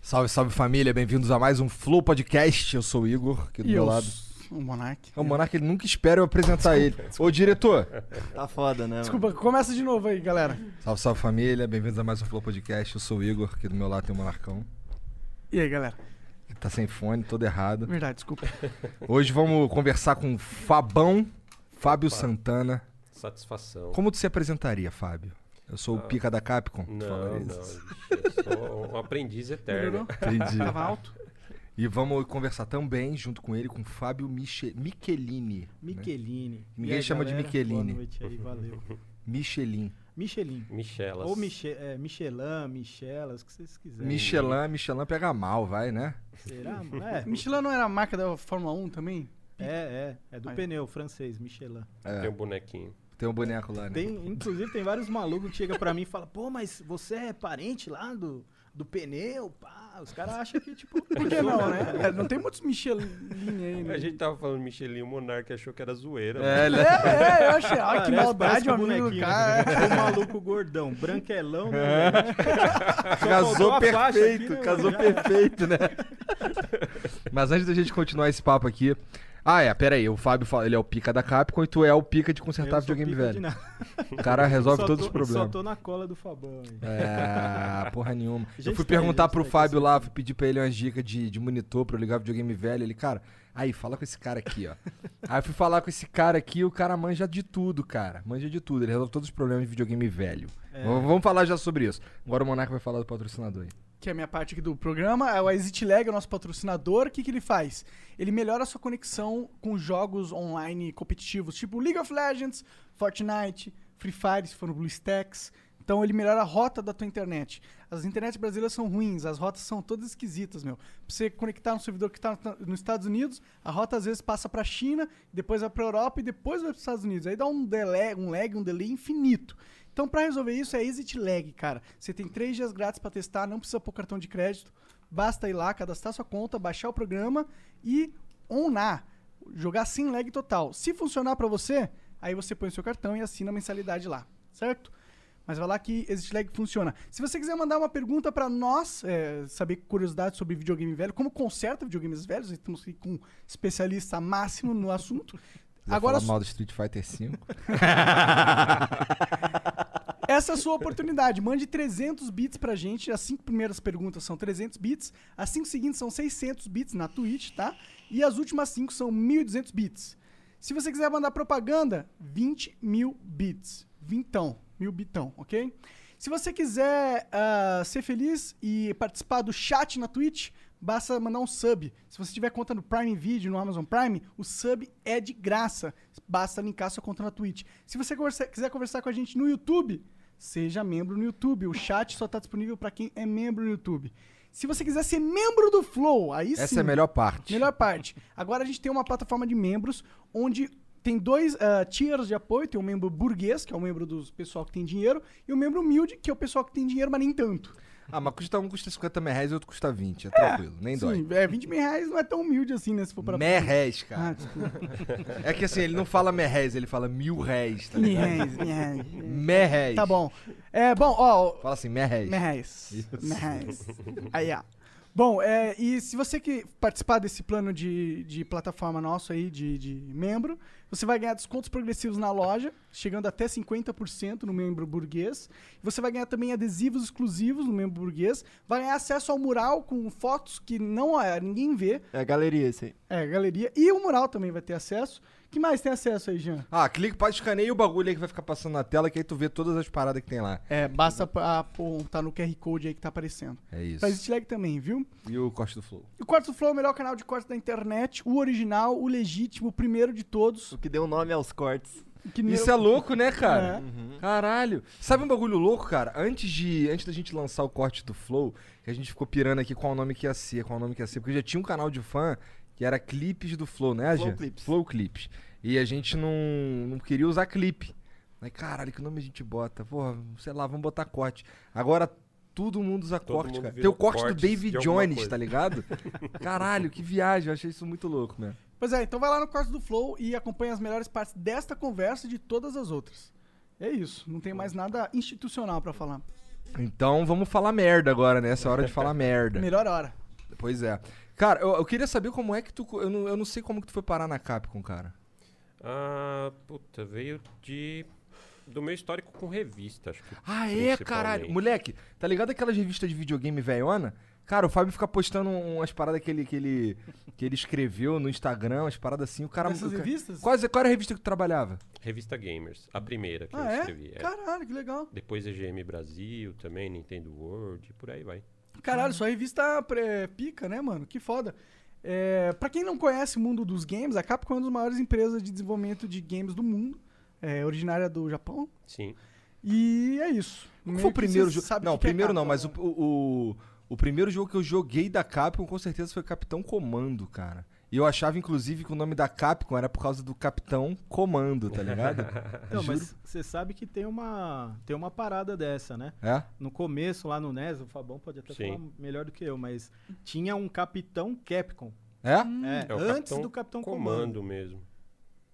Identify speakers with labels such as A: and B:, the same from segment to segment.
A: Salve, salve família, bem-vindos a mais um Flow Podcast. Eu sou o Igor, aqui do
B: E
A: meu
B: eu,
A: lado.
B: o Monark.
A: O Monark ele nunca espera eu apresentar ele. Ô, diretor.
C: Tá foda, né?
B: Desculpa, começa de novo aí, galera.
A: Salve, salve família, bem-vindos a mais um Flow Podcast. Eu sou o Igor, aqui do meu lado tem o Monarcão.
B: E aí, galera?
A: Tá sem fone, todo errado.
B: Verdade, desculpa.
A: Hoje vamos conversar com o Fabão, Fábio Santana.
D: Satisfação.
A: Como tu se apresentaria, Fábio? Eu sou o
D: Ah.
A: pica da Capcom.
D: Não, não. Eu sou um aprendiz eterno.
A: Entendi.
B: Tava alto?
A: E vamos conversar também, junto com ele, com o Fábio Miche... Michelini. né?
E: Michelini.
A: Ninguém
E: E aí,
A: chama de
E: galera?
A: Michelini.
E: Boa noite aí, valeu.
A: Michelin.
E: Michelin.
D: Michelas.
E: Ou Miche é, Michelin, Michelas, o que vocês quiserem.
A: Michelin, Michelin pega mal, vai, né?
E: Será? É,
B: Michelin não era a marca da Fórmula 1 também?
E: é, é. É do
B: Aí.
E: pneu francês, Michelin.
A: É,
D: Tem um bonequinho.
A: Tem um boneco lá, né?
E: Tem, inclusive, tem vários malucos que chegam pra mim e falam, pô, mas você é parente lá do, do pneu? Pá, os caras acham que, tipo...
B: Por que não, né? É, não tem muitos Michelin aí, né?
D: A gente tava falando Michelin, o Monark achou que era zoeira.
A: É, ele
B: É, é, eu achei. Ah, que maldade,
E: com
B: amigo
E: bonequinho.
B: cara.
E: O maluco gordão, branquelão, né? Só
A: casou perfeito,
E: aqui, né,
A: casou?
E: Já-
A: perfeito, né? Mas antes da gente continuar esse papo aqui. Ah, é, pera aí, o Fábio fala, ele é o pica da Capcom e tu é o pica de consertar
E: Eu
A: videogame velho. O cara resolve todos os problemas.
E: Só tô na cola do Fabão aí.
A: É, porra nenhuma. Eu fui
E: tá
A: perguntar pro
E: tá
A: Fábio lá, fui pedir pra ele umas dicas de, de monitor pra eu ligar videogame velho. Ele, cara, aí, fala com esse cara aqui, ó. aí eu fui falar com esse cara aqui, o cara manja de tudo, cara. Manja de tudo. Ele resolve todos os problemas de videogame velho.
E: É.
A: Vamos falar já sobre isso. Agora o Monarca vai falar do patrocinador aí.
B: Que é a minha parte aqui do programa, é o ExitLag, o nosso patrocinador. O que, que ele faz? Ele melhora a sua conexão com jogos online competitivos, tipo League of Legends, Fortnite, Free Fire, se for no BlueStacks. Então ele melhora a rota da tua internet. As internets brasileiras são ruins, as rotas são todas esquisitas, meu. Pra você conectar no servidor que tá na- nos Estados Unidos, a rota às vezes passa pra China, depois vai pra Europa e depois vai pros Estados Unidos. Aí dá um delay, um lag, um delay infinito. Então, pra resolver isso, é Exit Lag, cara. Você tem três dias grátis pra testar, não precisa pôr cartão de crédito. Basta ir lá, cadastrar sua conta, baixar o programa e onar. Jogar sem lag total. Se funcionar pra você, aí você põe o seu cartão e assina a mensalidade lá, certo? Mas vai lá que Exit Lag funciona. Se você quiser mandar uma pergunta pra nós, é, saber curiosidades sobre videogame velho, como conserta videogames velhos, estamos aqui com um especialista máximo no assunto.
A: Quiser
B: Agora,
A: falar mal do Street Fighter V.
B: Essa é a sua oportunidade. Mande 300 bits pra gente. As cinco primeiras perguntas são 300 bits. As cinco seguintes são 600 bits na Twitch, tá? E as últimas cinco são 1.200 bits. Se você quiser mandar propaganda, 20 mil bits. Vintão. Mil bitão, ok? Se você quiser ah, ser feliz e participar do chat na Twitch, basta mandar um sub. Se você tiver conta no Prime Video, no Amazon Prime, o sub é de graça. Basta linkar sua conta na Twitch. Se você conversa- quiser conversar com a gente no YouTube, seja membro no YouTube. O chat só está disponível para quem é membro no YouTube. Se você quiser ser membro do Flow, aí sim.
A: Essa é a melhor parte.
B: Melhor parte. Agora a gente tem uma plataforma de membros onde tem dois ah, tiers de apoio. Tem o membro burguês, que é o membro do pessoal que tem dinheiro, e o membro humilde, que é o pessoal que tem dinheiro, mas nem tanto.
A: Ah, mas custa um custa 50 mil reais e outro custa 20. É tranquilo, nem dói.
B: Sim, é, 20 mil reais não é tão humilde assim, né? Se for pra...
A: Merréis,
B: Ah,
A: cara.
B: desculpa.
A: É que assim, ele não fala merréis, ele fala mil réis, tá ligado?
B: reais, mil reais.
A: Merréis.
B: Tá bom. É, bom, ó,
A: Fala assim, merréis.
B: Mil reais. Aí, ó. Bom, é, e se você que participar desse plano de, de plataforma nosso aí, de, de membro, você vai ganhar descontos progressivos na loja, chegando até 50% no membro burguês. Você vai ganhar também adesivos exclusivos no membro burguês. Vai ganhar acesso ao mural com fotos que não ninguém vê.
C: É a galeria esse aí.
B: É, galeria. E o mural também vai ter acesso. Que mais tem acesso aí, Jean?
A: Ah, clica, pode escaneia o bagulho aí que vai ficar passando na tela, que aí tu vê todas as paradas que tem lá.
B: É, basta apontar no QR Code aí que tá aparecendo.
A: É isso.
B: Faz lag também, viu?
A: E o corte do flow.
B: O Cortes do Flow é o melhor canal de cortes da internet, o original, o legítimo, o primeiro de todos.
C: O que deu nome aos cortes.
A: Isso
B: eu-
A: é louco, né, cara?
B: É.
C: Uhum.
A: Caralho. Sabe um bagulho louco, cara? Antes de antes da gente lançar o corte do Flow, que a gente ficou pirando aqui qual o nome que ia ser, qual o nome que ia ser, porque já tinha um canal de fã que era clipes do Flow, né,
C: Flow
A: Jean?
C: Clips.
A: Flow Clips. E a gente não, não queria usar clipe. Aí, caralho, que nome a gente bota? Porra, sei lá, vamos botar corte. Agora todo mundo usa
D: Todo
A: corte,
D: mundo
A: cara. Tem o corte do David Jones, tá ligado? Caralho, que viagem, eu achei isso muito louco, mesmo.
B: Pois é, então vai lá no corte do Flow e acompanha as melhores partes desta conversa e de todas as outras. É isso, não tem mais nada institucional pra falar.
A: Então vamos falar merda agora, né? Essa é a hora de falar merda.
B: Melhor hora.
A: Pois é. Cara, eu, eu queria saber como é que tu. Eu não, eu não sei como que tu foi parar na Capcom, cara.
D: Ah, puta, veio de. Do meu histórico com revista, acho que.
A: Ah, é, caralho. Moleque, tá ligado aquelas revistas de videogame velhona? Cara, o Fábio fica postando um, umas paradas que ele, que, ele, que ele escreveu no Instagram, umas paradas assim. O cara.
B: Dessas
A: o cara-
B: revistas?
A: Quase, qual era a revista que tu trabalhava?
D: Revista Gamers, a primeira que
B: Ah,
D: eu
B: é?
D: escrevi. é.
B: Caralho, que legal.
D: Depois EGM Brasil também, Nintendo World, e por aí vai.
B: Caralho, sua revista pica, né, mano? Que foda. É, pra quem não conhece o mundo dos games, a Capcom é uma das maiores empresas de desenvolvimento de games do mundo. É originária do Japão.
D: Sim.
B: E é isso.
A: Qual foi o primeiro jogo?
B: o
A: Não,
B: que é
A: primeiro não,
B: Capcom,
A: mas
B: né?
A: o, o, o primeiro jogo que eu joguei da Capcom com certeza foi Capitão Comando, cara. E eu achava, inclusive, que o nome da Capcom era por causa do Capitão Comando, tá ligado?
E: Não,
A: Juro.
E: mas você sabe que tem uma, tem uma parada dessa, né?
A: É?
E: No começo, lá no NES, o Fabão pode até
D: Sim.
E: falar melhor do que eu, mas tinha um Capitão Capcom.
A: É?
E: É,
D: É o
E: antes
D: Capitão
E: do Capitão Comando.
D: Comando mesmo.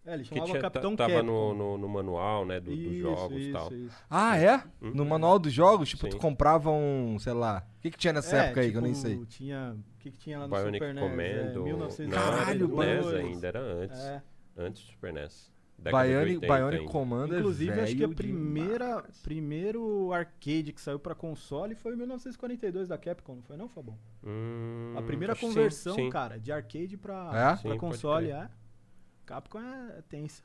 E: É, ele
D: Que
E: chamava
D: tinha,
E: Capitão
D: tava
E: Capcom.
D: no, no, no manual, né, do, dos
E: Isso,
D: jogos e tal.
E: isso.
A: Ah, é?
D: Uhum.
A: No manual dos jogos, tipo, tu
D: Sim.
A: comprava um, sei lá. O que, que tinha nessa
E: É,
A: época aí que eu nem
E: tipo,
A: sei?
E: Tinha, o que, que tinha lá no
D: Bionic
E: Super NES?
D: Commando.
E: É, 1992.
A: Caralho,
D: NES ainda, era antes.
E: É.
D: Antes do Super NES.
A: Bionic,
D: 80
A: Bionic. Comando é
E: Inclusive, acho que a primeira,
A: demais.
E: primeiro arcade que saiu pra console foi em 1942 da Capcom, não foi não, Fabão?
D: Hum,
E: A primeira
D: que sim,
E: conversão,
D: sim.
E: cara, de arcade pra,
A: É?
E: pra
D: Sim, pode
E: console, é. Capcom é tensa.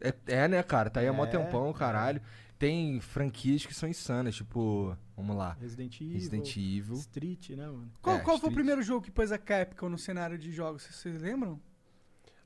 A: É, é, né, cara? Tá aí há mó
E: É,
A: tempão,
E: é.
A: caralho. Tem franquias que são insanas, tipo, vamos lá.
E: Resident Evil,
A: Resident Evil.
E: Street, né, mano?
B: Qual,
A: É,
B: qual foi o primeiro jogo que pôs a Capcom no cenário de jogos? Vocês- lembram?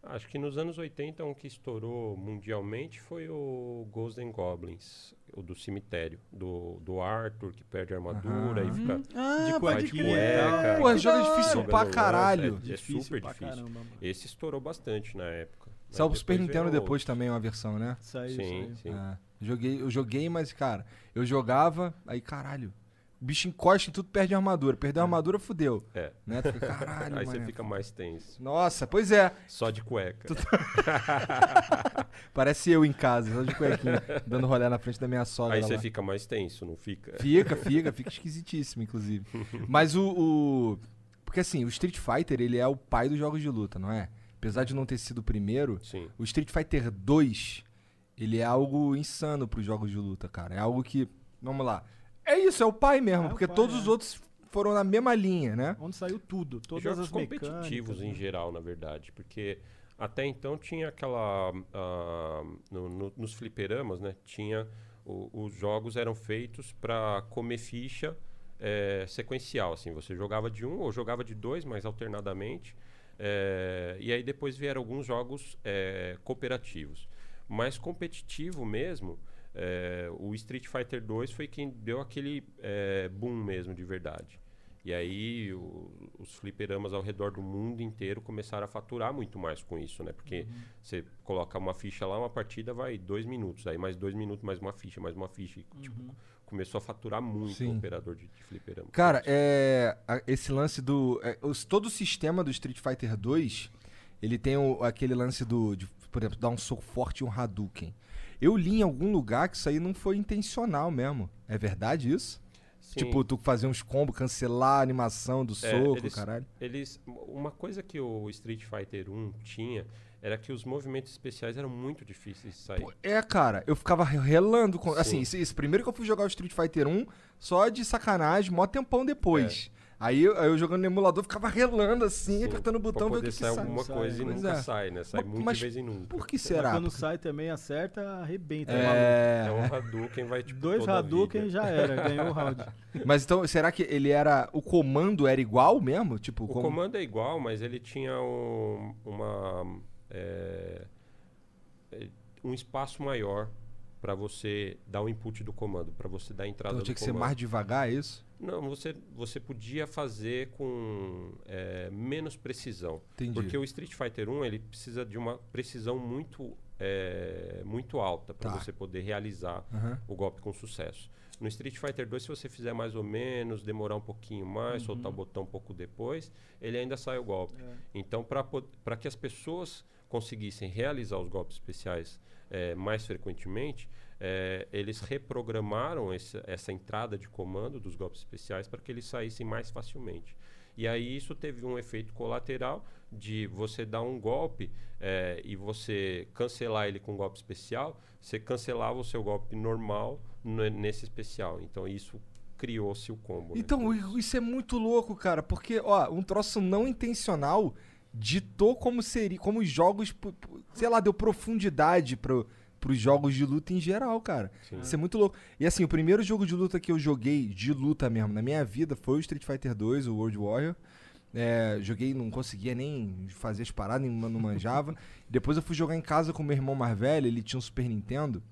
D: Acho que nos anos 80, um que estourou mundialmente foi o Ghosts and Goblins, o do cemitério, do, do Arthur, que perde a armadura
A: Aham.
D: e fica
B: Ah,
E: De
B: pode
E: e tal.
D: cueca.
A: Pô, jogo é difícil pra caralho.
D: É, é super
E: pra
D: difícil.
E: caramba.
D: Esse estourou bastante na época.
A: Saiu pro Super Nintendo depois também uma versão, né?
E: Saiu,
D: Sim,
E: saiu.
D: sim.
A: É. Joguei, eu joguei, mas, cara, eu jogava, aí, caralho. O bicho encosta em tudo, perde a armadura. Perdeu a armadura, fudeu.
D: É.
A: Né? Tu fica, caralho,
D: Aí você fica mais tenso.
A: Nossa, pois é.
D: Só de cueca.
A: Parece eu em casa, só de cuequinha, dando rolê na frente da minha sogra
D: Aí
A: lá.
D: você fica mais tenso, não fica?
A: Fica, fica, fica esquisitíssimo, inclusive. Mas o, o- Porque assim, o Street Fighter, ele é o pai dos jogos de luta, não é? Apesar de não ter sido o primeiro,
D: Sim.
A: o Street Fighter 2, ele é algo insano pros jogos de luta, cara. É algo que. Vamos lá. É isso, é o pai mesmo,
E: É
A: porque
E: pai,
A: todos
E: é.
A: os outros foram na mesma linha, né?
E: Onde saiu tudo, todas
D: jogos
E: as
D: competitivos em
E: né?
D: geral, na verdade, porque até então tinha aquela ah, no- no- nos fliperamas, né? Tinha o- os jogos eram feitos para comer ficha eh, sequencial, assim. Você jogava de um ou jogava de dois, mas alternadamente. Eh, e aí depois vieram alguns jogos eh, cooperativos, mas competitivo mesmo. eh, o Street Fighter 2 foi quem deu aquele boom mesmo de verdade. E aí o- os fliperamas ao redor do mundo inteiro começaram a faturar muito mais com isso, né? Porque
A: Uhum.
D: você coloca uma ficha lá, uma partida vai dois minutos, aí mais dois minutos, mais uma ficha, mais uma ficha. e, tipo, começou a faturar muito.
A: Sim.
D: o operador de, de fliperama.
A: Cara, é, a- esse lance do. é, os- todo o sistema do Street Fighter 2, ele tem o- aquele lance do. De, por exemplo, dar um soco forte e um Hadouken. Eu li em algum lugar que isso aí não foi intencional mesmo. É verdade isso?
D: Sim.
A: Tipo, tu fazer uns combos, cancelar a animação do
D: É,
A: soco,
D: eles-
A: caralho.
D: Eles, uma coisa que o Street Fighter 1 tinha era que os movimentos especiais eram muito difíceis de sair.
A: Pô, É, cara, eu ficava relando. Com, assim, esse, esse primeiro que eu fui jogar o Street Fighter 1, só de sacanagem, mó tempão depois. Aí, eu, aí eu jogando no emulador, ficava relando assim,
D: É. Sim,
A: apertando o botão, ver o que, que
D: sair
A: sai.
D: alguma
E: Sai,
D: coisa e
A: pois
D: nunca
A: é.
D: sai, né? Sai
A: Mas-
D: muito
A: mas
D: de vez em nunca.
A: Por que
E: Mas
A: será?
E: quando
A: Porque-
E: sai também acerta, arrebenta.
D: É,
E: maluco.
A: É,
D: É um Hadouken, vai tipo
E: Dois Hadouken já era, ganhou o round.
A: Mas então, será que ele era. O comando era igual mesmo? Tipo,
D: O
A: como-
D: comando é igual, mas ele tinha um- uma. É, é, um espaço maior para você dar o input do comando, para você dar a entrada
A: Então
D: do
A: tinha que ser
D: comando.
A: mais devagar, é isso?
D: Não, você, você podia fazer com é, menos precisão.
A: Entendi.
D: Porque o Street Fighter 1 ele precisa de uma precisão muito, é, muito alta para
A: Tá.
D: você poder realizar
A: Aham.
D: o golpe com sucesso. No Street Fighter 2, se você fizer mais ou menos, demorar um pouquinho mais, soltar o botão um pouco depois, ele ainda sai o golpe. Então, para que as pessoas conseguissem realizar os golpes especiais eh, mais frequentemente, eh, eles reprogramaram esse- essa entrada de comando dos golpes especiais para que eles saíssem mais facilmente. E aí isso teve um efeito colateral de você dar um golpe eh, e você cancelar ele com um golpe especial, você cancelava o seu golpe normal ne- nesse especial. Então isso criou-se o combo. né?
A: Então, i- isso é muito louco, cara, porque, ó, um troço não intencional ditou como seria, como os jogos, sei lá, deu profundidade pro, pros jogos de luta em geral, cara.
D: Sim.
A: Isso é muito louco. E assim, o primeiro jogo de luta que eu joguei, de luta mesmo, na minha vida, foi o Street Fighter 2, o World Warrior. É, joguei, não conseguia nem fazer as paradas, nem- não manjava. Depois eu fui jogar em casa com meu irmão mais velho, ele tinha um Super Nintendo.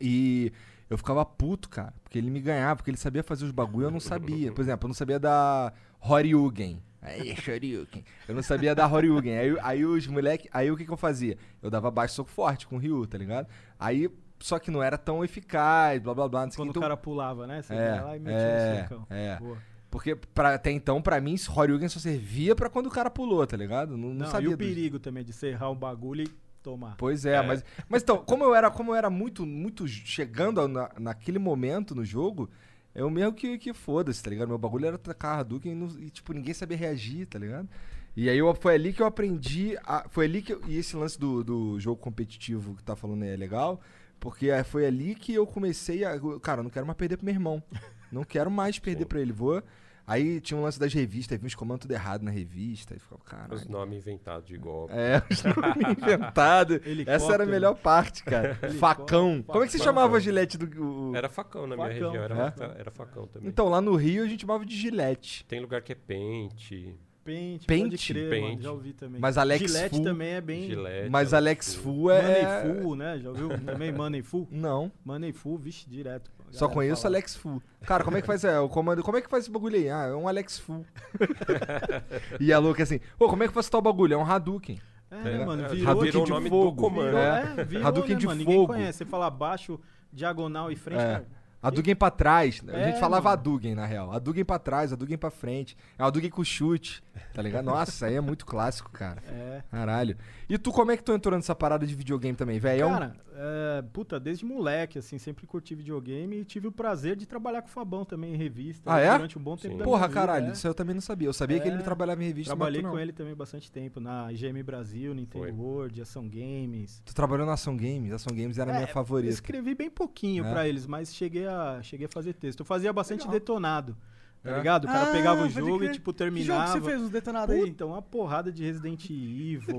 A: E eu ficava puto, cara, porque ele me ganhava, porque ele sabia fazer os bagulho, eu não sabia. Por exemplo, eu não sabia da Horyugen. Aí, Shoryuken. Eu não sabia da Horyugen. Aí, aí os moleque, aí o que que eu fazia? Eu dava baixo soco forte com o Ryu, tá ligado? Aí, só que não era tão eficaz, blá blá blá, não sei o
E: Quando
A: que.
E: o
A: Então,
E: cara pulava, né? Você
A: É,
E: ia lá e metia
A: é,
E: um socão.
A: é.
E: Boa.
A: porque pra, até então, pra mim, Horyugen só servia pra quando o cara pulou, tá ligado? Não, não,
E: Não,
A: sabia
E: e o
A: dos-
E: perigo também de você errar o bagulho e tomar.
A: Pois é, Mas, mas então, como eu era, como eu era muito, muito chegando na, naquele momento no jogo, eu mesmo que, que foda-se, tá ligado? Meu bagulho era tacar Hadouken e, não- e, tipo, ninguém sabia reagir, tá ligado? E aí eu, foi ali que eu aprendi. a- foi ali que. eu- e esse lance do, do jogo competitivo que tá falando aí é legal. Porque foi ali que eu comecei a. Cara, eu não quero mais perder pro meu irmão. Não quero mais perder pra ele. Vou. Aí tinha um lance das revistas, aí vinha uns comandos tudo errado na revista. E ficava, caralho.
D: Os nomes inventados de golpe.
A: É, os nomes inventados. Essa era a melhor parte, cara. Facão. Como é que você
D: Facão.
A: chamava a gilete do. o-
D: Era facão na minha
E: Facão.
D: região, era,
A: É?
D: fa- era facão também.
A: Então, lá no Rio a gente chamava de gilete.
D: Tem lugar que é pente,
E: Pente,
A: Pente?
E: pode crer,
D: Pente.
E: mano, já ouvi também.
A: Mas Alex
E: Gillette
A: Fu-
E: também é bem...
D: gilete.
A: Mas Alex Fu é.
E: Money Full, né? Já ouviu também Money Full?
A: Não,
E: Money Full, vixe, direto. A
A: só conheço
E: fala.
A: Alex Fu. Cara, como é que faz é, o comando? Como é que faz esse bagulho aí? Ah, é um Alex Fu. e a louca assim, pô, como é que faz tal bagulho? É um Hadouken.
E: É,
D: É,
E: mano,
D: é,
E: virou,
D: o
E: de
D: nome
A: fogo.
D: do comando.
E: Virou,
A: É.
E: é, virou,
A: Hadouken
E: né,
A: de
E: mano?
A: fogo.
E: Ninguém conhece. Você fala baixo, diagonal e frente,
A: É.
E: cara.
A: Hadouken pra trás. A
E: É,
A: gente falava
E: mano.
A: Hadouken, na real. Hadouken pra trás, Hadouken pra frente. É Hadouken com chute, tá ligado? Nossa, aí é muito clássico, cara.
E: É.
A: Caralho. E tu, como é que tu entrou nessa parada de videogame também, velho? É
E: Cara, é, puta, desde moleque, assim, sempre curti videogame e tive o prazer de trabalhar com o Fabão também em revista.
A: Ah, é?
E: Durante um bom tempo
D: Sim.
E: da
A: Porra,
E: minha vida,
A: caralho,
E: é.
A: isso eu também não sabia. Eu sabia que ele
E: É.
A: trabalhava em revista,
E: Trabalhei com
A: não.
E: ele também bastante tempo, na IGM Brasil, Nintendo
A: Foi.
E: World, Ação Games.
A: Tu trabalhou na Ação Games. Ação Games era a minha
E: É,
A: favorita.
E: Escrevi bem pouquinho
A: É?
E: pra eles, mas cheguei a, cheguei a fazer texto. Eu fazia bastante
A: Legal.
E: detonado, tá
A: É?
E: ligado? O cara
B: Ah,
E: pegava o jogo e, tipo,
B: Que jogo
E: terminava.
B: que você fez, os detonados aí?
E: Puta, uma porrada de Resident Evil.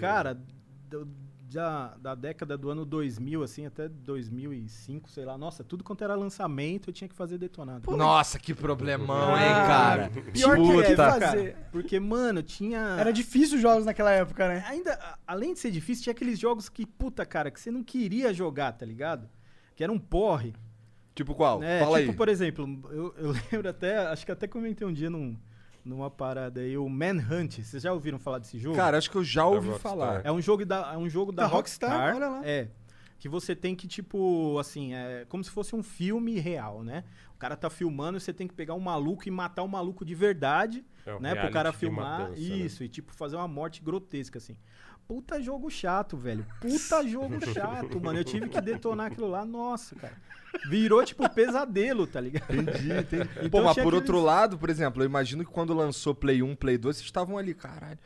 E: Cara, da, da década do ano 2000, assim, até 2005, sei lá. Nossa, tudo quanto era lançamento, eu tinha que fazer detonado.
A: Nossa, que problemão, hein,
B: Ah,
A: cara?
B: Pior que é,
A: Puta.
B: fazer.
E: Porque, mano, tinha...
B: Era difícil os jogos naquela época, né?
E: Ainda, a- além de ser difícil, tinha aqueles jogos que, puta, cara, que você não queria jogar, tá ligado? Que era um porre.
A: Tipo qual?
E: É,
A: Fala
E: tipo,
A: aí.
E: por exemplo, eu, eu lembro até, acho que até comentei um dia num, numa parada aí, o Manhunt. Vocês já ouviram falar desse jogo?
A: Cara, acho que eu já ouvi
D: Rockstar.
A: falar.
E: É um jogo da, é um jogo da,
B: Da Rockstar,
E: Rockstar.
B: olha lá.
E: É. Que você tem que, tipo, assim, é como se fosse um filme real, né? O cara tá filmando e você tem que pegar um maluco e matar o maluco de verdade,
D: É um
E: né? Pro cara filmar.
D: matança, né?
E: Isso, e tipo, fazer uma morte grotesca, assim. Puta jogo chato, velho. Puta jogo chato, mano. Eu tive que detonar aquilo lá, nossa, cara. Virou, tipo, pesadelo, tá ligado?
A: Entendi, entendi.
E: Então
A: Pô, mas por
E: aqueles-
A: outro lado, por exemplo, eu imagino que quando lançou Play 1, Play 2, vocês estavam ali, caralho.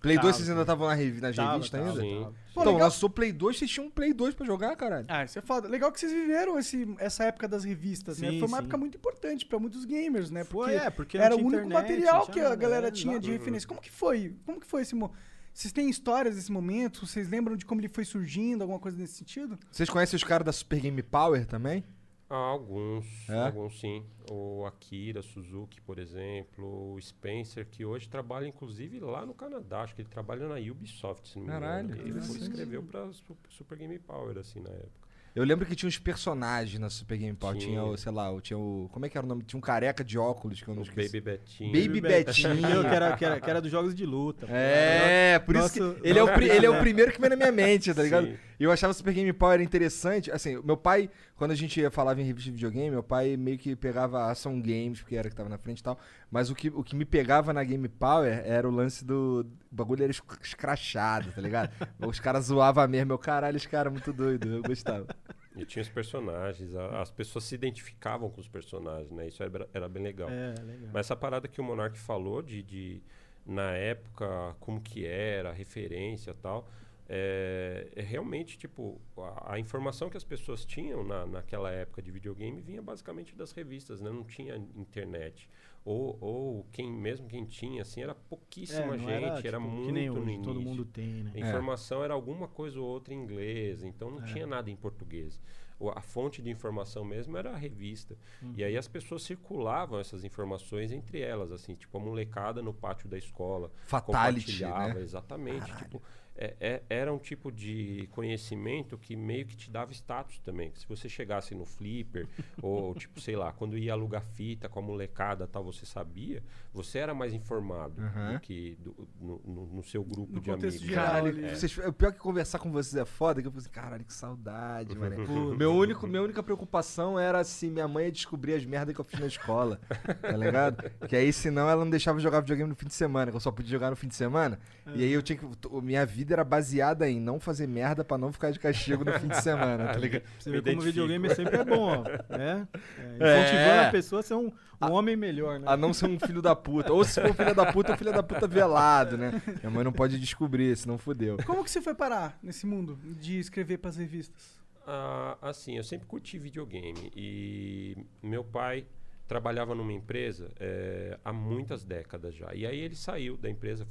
A: Play 2
E: Tava,
A: vocês ainda estavam na, revi nas
E: Tava,
A: revistas
E: tava,
A: ainda?
E: Tava.
B: Pô,
A: então,
B: legal.
A: lançou Play 2, vocês tinham um Play 2 pra jogar, caralho.
B: Ah, isso é foda. Legal que vocês viveram esse, essa época das revistas, né?
E: Sim,
B: Foi uma
E: sim.
B: época muito importante pra muitos gamers, né?
E: Foi,
B: Porque
E: é, porque não
B: era o único
E: internet,
B: material que a galera tinha de referência. Como que foi? Como que foi esse mo... Vocês têm histórias desse momento? Vocês lembram de como ele foi surgindo, alguma coisa nesse sentido?
A: Vocês conhecem os caras da Super Game Power também?
D: Ah, alguns,
A: É?
D: alguns sim. O Akira Suzuki, por exemplo, o Spencer, que hoje trabalha inclusive lá no Canadá, acho que ele trabalha na Ubisoft, se não me
A: Caralho,
D: engano. Ele foi-
A: interessante.
D: escreveu pra Su- Super Game Power, assim, na época.
A: Eu lembro que tinha uns personagens na Super Game Power. Tinha,
D: Tinha.
A: o, sei lá, o- tinha o. Como é que era o nome? Tinha um careca de óculos que eu não
D: O
A: esqueci.
D: Baby Betinho.
A: Baby Betinho.
E: Eu, que, era, que, era, que era dos jogos de luta.
A: É, por isso
E: Nosso-
A: que ele é, o, ele é o primeiro que vem na minha mente, tá ligado?
D: Sim.
A: E eu achava Super Game Power interessante. Assim, meu pai, quando a gente falava em revista de videogame, meu pai meio que pegava ação games, porque era que tava na frente e tal. Mas o que, o que me pegava na Game Power era o lance do. O bagulho era esc- escrachado, tá ligado? Os caras zoavam mesmo. Eu, caralho, esse cara é muito doido. Eu gostava.
D: E tinha os personagens, a- as pessoas se identificavam com os personagens, né? Isso era, era bem legal.
E: É, legal.
D: Mas essa parada que o Monark falou de, de na época como que era, a referência e tal, é, é realmente tipo a, a informação que as pessoas tinham na, naquela época de videogame vinha basicamente das revistas, né? Não tinha internet. Ou, ou quem mesmo quem tinha assim era pouquíssima
E: É,
D: gente, era,
E: tipo,
D: muito
E: que nem
D: no
E: hoje,
D: início.
E: todo mundo tem, né?
D: A informação era alguma coisa ou outra em inglês, então não tinha nada em português. O- A fonte de informação mesmo era a revista. E aí as pessoas circulavam essas informações entre elas, assim, tipo a molecada no pátio da escola.
A: Fatality,
D: compartilhava,
A: né?
D: Exatamente. Tipo, é- é- era um tipo de conhecimento que meio que te dava status também. que Se você chegasse no flipper, ou tipo, sei lá, quando ia alugar fita com a molecada tal, você sabia, você era mais informado
A: Aham.
D: do que do- no, no- no seu grupo
B: No
D: de amigos.
A: Caralho,
B: ali.
A: vocês, o pior que conversar com vocês é foda, que eu falei assim, caralho, que saudade, mano. Meu único, minha única preocupação era se minha mãe ia descobrir as merdas que eu fiz na escola, tá ligado? Que aí, senão, ela não deixava eu jogar videogame no fim de semana, que eu só podia jogar no fim de semana. E aí eu tinha que. Minha vida era baseada em não fazer merda pra não ficar de castigo no fim de semana, tá ligado?
E: Você vê como videogame sempre é bom, ó. Né? É, incentivando
A: É.
E: a pessoa a ser um, um homem melhor, né?
A: A não ser um filho da puta. Ou se for filho da puta, um filho da puta velado, né? Minha mãe não pode descobrir, senão fudeu.
B: Como que você foi parar nesse mundo de escrever pras revistas?
D: Ah, assim, eu sempre curti videogame e meu pai trabalhava numa empresa eh, há muitas décadas já. E aí ele saiu da empresa,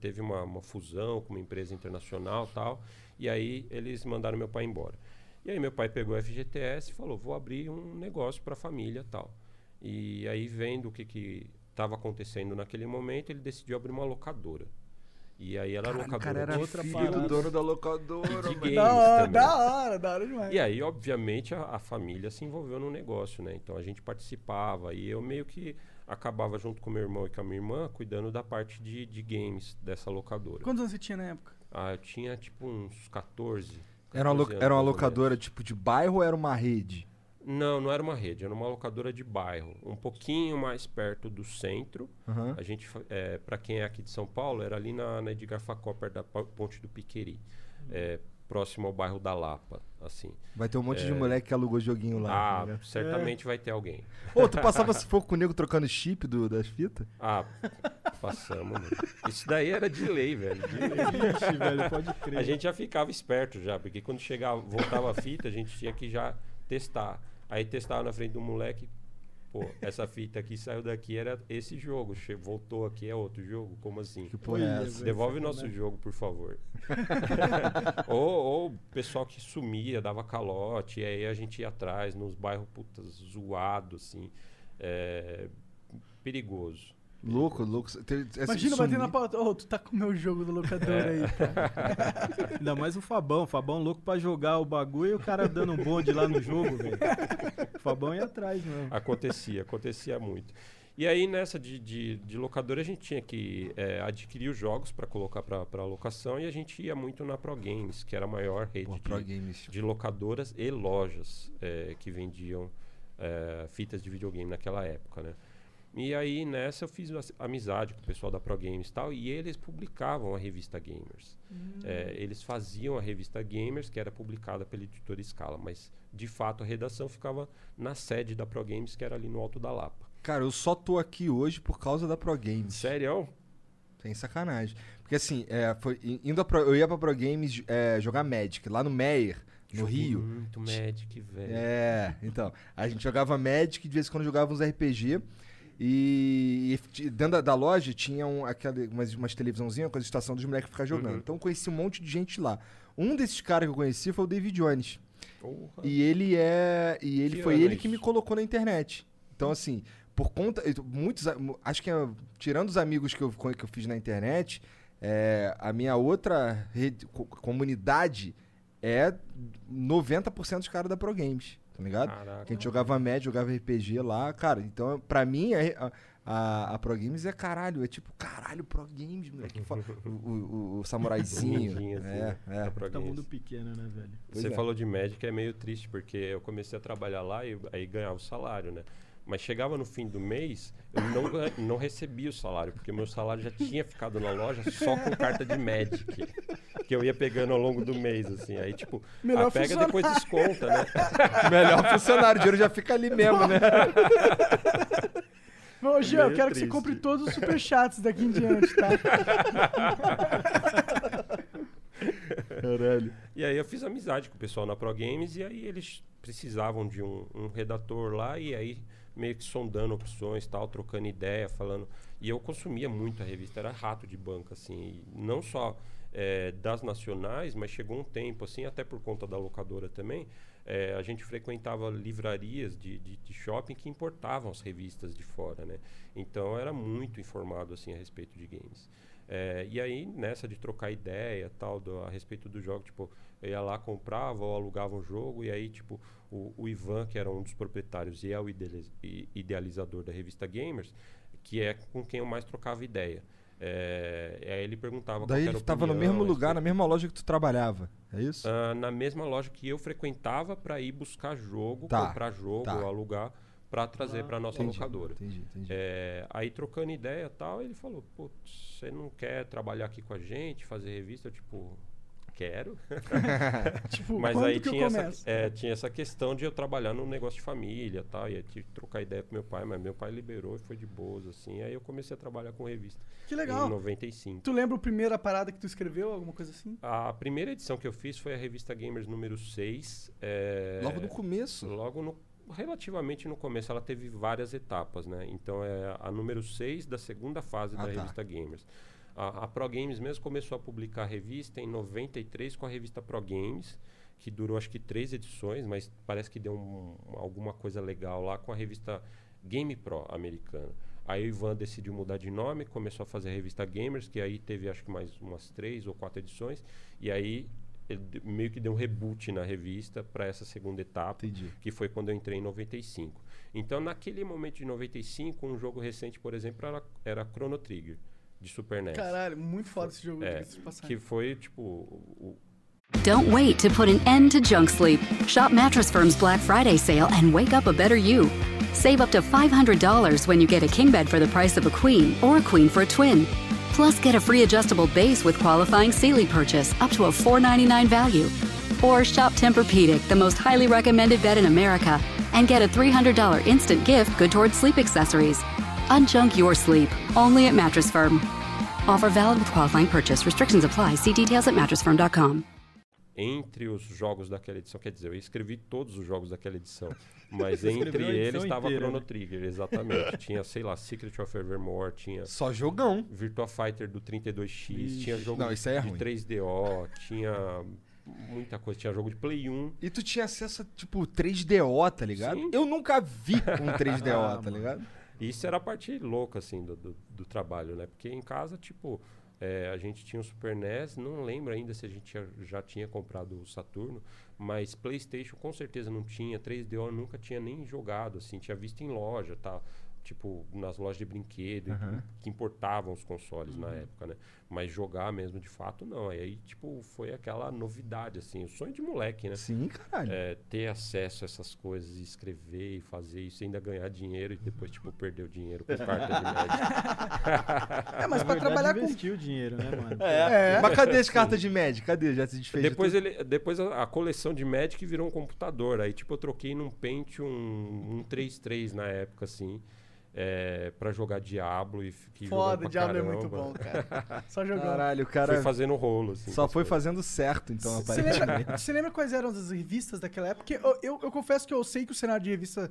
D: teve uma, uma fusão com uma empresa internacional tal, e aí eles mandaram meu pai embora. E aí meu pai pegou a FGTS e falou, vou abrir um negócio para a família tal. E aí vendo o que estava acontecendo naquele momento, ele decidiu abrir uma locadora. E aí ela era
A: Caralho,
D: locadora
A: cara era
E: outra
A: filho
E: parada.
A: do dono da locadora,
D: E de
B: Da hora,
D: também.
B: da hora, da hora demais.
D: E aí, obviamente, a, a família se envolveu no negócio, né? Então a gente participava e eu meio que acabava junto com meu irmão e com a minha irmã cuidando da parte de, de games dessa locadora.
B: Quantos anos você tinha na época?
D: Ah, eu tinha tipo uns 14.
A: Era uma,
D: 14 anos,
A: era uma locadora tipo de bairro ou era uma rede?
D: Não, não era uma rede, era uma locadora de bairro, um pouquinho mais perto do centro.
A: Aham.
D: A gente, é, para quem é aqui de São Paulo, era ali na, na Edgar Facó, perto da po- Ponte do Piqueri, é, próximo ao bairro da Lapa, assim.
A: Vai ter um monte de moleque que alugou joguinho lá.
D: ah,
A: ligado?
D: certamente vai ter alguém.
A: Ô, tu passava sufoco com o nego trocando chip do, das fitas?
D: Ah, passamos. né? Isso daí era de lei, velho. de lei.
E: Ixi, velho, pode crer.
D: A gente já ficava esperto já, porque quando chegava, voltava a fita, a gente tinha que já testar. Aí testava na frente do moleque, pô, essa fita aqui saiu daqui, era esse jogo. che- Voltou aqui, é outro jogo? Como assim?
A: Que porra é essa?
E: velho.
D: Devolve o nosso jogo, por favor. ou, ou o pessoal que sumia, dava calote, e aí a gente ia atrás, nos bairros putas, zoado, assim. É, perigoso.
A: Louco, louco. Te- esse
B: Imagina bater na pauta. Ô, tu tá com o meu jogo do locador aí, cara.
E: Ainda mais o Fabão. O Fabão louco pra jogar o bagulho e o cara dando um bonde lá no jogo, velho. O Fabão ia atrás mesmo.
D: Acontecia, acontecia muito. E aí, nessa de, de, de locadora, a gente tinha que é, adquirir os jogos para colocar para locação e a gente ia muito na Pro Games, que era a maior rede
A: Pô,
D: de, de locadoras e lojas é, que vendiam é, fitas de videogame naquela época, né? E aí nessa eu fiz amizade com o pessoal da Pro Games e tal, e eles publicavam a revista Gamers. É, eles faziam a revista Gamers, que era publicada pela editora Scala, mas de fato a redação ficava na sede da Pro Games, que era ali no Alto da Lapa.
A: Cara, eu só tô aqui hoje por causa da Pro Games.
D: Sério?
A: Sem sacanagem. Porque assim, é, foi, indo a Pro- eu ia pra Pro Games é, jogar Magic, lá no Meyer, no
D: Joguei
A: Rio.
D: Muito Magic, velho.
A: É, então. A gente jogava Magic, de vez em quando jogava uns RPG. E, e dentro da, da loja tinha um, aquela, umas, umas televisãozinhas com a estação dos moleques ficar jogando.
D: Uhum.
A: Então eu conheci um monte de gente lá. Um desses caras que eu conheci foi o David Jones. E ele é. E ele
D: Que
A: foi ele
D: é
A: que me colocou na internet. Então, assim, por conta. Muitos. Acho que é, tirando os amigos que eu, que eu fiz na internet, é, a minha outra rede, co- comunidade é 90% dos caras da Pro Games. Tá ligado?
D: Caraca.
A: Que a gente jogava médio, jogava RPG lá, cara. Então, pra mim, a, a, a Pro Games é caralho. É tipo, caralho, Pro Games, moleque. O, o, o, o samuraizinho.
D: Assim,
A: é,
D: né?
A: é.
D: Pro
E: Tá
D: Games.
E: mundo pequeno, né, velho?
A: Pois
D: Você
A: é.
D: falou de Magic, é meio triste, porque eu comecei a trabalhar lá e aí ganhava o salário, né? Mas chegava no fim do mês, eu não, ga- não recebia o salário, porque meu salário já tinha ficado na loja só com carta de Magic, que eu ia pegando ao longo do mês, assim. Aí, tipo,
B: Melhor
D: ah, pega e depois desconta, né?
A: Melhor funcionário, o dinheiro já fica ali mesmo, né?
B: Ô, Jean, eu quero que você
D: triste.
B: compre todos os superchats daqui em diante, tá?
A: Caralho.
D: E aí eu fiz amizade com o pessoal na Pro Games e aí eles precisavam de um, um redator lá e aí meio que sondando opções, tal, trocando ideia, falando. E eu consumia muito a revista, era rato de banca, assim, não só eh, das nacionais, mas chegou um tempo, assim, até por conta da locadora também, eh, a gente frequentava livrarias de, de, de shopping que importavam as revistas de fora, né? Então era muito informado, assim, a respeito de games. É, e aí, nessa de trocar ideia tal, do- a respeito do jogo, tipo, eu ia lá, comprava ou alugava um jogo, e aí, tipo, o, o Ivan, que era um dos proprietários e é o idealizador da revista Gamers, que é com quem eu mais trocava ideia. É, e aí ele perguntava qual
A: Daí ele
D: era a
A: tava no mesmo lugar, na mesma loja que tu trabalhava. É isso?
D: Ah, na mesma loja que eu frequentava para ir buscar jogo,
A: Tá,
D: comprar jogo,
A: tá.
D: ou alugar, para trazer
E: Ah,
D: para nossa
A: entendi,
D: locadora.
A: Entendi, entendi.
D: É, aí trocando ideia e tal, ele falou, putz, você não quer trabalhar aqui com a gente, fazer revista? Eu, tipo, quero.
B: tipo,
D: Mas aí
B: que eu
D: tinha essa, é, tinha essa questão de eu trabalhar num negócio de família e tal, e aí tive que trocar ideia com meu pai, mas meu pai liberou e foi de boas, assim. Aí eu comecei a trabalhar com revista
B: Que
D: em
B: legal.
D: 95.
B: Tu lembra a primeira parada que tu escreveu, alguma coisa assim?
D: A primeira edição que eu fiz foi a revista Gamers número 6. é,
A: Logo no começo.
D: Logo no, relativamente no começo, ela teve várias etapas, né? Então é a número 6 da segunda fase
A: Ah,
D: da
A: tá.
D: revista Gamers. A, a Pro Games mesmo começou a publicar a revista em 93 com a revista Pro Games, que durou acho que três edições, mas parece que deu um- alguma coisa legal lá com a revista Game Pro americana. Aí o Ivan decidiu mudar de nome, começou a fazer a revista Gamers, que aí teve acho que mais umas três ou quatro edições, e aí meio que deu um reboot na revista para essa segunda etapa
A: Entendi.
D: que foi quando eu entrei em 95. Então, naquele momento de 95, um jogo recente, por exemplo, era, era Chrono Trigger, de Super NES.
B: Caralho, muito foda esse jogo.
D: É,
B: diga-se de passagem.
D: que foi, tipo, o,
F: Don't wait to put an end to junk sleep. Shop Mattress Firm's Black Friday sale and wake up a better you. Save up to $500 when you get a king bed for the price of a queen or a queen for a twin. Plus, get a free adjustable base with qualifying Sealy purchase up to a 499 value. Or shop Tempur-Pedic, the most highly recommended bed in America, and get a $300 instant gift good towards sleep accessories. Unjunk your sleep, only at Mattress Firm. Offer valid with qualifying purchase. Restrictions apply. See details at mattressfirm.com.
D: entre os jogos daquela edição, quer dizer, eu escrevi todos os jogos daquela edição, mas entre eles estava
E: inteira,
D: Chrono
E: né?
D: Trigger, exatamente. tinha, sei lá, Secret of Evermore, tinha
A: Só jogão.
D: Virtua Fighter do 32X, tinha jogo
A: Não, isso aí é
D: de
A: ruim.
D: 3DO, tinha muita coisa, tinha jogo de Play 1,
A: E tu tinha acesso a, tipo, 3DO, tá ligado?
D: Sim.
A: Eu nunca vi um 3DO,
E: Ah,
A: tá
E: mano.
A: ligado?
D: Isso era a parte louca, assim, do, do, do trabalho, né? Porque em casa, tipo, é, a gente tinha o Super NES, não lembro ainda se a gente já, já tinha comprado o Saturno, mas PlayStation com certeza não tinha, 3DO eu nunca tinha nem jogado, assim, tinha visto em loja, tá? Tipo, nas lojas de brinquedo,
A: Aham.
D: que importavam os consoles na época, né? Mas jogar mesmo de fato, não. E aí, tipo, foi aquela novidade, assim, o sonho de moleque, né?
A: Sim, caralho.
D: É, ter acesso a essas coisas, escrever e fazer isso, e ainda ganhar dinheiro e depois, tipo, perder o dinheiro com carta de médico.
B: É, mas
E: Na
B: pra
E: verdade,
B: trabalhar com.
E: investiu o dinheiro, né, mano?
B: É.
A: Mas cadê as cartas de médico? Cadê? Já se desfez de
D: depois
A: tudo?
D: ele, depois a, a coleção de Magic virou um computador. Aí, tipo, eu troquei num Pentium um 3.3 na época, assim, é, pra jogar Diablo e fiquei
B: Foda, Diablo é
D: caramba.
B: muito bom, cara. Só jogando.
A: Caralho, o cara
D: fazendo rolo, assim.
A: só foi
D: coisas.
A: fazendo certo, então,
B: Você lembra, você lembra quais eram as revistas daquela época? Porque eu, eu, eu confesso que eu sei que o cenário de revista.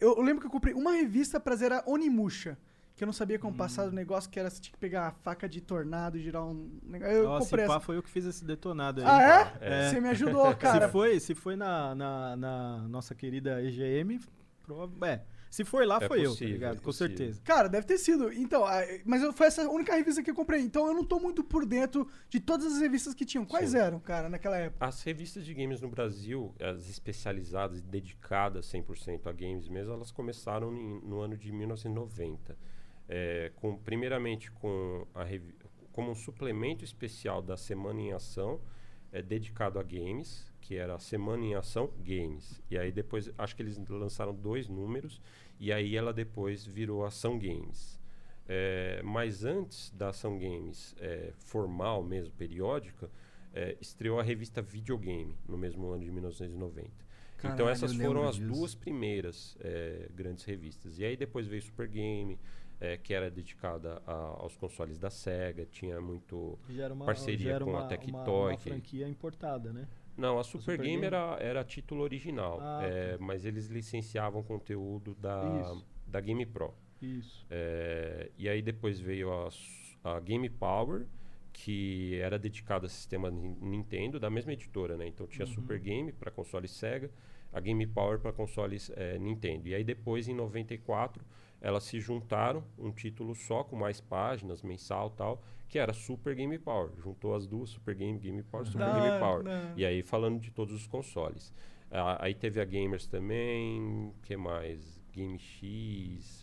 B: Eu, eu lembro que eu comprei uma revista pra zerar Onimusha, que eu não sabia como passar do negócio, que era você tinha que pegar a faca de tornado e girar um negócio. Eu
E: Nossa,
B: comprei essa.
E: foi eu que fiz esse detonado aí.
B: Ah, é?
E: É.
B: Você me ajudou, cara.
E: Se foi, se foi na, na, na nossa querida EGM, prova- é. Se foi lá,
D: É
E: foi eu, tá
D: possível,
E: ligado?
D: é
E: Com
D: possível.
E: certeza.
B: Cara, deve ter sido. Então, mas eu- foi essa única revista que eu comprei. Então eu não tô muito por dentro de todas as revistas que tinham. Quais
D: Sim.
B: eram, cara, naquela época?
D: As revistas de games no Brasil, as especializadas e dedicadas 100% a games mesmo, elas começaram em- no ano de 1990. É, com, primeiramente com a como um suplemento especial da Semana em Ação, é, dedicado a games, que era a Semana em Ação Games. E aí depois, acho que eles lançaram dois números, e aí ela depois virou Ação Games. É, mas antes da Ação Games é, formal mesmo, periódica, é, estreou a revista Videogame no mesmo ano de 1990. então
A: Caralho,
D: essas
A: eu
D: foram as
A: disso.
D: duas primeiras é, grandes revistas. E aí depois veio Super Game, é, que era dedicada a- aos consoles da Sega, tinha muito...
E: Uma,
D: Parceria com a
E: uma,
D: Tectoy,
E: Uma,
D: que-
E: franquia importada, né?
D: Não, a Super,
E: Super
D: Game,
E: Game?
D: Era, era título original,
E: Ah,
D: é, mas eles licenciavam conteúdo da,
E: Isso.
D: da Game Pro.
E: Isso.
D: É, e aí depois veio a, a Game Power, que era dedicada a sistema Nin- Nintendo, da mesma editora, né? Então tinha Super Game para console Sega, a Game Power para consoles eh, Nintendo. E aí depois, em 94, elas se juntaram, um título só, com mais páginas, mensal tal, que era Super Game Power. Juntou as duas, Super Game, Game Power, Super
B: Da
D: Game Power.
B: hora.
D: E aí falando de todos os consoles. Ah, aí teve a Gamers também, que mais? Game X,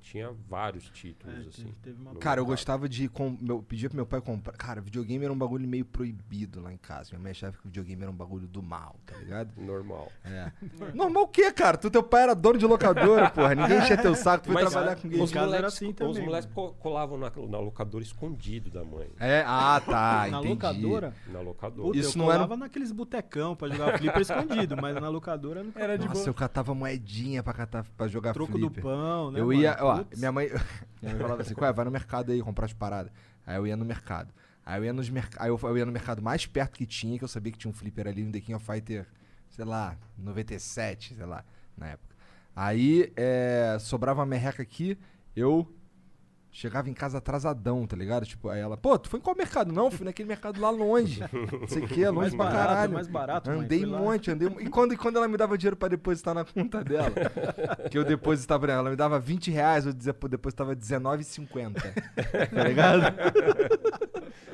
D: tinha vários títulos,
E: É,
D: assim.
A: Cara, eu gostava de. Com, meu, pedia pro meu pai comprar. Cara, videogame era um bagulho meio proibido lá em casa. Minha mãe achava que videogame era um bagulho do mal, tá ligado?
D: Normal.
A: É. Normal o quê, cara? Tu, teu pai era dono de locadora, porra. Ninguém enchia teu saco, tu foi
D: Mas,
A: trabalhar com game.
D: Os moleques,
E: assim
D: os
E: também,
D: moleques co- colavam na, na locadora escondido da mãe.
A: É, ah, tá.
E: na
A: entendi.
E: locadora?
D: Na locadora.
E: Puta,
A: Isso
E: eu
A: não era-
E: colava naqueles botecão pra jogar flipper escondido, mas na locadora não
B: Era de
A: Nossa,
B: boa.
A: eu catava moedinha pra, catar, pra jogar
E: troco
A: flipper.
E: do pão, né?
A: eu
E: mano?
A: ia, ó, Minha mãe, minha mãe falava assim, vai no mercado aí comprar as paradas. Aí eu ia no mercado. Aí eu ia, nos merc... aí eu, eu ia no mercado mais perto que tinha, que eu sabia que tinha um flipper ali no The King of Fighter, sei lá, 97, sei lá, na época. Aí é, sobrava uma merreca aqui, eu chegava em casa atrasadão, tá ligado? Tipo, aí ela, pô, tu foi em qual mercado? Não, fui naquele mercado lá longe. Não sei o que, é longe
E: Mais
A: pra
E: barato,
A: caralho.
E: mais barato, mãe,
A: Andei
E: fui
A: um monte, andei. um- E quando, e quando ela me dava dinheiro pra depositar na conta dela, que eu depositava nela, ela me dava 20 reais, eu dizia, pô, depositava R$19,50. Tá ligado?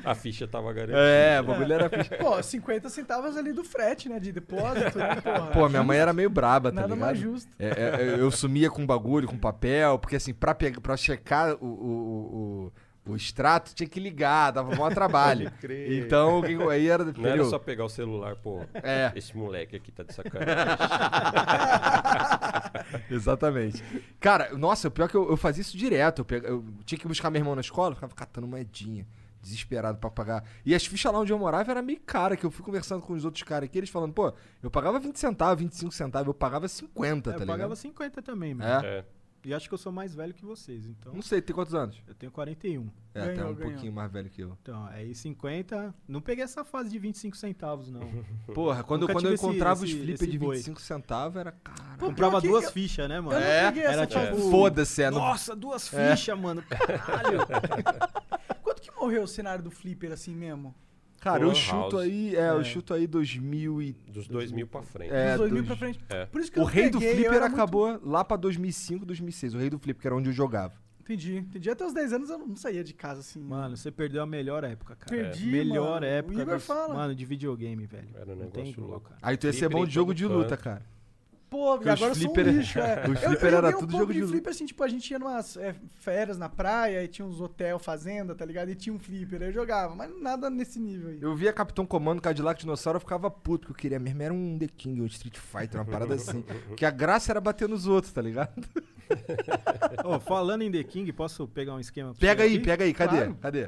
D: A ficha tava garantida.
A: É, o bagulho era ficha.
B: Pô, 50 centavos ali do frete, né? De depósito, né? Porra.
A: Pô, minha mãe era meio braba, tá
B: Nada
A: ligado?
B: mais justo.
A: É, é, eu sumia com bagulho, com papel, porque assim, pra, pegar, pra checar o, o, o, o extrato, tinha que ligar, dava maior trabalho. Então, o que- aí era.
D: Não era só pegar o celular, pô,
A: É.
D: esse moleque aqui tá de sacanagem.
A: Exatamente. Cara, nossa, o pior é que eu, eu fazia isso direto. Eu, pega- eu tinha que buscar meu irmão na escola, eu ficava catando moedinha. Desesperado pra pagar. E as fichas lá onde eu morava era meio cara, que eu fui conversando com os outros caras aqui, eles falando, pô, eu pagava 20 centavos, 25 centavos, eu pagava 50,
E: É,
A: tá
E: eu
A: ligado?
E: pagava 50 também, mano.
A: É?
D: É.
E: E acho que eu sou mais velho que vocês, então.
A: Não sei, tem quantos anos?
E: Eu tenho 41.
A: É, até
B: Ganhou,
A: um
B: ganhou.
A: pouquinho mais velho que eu.
E: Então, aí 50. Não peguei essa fase de 25 centavos, não.
A: Porra, quando, eu- quando eu
E: tive esse-
A: encontrava os flippers de
E: boi.
A: 25 centavos, era cara.
E: Comprava duas
B: eu-
E: fichas, né,
B: Eu
E: mano?
B: não
A: É,
E: era tipo-
A: Foda-se, é. no-
E: Nossa, duas fichas, mano. Caralho.
B: Quanto que morreu o cenário do Flipper assim mesmo?
A: Cara, eu chuto
D: House.
A: aí, é, eu
E: É.
A: chuto aí 2000 e...
D: Dos 2000 pra frente.
A: É,
B: Dos 2000
A: dois-
B: pra frente.
D: é.
B: Por isso que
A: O
B: eu
A: rei do
B: peguei,
A: flipper
B: era muito-
A: acabou lá pra 2005, 2006. O rei do flipper, que era onde eu jogava.
B: Entendi, entendi. Até os 10 anos eu não saía de casa assim.
E: Mano, você perdeu a melhor época, cara.
B: Perdi,
E: melhor
B: mano.
E: época.
B: O Igor
E: dos-
B: fala.
E: Mano, de videogame, velho.
D: Era um negócio louco.
E: cara.
A: Aí tu ia ser bom de jogo de
D: canto.
A: luta, cara.
B: Pô, e agora
A: os
B: eu sou
A: flipper-
B: um lixo, é.
A: os
B: Eu-
A: flipper
B: eu
A: era
B: um
A: tudo
B: pouco
A: jogo de
B: flipper, assim, tipo, a gente ia numas é, férias na praia, e tinha uns hotel, fazenda, tá ligado? E tinha um flipper, aí eu jogava, mas nada nesse nível aí.
A: Eu via Capitão Comando, Cadillac Dinossauro, eu ficava puto, porque eu queria mesmo. Era um The King, um Street Fighter, uma parada assim. que a graça era bater nos outros, tá ligado?
E: Ô, falando em The King, posso pegar um esquema pra
A: Pega aí,
E: aqui?
A: pega aí, cadê?
B: Claro.
A: Cadê?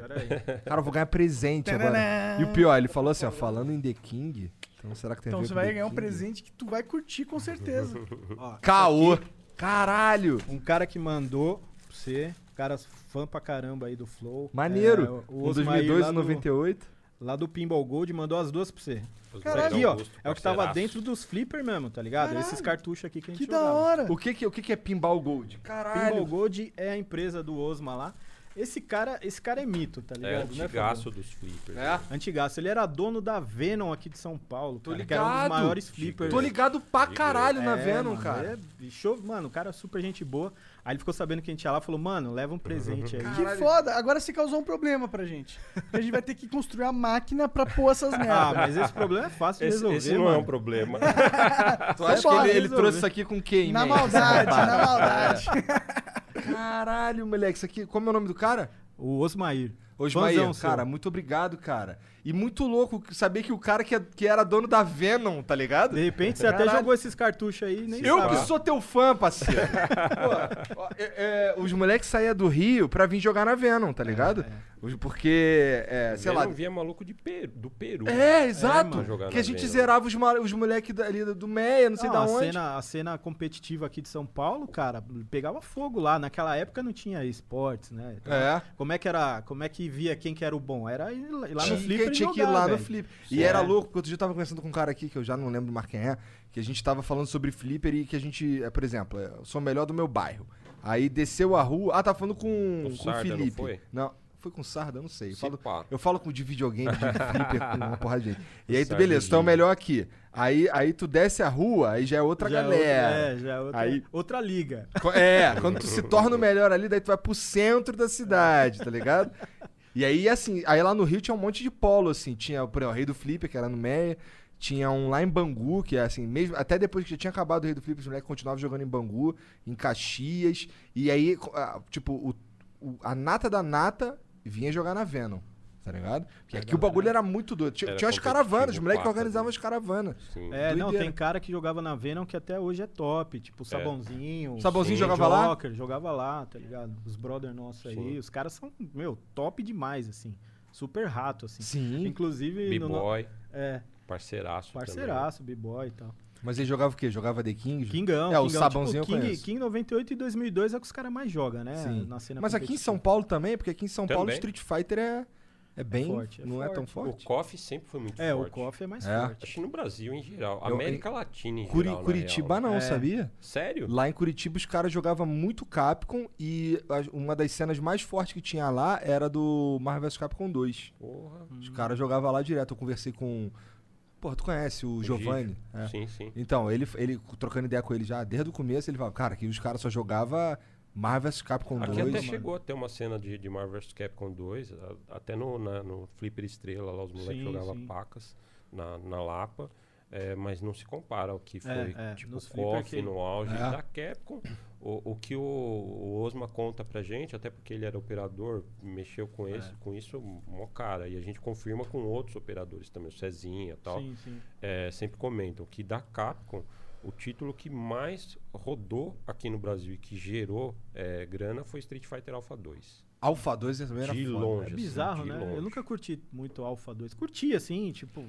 A: Cara, eu vou ganhar presente agora. E o pior, ele falou assim, ó, falando em The King. Então será que tem a
B: Então
A: ver
B: você
A: com
B: vai ganhar um presente que tu vai curtir com certeza.
E: Ó,
A: Caô! Caralho!
E: Um cara que mandou pra você, cara fã pra caramba aí do Flow.
A: Maneiro!
E: É, o
A: um
E: Osmair
A: 2002
E: lá
A: e
E: do-
A: 98.
E: lá do Pinball Gold, mandou as duas pra você.
D: Os
B: Caralho.
E: Aqui, ó, é o que tava dentro dos flipper mesmo, tá ligado? Esses cartuchos aqui que a gente
B: Que da
E: jogava.
B: hora.
A: O que que, o que que é Pinball Gold? Caralho.
E: Pinball Gold é a empresa do Osma lá. Esse cara, esse cara é mito, tá
D: É
E: ligado? né,
D: antigaço
E: Fabão?
D: dos flippers.
A: É?
E: Antigaço. Ele era dono da Venom aqui de São Paulo,
A: Tô
E: cara,
A: ligado.
E: que era um dos maiores flippers.
A: Tô ligado pra caralho na
E: É,
A: Venom,
E: mano,
A: cara.
E: É, bicho, mano, o cara é super gente boa. Aí ele ficou sabendo que a gente ia lá e falou, mano, leva um presente aí.
B: Que foda. Agora você causou um problema pra gente. Porque a gente vai ter que construir a máquina pra pôr essas
E: Ah,
B: merdas.
E: mas esse problema é fácil de
D: Esse,
E: resolver,
D: esse não
E: mano.
D: é um problema.
A: Tu acha que
B: Vambora,
A: ele, ele trouxe isso aqui com quem,
B: na
A: man?
B: maldade, na maldade.
A: Caralho, moleque, isso aqui. Como é o nome do cara?
E: O Osmair.
A: Osmair,
E: seu.
A: cara, muito obrigado, cara. E muito louco saber que o cara que, é- que era dono da Venom, tá ligado?
E: De repente você até
A: Caralho.
E: jogou esses cartuchos aí, nem
A: Eu
E: sabe.
A: que sou teu fã, parceiro. Pô, é- é, os moleques saíam do Rio pra vir jogar na Venom, tá ligado? Porque, é, sei
D: Sei
A: lá.
D: não via maluco de Peru, do Peru.
A: É, exato. que a gente
D: Venom.
A: zerava os, os moleques ali do Meia, não sei
E: Não,
A: da
E: a
A: onde.
E: Cena, a cena competitiva aqui de São Paulo, cara, pegava fogo lá. Naquela época não tinha esportes, né? Então,
A: É.
E: Como é que era? Como é que via quem que era o bom? Era ir lá lá no
A: Tinha
E: flipper
A: que-
E: e
A: tinha que ir lá no
E: velho.
A: flip.
E: Sim.
A: E era
E: É.
A: louco, porque outro dia eu tava conversando com um cara aqui, que eu já não lembro mais quem é, que a gente tava falando sobre flipper e que a gente, é, por exemplo, é, eu sou o melhor do meu bairro. Aí desceu a rua. Ah, tá falando com,
D: Com
A: com o
D: Sarda, não
A: Felipe.
D: foi?
A: Não, foi com o Sarda, eu não sei. Eu
D: Se
A: falo, eu falo com de videogame, de flipper, com uma porrada de gente. E aí, tu, beleza, tu é o melhor aqui. Aí, aí tu desce a rua, aí já é outra
E: Já é
A: galera.
E: É, já é outra,
A: Aí-
E: outra liga.
A: É, quando tu se torna o melhor ali, daí tu vai pro centro da cidade, tá ligado? E aí, assim, aí lá no Rio tinha um monte de polo, assim. Tinha, por exemplo, o Rei do Flipper, que era no Meia. Tinha um lá em Bangu, que é assim, mesmo, até depois que já tinha acabado o Rei do Flipper, os moleques continuavam jogando em Bangu, em Caxias. E aí, ah, tipo, o, o- a nata da nata vinha jogar na Venom, tá ligado? Porque aqui o bagulho era muito doido. Tinha,
D: Era
A: tinha as
D: competitivo,
A: caravanas, os moleques organizavam
D: doido.
A: as caravanas.
D: Sim.
E: É, não,
A: Doideira.
E: tem cara que jogava na Venom que até hoje é top. Tipo, Sabãozinho.
A: Sabãozinho
E: Sim,
A: jogava lá?
E: Joker, jogava lá, tá ligado? Os brother nossos aí.
D: Sim.
E: Os caras são, meu, top demais, assim. Super rato, assim.
A: Sim.
E: Inclusive. no-
D: B-Boy,
E: É,
D: parceiraço.
E: parceiraço, b-boy e tal.
A: Mas ele jogava o quê? Jogava The King?
E: Kingão,
A: É, o
E: Kingão,
A: Sabãozinho eu
E: tipo, King,
A: conheço.
E: King 98 e 2002 é o que os caras mais jogam, né?
A: Sim.
E: Na cena
A: Mas aqui em. São Paulo também, porque aqui em São Paulo o
D: Também.
A: Street Fighter é, é bem.
E: forte, é
A: não é tão
E: forte.
A: forte.
D: O KOF sempre foi muito
E: É,
D: forte.
E: o KOF é mais
A: É.
E: forte.
D: Acho que no Brasil em geral.
A: Eu-
D: América Latina em
A: Curi-
D: geral, na
A: Curitiba
D: real.
A: não,
E: É.
A: sabia?
D: Sério?
A: Lá em Curitiba os caras jogavam muito Capcom e a- uma das cenas mais fortes que tinha lá era do Marvel vs Capcom 2.
D: Porra.
A: Os caras jogavam lá direto. Eu conversei com. Pô, tu conhece o, Giovanni? É.
D: Sim, sim.
A: Então, ele, ele trocando ideia com ele já desde o começo, ele falava, cara, que os caras só jogavam Marvel vs Capcom
D: Aqui
A: 2.
D: até
A: mano.
D: chegou a ter uma cena de, de Marvel vs Capcom 2, a- até no, na- no Flipper Estrela, lá os moleques jogavam
E: sim.
D: pacas na, na Lapa. é, mas não se compara ao que foi
E: é,
D: tipo
E: nos
D: KOF
E: que-
D: no auge
A: É.
D: da Capcom. O, o que o, o Osma conta pra gente, até porque ele era operador, mexeu com,
E: É.
D: esse, com isso mó cara. E a gente confirma com outros operadores também, o Cezinha e tal.
E: Sim, sim.
D: é, sempre comentam que da Capcom, o título que mais rodou aqui no Brasil e que gerou é, grana foi Street Fighter Alpha 2.
A: Alpha 2 também era
D: De
A: foda.
D: longe.
E: É
D: assim,
E: bizarro,
D: de
E: né?
D: longe.
E: Eu nunca curti muito Alpha 2. Curti, assim, tipo...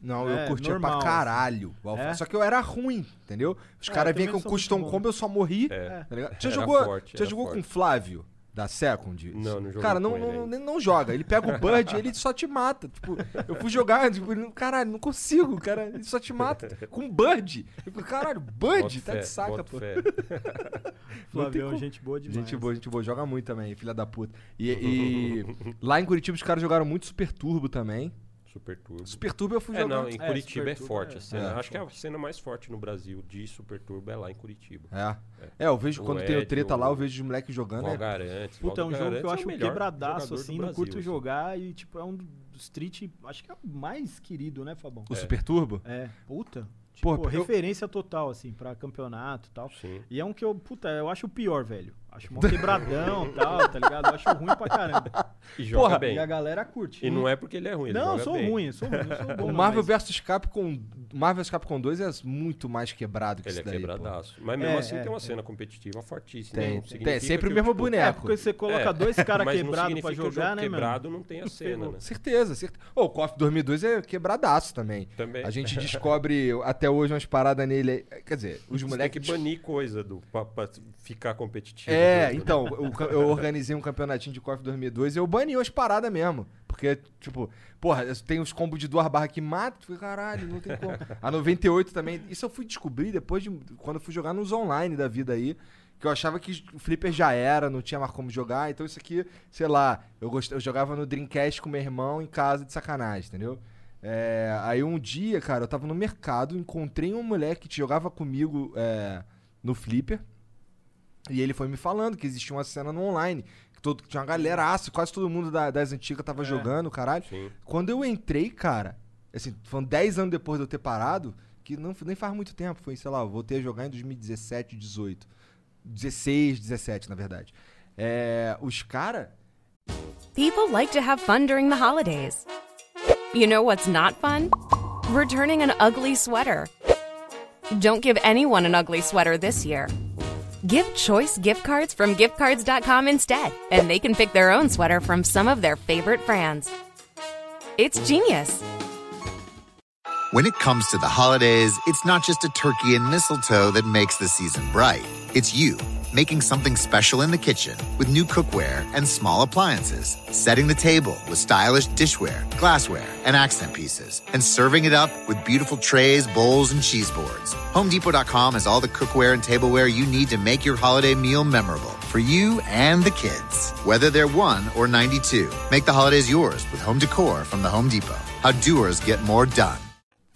A: Não,
E: É,
A: eu curtia
E: normal,
A: pra caralho. o Alpha.
E: É?
A: Só que eu era ruim, entendeu? Os
E: É,
A: caras vinham com custom combo, eu só morri.
D: É.
A: Tá
D: Era
A: jogou,
D: forte, era
A: jogou
D: forte.
A: com o Flávio, da Second?
D: Não, não joguei
A: Cara,
D: com
A: não,
D: ele
A: não, não, não joga. Ele pega o Bud ele só te mata. Tipo, eu fui jogar, tipo, ele, caralho, não consigo, cara. Ele só te mata. Com Bud. Eu caralho, Bud?
D: Boto
A: Tá
D: fé,
A: de saca, pô.
E: Flavião, gente boa demais.
A: Gente boa, gente boa. Joga muito também, filha da puta. E, e lá em Curitiba os caras jogaram muito Super Turbo também.
D: Super Turbo.
A: Super Turbo eu fui
D: É,
A: jogar.
D: não, em
E: É,
D: Curitiba
E: Super
D: é
E: Turbo
D: forte
E: é-
D: a cena.
A: é.
D: Acho que a cena mais forte no Brasil de Super Turbo é lá em Curitiba.
A: É. É, eu vejo
D: O
A: quando tem o
D: Ed,
A: treta
D: o-
A: lá, eu vejo os moleques jogando.
D: Val
A: É,
D: Garantes.
E: Puta, é um jogo que eu
D: é
E: acho quebradaço, assim, não curto
D: assim.
E: jogar e, tipo, é um Street, acho que é o mais querido, né, Fabão?
A: o Super Turbo?
E: É, puta. Tipo,
A: Pô, eu-
E: referência total, assim, pra campeonato e tal.
D: Sim.
E: E é um que eu, puta, eu acho o pior, velho. Acho mó quebradão e tal, tá ligado? Eu acho ruim pra caramba.
D: E joga
A: Porra,
D: bem.
E: E a galera curte.
D: E não é porque ele é ruim, ele
E: Não, eu sou
D: bem.
E: ruim, eu sou ruim, eu sou bom.
A: O Marvel
E: mas-
A: vs Capcom, Marvel vs Capcom 2 é muito mais quebrado que
D: Ele é
A: isso daí. pô.
D: quebradaço. Mas mesmo
E: É,
D: assim
E: é,
D: tem uma
E: é.
D: cena competitiva fortíssima.
A: Tem, tem.
D: significa
A: sempre o
D: que
A: mesmo
D: tipo,
E: É,
A: boneco.
E: porque você coloca
D: É,
E: dois caras quebrados pra
D: que
E: jogar,
D: jogo
E: né, mano?
D: quebrado não tem a cena, né?
A: Certeza, certeza. Ô, o KOF 2002 é quebradaço também.
D: Também.
A: A gente descobre até hoje umas paradas nele. aí. Quer dizer, os
D: Você tem
A: moleques.
D: que banir coisa do, pra, pra ficar competitivo.
A: É,
D: tudo, né?
A: então, o ca- eu organizei um campeonatinho de KOF 2002 e eu bani umas paradas mesmo. Porque, tipo, porra, tem os combos de duas barras que matam, fica, caralho, não tem como. A 98 também. Isso eu fui descobrir depois de. Quando eu fui jogar nos online da vida aí. Que eu achava que o Flipper já era, não tinha mais como jogar. Então isso aqui, sei lá, eu, gost... eu jogava no Dreamcast com meu irmão em casa de sacanagem, entendeu? É, aí um dia, cara, eu tava no mercado, encontrei um moleque que jogava comigo é, no Flipper. E ele foi me falando que existia uma cena no online. Que todo, que tinha uma galera, aço, quase todo mundo da- das antigas tava jogando, caralho.
D: Sim.
A: Quando eu entrei, cara, assim, foram 10 anos depois de eu ter parado, que não, nem faz muito tempo, foi, sei lá, eu voltei a jogar em 2017, 18. 16, 17, na verdade. É, os caras.
G: People like to have fun during the holidays. You know what's not fun? Returning an ugly sweater. Don't give anyone an ugly sweater this year. Give Choice gift cards from giftcards.com instead, and they can pick their own sweater from some of their favorite brands. It's genius.
H: When it comes to the holidays, it's not just a turkey and mistletoe that makes the season bright. It's you, making something special in the kitchen with new cookware and small appliances, setting the table with stylish dishware, glassware, and accent pieces, and serving it up with beautiful trays, bowls, and cheese boards. HomeDepot.com has all the cookware and tableware you need to make your holiday meal memorable for you and the kids. Whether they're 1 or 92, make the holidays yours with home decor from the Home Depot. How doers get more done.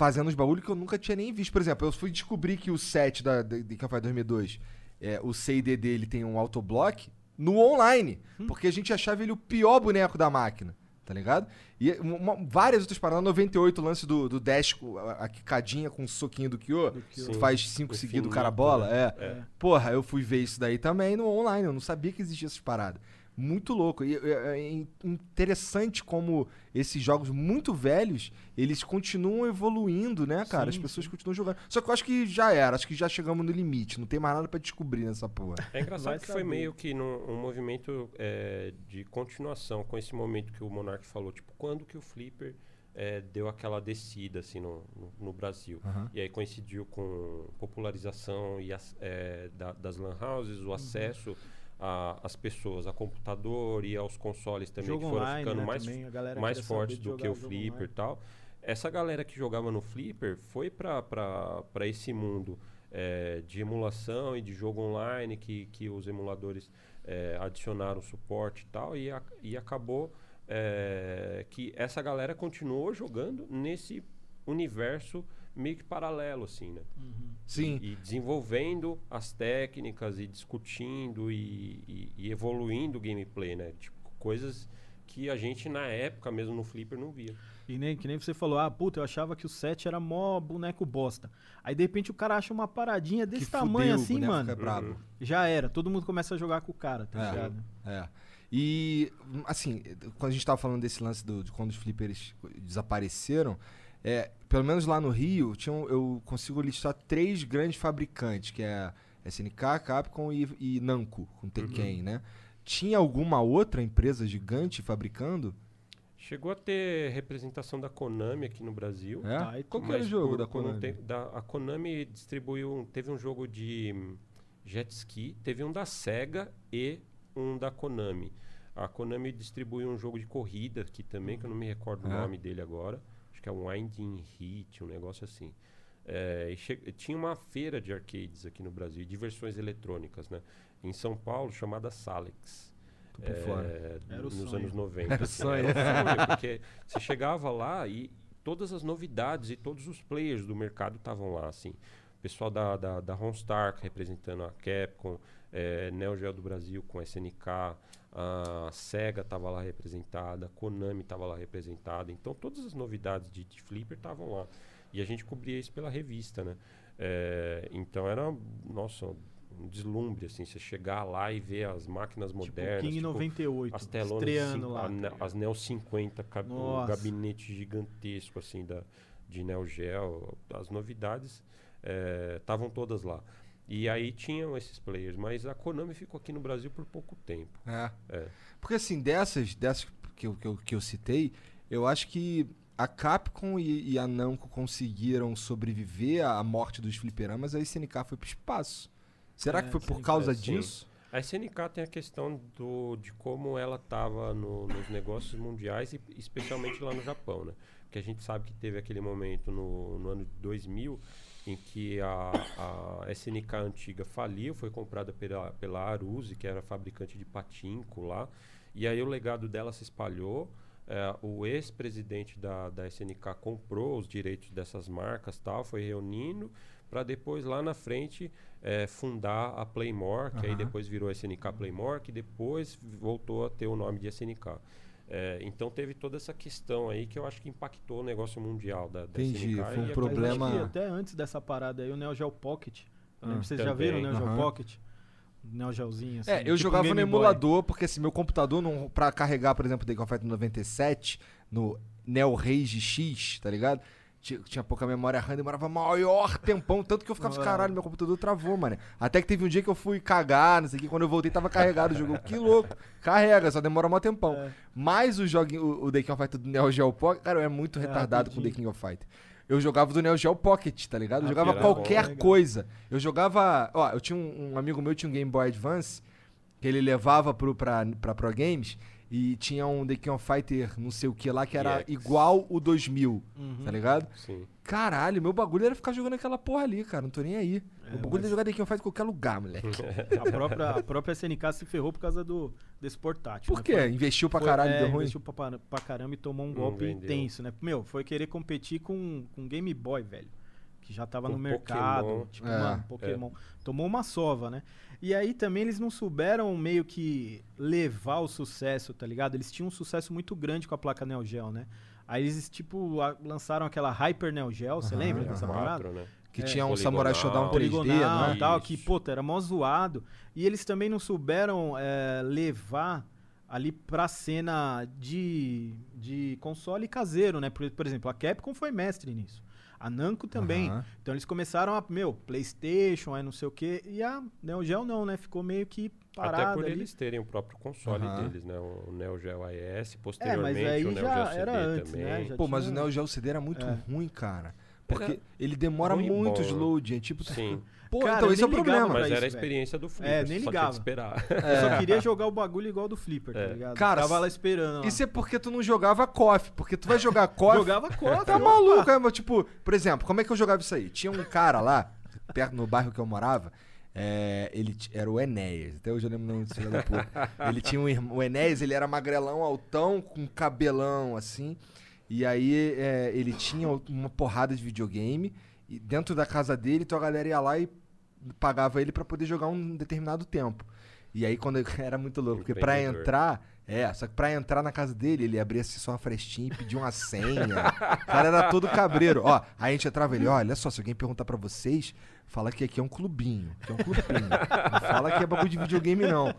A: fazendo os bagulho que eu nunca tinha nem visto. Por exemplo, eu fui descobrir que o set da, de, de Café 2002, é, o C e D dele tem um autoblock no online. Porque a gente achava ele o pior boneco da máquina. Tá ligado? E uma- várias outras paradas. 98, o lance do, do Dash, a, a quicadinha com o soquinho do Kyo. Tu
D: Sim.
A: faz cinco
D: O
A: seguidos,
D: infinito,
A: cara bola.
D: né?
A: É.
D: É.
A: Porra, eu fui ver isso daí também no online. Eu não sabia que existia essas paradas. Muito louco. E é, é in- interessante como esses jogos muito velhos, eles continuam evoluindo, né, cara? As pessoas continuam jogando. Só que eu acho que já era, acho que já chegamos no limite. Não tem mais nada pra descobrir nessa porra.
D: É engraçado
E: Vai
D: que foi
E: saber.
D: meio que num, um movimento é, de continuação com esse momento que o Monark falou. Tipo, quando que o Flipper é, deu aquela descida assim no, no, no Brasil? E aí coincidiu com popularização e as- é, da- das lan houses,
E: Uhum.
D: o acesso a- às pessoas, a computador e aos consoles também,
E: Jogo
D: que foram
E: online,
D: ficando
E: né,
D: mais,
E: também,
D: mais fortes do que o Flipper e tal. Essa galera que jogava no Flipper foi para esse mundo é, de emulação e de jogo online que, que os emuladores é, adicionaram suporte e tal, e, a- e acabou é, que essa galera continuou jogando nesse universo meio que paralelo, assim, né?
A: Sim.
D: E, e desenvolvendo as técnicas e discutindo e, e- e evoluindo o gameplay, né? Tipo, coisas que a gente na época mesmo no Flipper não via.
E: E nem, que nem você falou, ah, puta, eu achava que o set era mó boneco bosta. Aí de repente o cara acha uma paradinha desse
A: Que
E: tamanho
A: fudeu,
E: assim, mano.
A: brabo.
E: Já era, todo mundo começa a jogar com o cara, tá
A: É.
E: ligado?
A: É. E, hum, assim, quando a gente tava falando desse lance do, de quando os flippers desapareceram, é, pelo menos lá no Rio, tinha um- eu consigo listar três grandes fabricantes, que é SNK, Capcom e, e Namco, com Tekken, né? Tinha alguma outra empresa gigante fabricando?
D: Chegou a ter representação da Konami aqui no Brasil.
A: É?
E: Tá, e
A: Qual que era o jogo
D: por-
A: da Konami?
D: da- a Konami distribuiu, teve um jogo de hum, jet ski, teve um da Sega e um da Konami. A Konami distribuiu um jogo de corrida aqui também, que eu não me recordo o
A: É.
D: nome dele agora. Acho que é um Winding Heat, um negócio assim. É, e che- tinha uma feira de arcades aqui no Brasil, de versões eletrônicas, né? Em São Paulo, chamada Salex.
A: Por fora.
D: É,
E: Era o
D: nos
E: sonho.
D: anos 90.
A: Era o
D: assim,
A: sonho.
D: era o sonho, porque você chegava lá e todas as novidades e todos os players do mercado estavam lá, assim. O pessoal da, da, da Ronstar representando a Capcom, é, Neo Geo do Brasil com SNK, a Sega estava lá representada, a Konami estava lá representada. Então todas as novidades de, de Flipper estavam lá. E a gente cobria isso pela revista, né? É, então era, nossa, um deslumbre, assim, você chegar lá e ver as máquinas
E: Tipo,
D: modernas.
E: King
D: tipo,
E: 98,
D: as telonas
E: estreando
D: cin-
E: lá.
D: a
E: tá
D: as Neo 50, ca- o
E: Nossa.
D: gabinete gigantesco assim da de Neo Geo, as novidades estavam todas lá. E aí tinham esses players, mas a Konami ficou aqui no Brasil por pouco tempo.
A: É.
D: É.
A: Porque assim, dessas, dessas que, eu, que, eu, que eu citei, eu acho que a Capcom e, e a Namco conseguiram sobreviver à morte dos fliperamas, a SNK foi pro espaço. Será
E: É,
A: que foi por
E: SNK,
A: causa
D: sim.
A: disso?
D: A SNK tem a questão do, de como ela estava no, nos negócios mundiais e especialmente lá no Japão, né? Porque a gente sabe que teve aquele momento no, no ano de 2000 em que a, a SNK antiga faliu, foi comprada pela, pela Aruze, que era fabricante de patinco lá, e aí o legado dela se espalhou. É, o ex-presidente da, da SNK comprou os direitos dessas marcas tal, foi reunindo para depois lá na frente é, fundar a Playmore, que aí
A: Aham.
D: depois virou SNK Playmore, que depois voltou a ter o nome de SNK. É, então teve toda essa questão aí que eu acho que impactou o negócio mundial da, da
A: Entendi,
D: SNK.
A: foi um
D: e
A: problema-
E: Mas acho que até antes dessa parada aí, o Neo Geo Pocket. Eu lembro
A: Ah,
E: vocês já
D: também.
E: viram o Neo Geo
A: Aham.
E: Pocket? Neo Geozinho, assim.
A: É, eu
E: tipo
A: jogava no emulador, porque assim, meu computador, não, pra carregar, por exemplo, of Fight 97, no Neo Rage X, tá ligado? Tinha, tinha pouca memória RAM, demorava maior tempão, tanto que eu ficava,
E: Ah.
A: caralho, meu computador travou, mano. Até que teve um dia que eu fui cagar, não sei o que, quando eu voltei tava carregado o jogo. Que louco, carrega, só demora um tempão.
E: É.
A: Mas o, joguinho, o, o The King of Fighter do Neo Geo Pocket, cara, eu é muito
E: É,
A: retardado com o The. King of Fighter. Eu jogava do Neo Geo Pocket, tá ligado? Eu
E: Ah,
A: jogava qualquer
E: bom,
A: coisa. Eu jogava. Ó, eu tinha um, um amigo meu, tinha um Game Boy Advance, que ele levava pro, pra, pra Pro Games, e tinha um The King of Fighter, não sei o que lá, que era
D: EX.
A: igual o 2000,
E: Uhum.
A: tá ligado?
D: Sim.
A: Caralho, meu bagulho era ficar jogando aquela porra ali, cara. Não tô nem aí.
E: É,
A: meu bagulho
E: mas-
A: era jogar The King of Fighter em qualquer lugar, moleque.
E: A própria, a própria SNK se ferrou por causa do, desse portátil.
A: Por
E: né?
A: quê?
E: Foi-
A: Investiu pra
E: foi-
A: caralho,
E: é,
A: deu ruim?
E: investiu pra, para- pra caramba e tomou um
D: Não
E: golpe
D: vendeu.
E: intenso, né? Meu, foi querer competir com, com Game Boy, velho. Que já tava
D: Com
E: no mercado.
D: Pokémon.
E: Tipo,
A: É.
E: mano, Pokémon. Tomou uma sova, né? E aí também eles não souberam meio que levar o sucesso, tá ligado? Eles tinham um sucesso muito grande com a placa Neo Geo, né? Aí eles, tipo, a- lançaram aquela Hyper Neo Geo, você
A: Aham,
E: lembra dessa
A: aham.
E: parada?
D: Né?
A: Que
E: É,
A: tinha um
D: poligonal,
A: Samurai Shodown 3D,
E: poligonal
A: né?
E: e tal, que, puta, era mó zoado. E eles também não souberam é, levar ali pra cena de, de console caseiro, né? Por, por exemplo, a Capcom foi mestre nisso. A Namco também.
A: Aham.
E: Então eles começaram a, meu, Playstation, aí não sei o quê. E a Neo Geo não, né? Ficou meio que parada
D: Até por
E: ali.
D: eles terem o próprio console
A: Aham.
D: deles, né? O Neo Geo AES,
E: É, mas
D: posteriormente
E: aí
D: o Neo
E: já
D: Geo CD
E: era antes,
D: também.
E: né? Já
A: Pô, mas o
E: tinha-
A: Neo Geo CD era muito
E: É.
A: ruim, cara. Porque
D: Era
A: ele demora muito
D: bom, né?
A: load. É tipo.
D: Sim,
A: Pô,
E: Cara,
A: então
E: eu
A: esse é o problema.
D: mas
E: isso,
D: era a
E: velho.
D: experiência do Flipper,
E: É, nem
D: só tinha que
E: ligava.
D: esperar.
E: Eu só queria jogar o bagulho igual do Flipper, tá
D: É.
E: ligado?
A: Cara,
E: Ficava lá esperando. ó.
A: Isso é porque tu não jogava KOF. Porque tu vai jogar KOF.
E: Jogava KOF,
A: Tá maluco, é, mas, tipo, por exemplo, como é que eu jogava isso aí? Tinha um cara lá, perto no bairro que eu morava, é, ele t- era o Enéas. Até hoje eu lembro o nome desse filho. Ele tinha um irmão. O Enéas, ele era magrelão, altão, com cabelão, assim. E aí é, ele tinha uma porrada de videogame. E dentro da casa dele, então a galera ia lá e pagava ele pra poder jogar um determinado tempo. E aí quando eu- era muito louco, porque pra
D: Empreendedor.
A: entrar, é, só que pra entrar na casa dele, ele abria assim só uma frestinha e pedia uma senha. o cara era todo cabreiro. Ó, aí a gente entrava ele, olha só, se alguém perguntar pra vocês, fala que aqui é um clubinho, que é um clubinho. não fala que é bagulho de videogame não.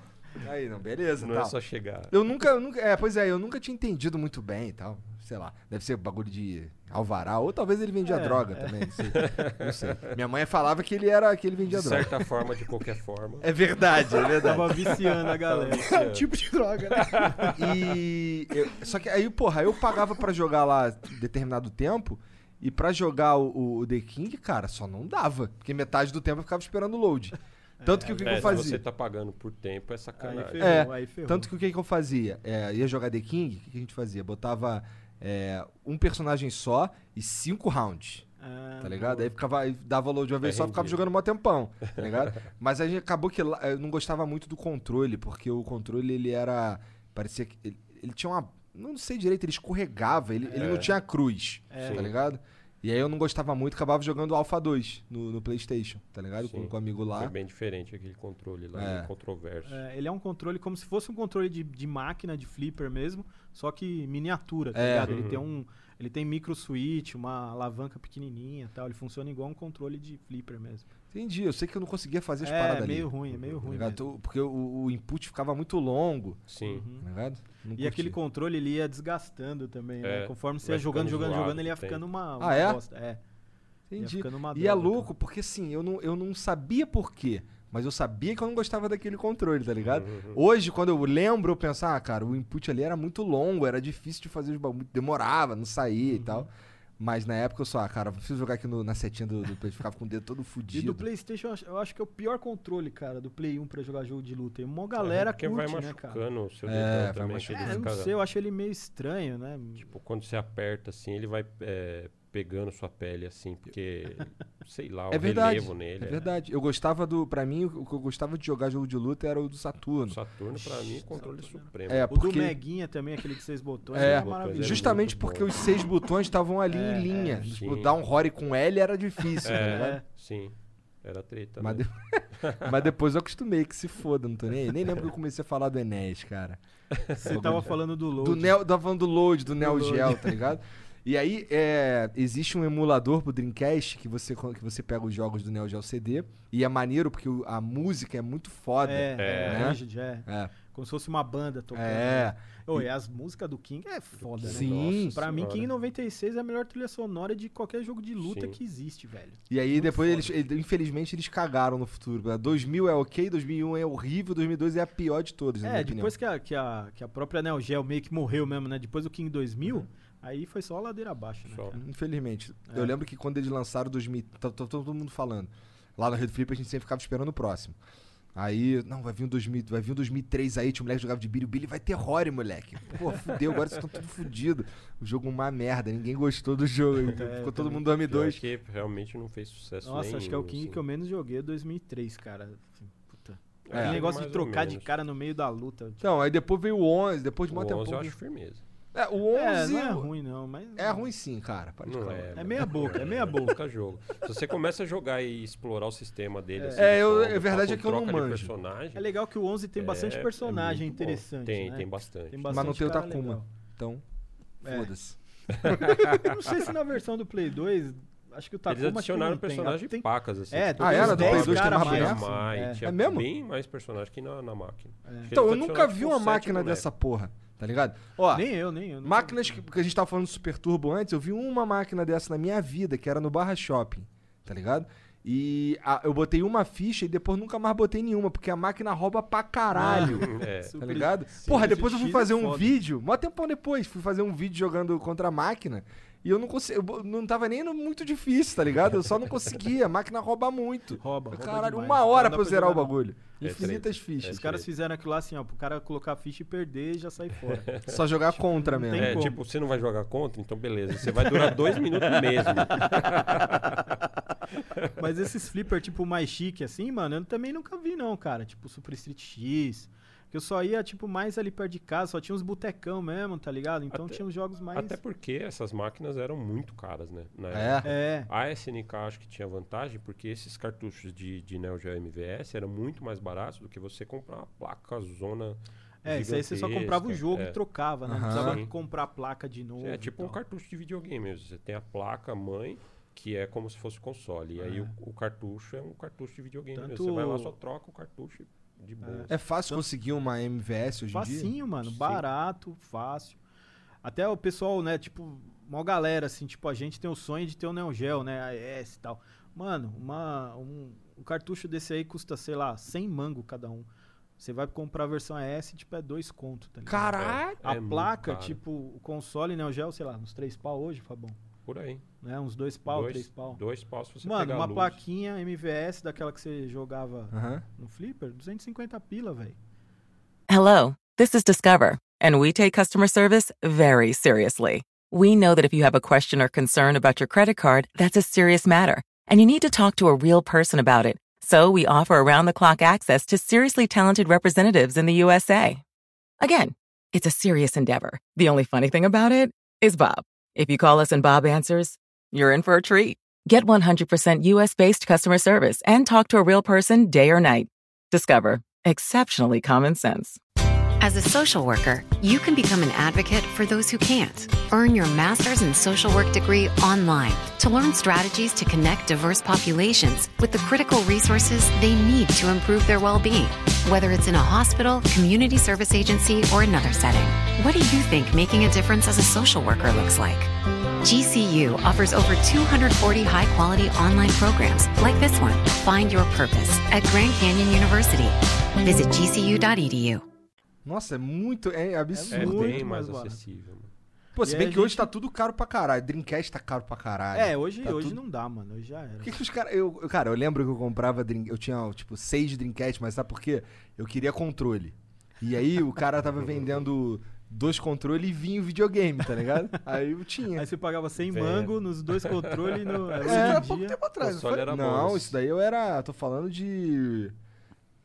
A: Aí, não, beleza,
D: Não
A: tal.
D: é só chegar.
A: Eu nunca, eu nunca, é, pois é, eu nunca tinha entendido muito bem e tal. Sei lá, deve ser bagulho de alvará, ou talvez ele vendia
E: É,
A: droga
E: é.
A: também, não sei. Não sei. Minha mãe falava que ele era que ele vendia
D: De
A: droga.
D: certa forma, de qualquer forma.
A: É verdade, é verdade.
E: Tava viciando a galera.
B: tipo de droga, né?
A: E eu- só que aí, porra, eu pagava pra jogar lá determinado tempo e pra jogar o, o The King, cara, só não dava, porque metade do tempo eu ficava esperando o load. Tanto que o que, que
D: É,
A: eu
D: se
A: fazia?
D: você tá pagando por tempo, é
E: Aí
D: sacanagem.
E: ferrou,
A: É,
E: aí ferrou.
A: Tanto que o que, que eu fazia? É, ia jogar The King, o que, que a gente fazia? Botava é, um personagem só e cinco rounds.
E: Ah,
A: Tá ligado? Aí ficava, aí dava load de uma vez
D: É
A: só, ficava
D: rendido.
A: jogando mó tempão, tá ligado? Mas aí acabou que eu não gostava muito do controle, porque o controle ele era. Parecia que. Ele, ele tinha uma. Não sei direito, ele escorregava, ele, ele não tinha cruz,
E: É.
A: tá ligado? E aí eu não gostava muito, acabava jogando Alpha 2 no, no PlayStation, tá ligado? Com,
D: Sim.
A: com um amigo lá.
D: Foi bem diferente aquele controle lá,
A: É.
D: controverso.
E: É, ele é um controle como se fosse um controle de, de máquina, de flipper mesmo, só que miniatura, tá
A: É.
E: ligado? Ele
D: Uhum.
E: tem um. Ele tem micro switch, uma alavanca pequenininha e tal. Ele funciona igual um controle de flipper mesmo.
A: Entendi, eu sei que eu não conseguia fazer as
E: é,
A: paradas
E: meio
A: ali.
E: ruim, é meio
A: tá
E: ruim. mesmo.
A: Tu- Porque o, o input ficava muito longo,
D: Sim.
E: Uhum.
A: tá ligado? Não
E: E
A: curtia.
E: aquele controle ele ia desgastando também, né?
D: É,
E: Conforme você ia jogando, jogando, jogando, ele ia ficando uma,
A: Ah,
E: uma
A: é?
E: bosta. É.
A: Entendi. E é louco, porque assim, eu não, eu não sabia por quê. Mas eu sabia que eu não gostava daquele controle, tá ligado?
D: Uhum.
A: Hoje, quando eu lembro, eu penso, ah, cara, o input ali era muito longo, era difícil de fazer os bagulho, demorava, não saía e
E: Uhum.
A: tal. Mas na época eu só, ah, cara, preciso jogar aqui no- na setinha do, do Play. Ficava com o dedo todo
E: E
A: fudido.
E: do Playstation, eu acho, eu acho que é o pior controle, cara, do Play 1 pra jogar jogo de luta. E uma
D: É,
E: galera
D: porque
E: curte,
D: vai
E: né, cara?
D: machucando o seu
A: É,
D: dedão
A: vai
D: também.
A: machucando.
D: que ele
E: É, eu não sei, eu acho ele meio estranho, né?
D: Tipo, quando você aperta assim, ele vai é, pegando sua pele assim, porque, sei lá, o
A: É verdade.
D: relevo nele.
A: É verdade. Eu gostava do. Pra mim, o que eu gostava de jogar jogo de luta era o do
D: O
A: Saturno.
D: Saturno, pra mim, é controle supremo.
A: É,
E: o
A: porque.
E: do Meguinha também, aquele de seis botões,
A: É,
E: é,
D: botões, é
A: Justamente porque
D: bom.
A: os seis botões estavam ali
E: É,
A: em linha.
D: é,
A: tipo,
D: sim.
A: dar um Rory com L era difícil, tá
D: É,
A: ligado?
D: sim. Era treta.
A: Mas,
D: né?
A: de- Mas depois eu acostumei, que se foda, não tô nem aí. Nem lembro que eu comecei a falar do Enéas, cara.
E: Você tava falando do Load.
A: Do Neo, tava falando do Load, do Neo
E: Load.
A: Geo, tá ligado? E aí, é, existe um emulador pro Dreamcast que você, que você pega os jogos do Neo Geo CD. E é maneiro porque a música é muito foda.
E: É, é,
A: né?
E: Rigid, é.
A: É.
E: Como se fosse uma banda tocando.
A: É.
E: né? Ô, e as músicas do King é foda, né?
A: Sim.
D: Nossa
E: Pra mim. King 96 é a melhor trilha sonora de qualquer jogo de luta
D: Sim.
E: que existe, velho.
A: E aí
E: Muito
A: depois
E: foda.
A: eles, ele- infelizmente, eles cagaram no futuro. 2000 é ok, 2001 é horrível, 2002 é a pior de todas,
E: É, depois que a, que, a, que a própria Neo Geo meio que morreu mesmo, né? Depois do King 2000, aí foi só ladeira abaixo, né?
D: Só.
A: Infelizmente.
E: É.
A: Eu lembro que quando eles lançaram 2000, tá, tá todo mundo falando. Lá no Red Flip a gente sempre ficava esperando o próximo. Aí, não, vai vir um 2000, vai vir um 2003 aí, tinha um moleque que jogava de Billy, o Billy vai ter Rory, moleque. Pô, fudeu, agora vocês estão tudo fudido. O jogo uma merda, ninguém gostou do jogo. Ficou todo mundo 2002.
D: Pior que realmente não fez sucesso
E: Nossa, acho que é o
D: nenhum,
E: King
D: assim.
E: que eu menos joguei é 2003, cara. Assim, puta.
A: É.
E: Aquele negócio de trocar de cara no meio da luta. tipo,
A: Então, aí depois veio o 11, depois de
D: O
A: mó
D: 11
A: tempo.
D: eu acho firmeza.
A: É, o 11
E: É, não é ruim não, mas...
A: é ruim sim, cara. Pode
D: Não é.
E: É meia boca, é meia boca.
D: Puta jogo. Se você começa a jogar e explorar o sistema dele, assim,
A: É, eu-
D: forma,
A: é verdade é que eu não manjo.
D: personagem,
E: É legal que o 11 tem bastante
D: é-
E: personagem
D: é
E: interessante,
D: Tem,
E: né?
D: tem bastante.
E: Tem
A: Mas não
E: bastante
A: tem o Takuma.
E: legal.
A: Então,
E: É.
A: foda-se.
E: Eu não sei se na versão do Play 2, acho que o Takuma
D: Eles adicionaram
E: não tem.
D: pacas, assim.
E: É,
D: tipo,
E: tem
A: Ah, era? Do Play
E: 10
A: 2 tem
E: cara
A: mais
E: é.
D: tinha
A: É mesmo?
D: bem mais personagem que na, na máquina.
A: Então, eu nunca vi
D: tipo,
A: uma máquina dessa porra, tá ligado? Ó,
E: Nem eu, nem eu.
A: máquinas que, porque a gente tava falando do Super Turbo antes, eu vi uma máquina dessa na minha vida, que era no Barra Shopping, tá ligado? E a- eu botei uma ficha e depois nunca mais botei nenhuma, porque a máquina rouba pra caralho.
D: É.
A: Tá
E: Super-
A: ligado?
E: Sim,
A: Porra, depois eu fui
E: é
A: fazer um
E: foda.
A: vídeo, mó tempão depois, fui fazer um vídeo jogando contra a máquina e eu não consegui, eu bo- não tava nem muito difícil, tá ligado? Eu só não conseguia, a máquina rouba muito.
E: Rouba, rouba
A: Caralho,
E: demais.
A: uma hora pra eu zerar o
E: não.
A: bagulho.
D: É
A: Infinitas
D: treta.
A: fichas.
E: Os caras fizeram aquilo lá assim, ó, pro cara colocar a ficha e perder e já sair fora.
A: Só jogar contra
E: não
A: mesmo.
D: É,
E: como.
D: tipo, você não vai jogar contra, então beleza. Você vai durar dois minutos mesmo.
E: Mas esses flipper, tipo, mais chique assim, mano, eu também nunca vi, não, cara. Tipo, Super Street X. Que eu só ia, tipo, mais ali perto de casa, só tinha uns botecão mesmo, tá ligado? Então
D: Até-
E: tinha uns jogos mais.
D: Até porque essas máquinas eram muito caras, né? Na
A: É.
D: época.
E: É.
D: A SNK acho que tinha vantagem, porque esses cartuchos de, de Neo Geo MVS eram muito mais baratos do que você comprar uma placa zona.
E: É, isso aí você só comprava o jogo
D: É.
E: e trocava, né? Não precisava comprar a placa de novo.
D: É
E: e
D: tipo um cartucho de videogame mesmo. Você tem a placa mãe, que é como se fosse console. E aí o, o cartucho é um cartucho de videogame mesmo. Você
E: Tanto-
D: vai lá, só troca o cartucho de boa.
A: É fácil conseguir uma MVS hoje em dia?
E: Facinho, mano.
D: Sim.
E: Barato, fácil. Até o pessoal, né, tipo, uma galera, assim, tipo, a gente tem o sonho de ter o Neo Geo, né, a ES e tal. Mano, uma, um, um cartucho desse aí custa, sei lá, 100 mango cada um. Você vai comprar a versão ES, tipo, é dois conto, tá ligado?
A: Caralho!
E: A
D: É
E: placa, tipo, o console Neo Geo, sei lá, uns três pau hoje, Fabão.
D: Por aí.
E: Né, uns dois pau,
D: dois,
E: três pau.
D: Dois pau se você
E: Mano,
D: pegar
E: uma
D: a luz.
E: plaquinha MVS daquela que você jogava
A: Aham.
E: no Flipper, 250 pila, velho.
I: Hello, this is Discover, and we take customer service very seriously. We know that if you have a question or concern about your credit card, that's a serious matter, and you need to talk to a real person about it. So we offer around the clock access to seriously talented representatives in the USA. Again, it's a serious endeavor. The only funny thing about it is Bob. If you call us and Bob answers, you're in for a treat. Get 100% US based customer service and talk to a real person day or night. Discover exceptionally common sense.
F: As a social worker, you can become an advocate for those who can't. Earn your master's in social work degree online to learn strategies to connect diverse populations with the critical resources they need to improve their well being, whether it's in a hospital, community service agency, or another setting. What do you think making a difference as a social worker looks like? GCU offers over 240 high quality online programs like this one. Find your purpose at Grand Canyon University. Visit gcu.edu.
A: Nossa, é muito. É
D: É
A: absurdo.
E: muito
D: bem
E: mais
D: mais acessível. mano.
A: Pô, se
E: E
A: bem
E: aí
A: que
E: a
A: hoje
E: gente-
A: tá tudo caro pra caralho. Dreamcast tá caro pra caralho.
E: É, hoje,
A: Tá
E: hoje
A: tudo-
E: não dá, mano. Hoje já era.
A: Por que, que os caras. Eu, cara, eu lembro que eu comprava. Dream, eu tinha, tipo, seis Dreamcast, mas sabe por quê? Eu queria controle. E aí o cara tava vendendo dois controles e vinha o videogame, tá ligado? Aí eu tinha.
E: Aí você pagava 100
D: Velho.
E: mango nos dois controles no. Em
B: era pouco tempo atrás, foi?
D: era
A: Não, isso daí eu era. Tô falando de.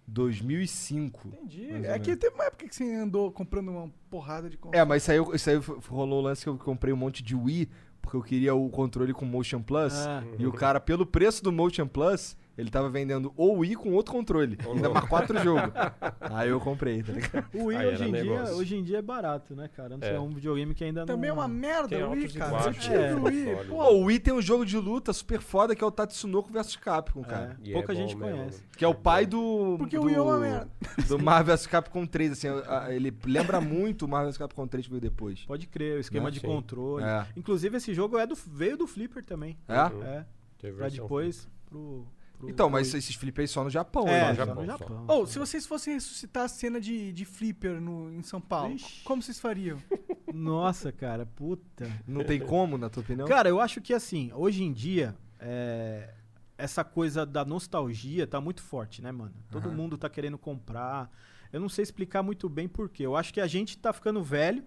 A: 2005.
B: Entendi. É que teve uma época que você andou comprando uma porrada de console.
A: É, mas isso aí, isso aí rolou o lance que eu comprei um monte de Wii, porque eu queria o controle com Motion Plus.
E: Ah.
A: E o cara, pelo preço do Motion Plus, ele tava vendendo o Wii com outro controle. ainda mais quatro jogos. Aí eu comprei, tá ligado?
E: O Wii
D: Aí
E: hoje em, dia, hoje em dia é barato, né, cara? Não sei,
D: É.
E: é um videogame que ainda
B: Também é
E: não.
B: uma merda
D: Tem
B: o Wii, cara. Eu tive
E: no
B: o Wii.
D: console.
B: Pô,
A: o Wii tem um jogo de luta super foda que é o Tatsunoko vs Capcom, cara.
E: É, pouca
D: é
E: gente
D: mesmo,
E: conhece.
D: né?
A: Que é o pai do.
B: Porque
A: do,
B: o Wii é uma merda.
A: Do Marvel vs Capcom 3, assim, ele lembra muito o Marvel vs Capcom 3 que veio depois.
E: Pode crer, o esquema
A: Né?
E: de
D: Sim.
E: controle.
A: É.
E: Inclusive, esse jogo é do, veio do Flipper também.
A: É?
E: É.
D: Teve
E: Pra depois pro. Pro
A: Então, mas
E: pro-
A: esses flip aí só no Japão,
E: É,
A: né?
D: Japão,
E: no. Japão.
B: Ou, se vocês fossem ressuscitar a cena de, de Flipper no, em São Paulo,
E: Ixi.
B: como vocês fariam?
E: Nossa, cara, puta.
A: Não tem como, na tua opinião?
E: Cara, eu acho que assim, hoje em dia, é, essa coisa da nostalgia tá muito forte, né, mano? Todo
A: Aham.
E: mundo tá querendo comprar. Eu não sei explicar muito bem por quê. Eu acho que a gente tá ficando velho.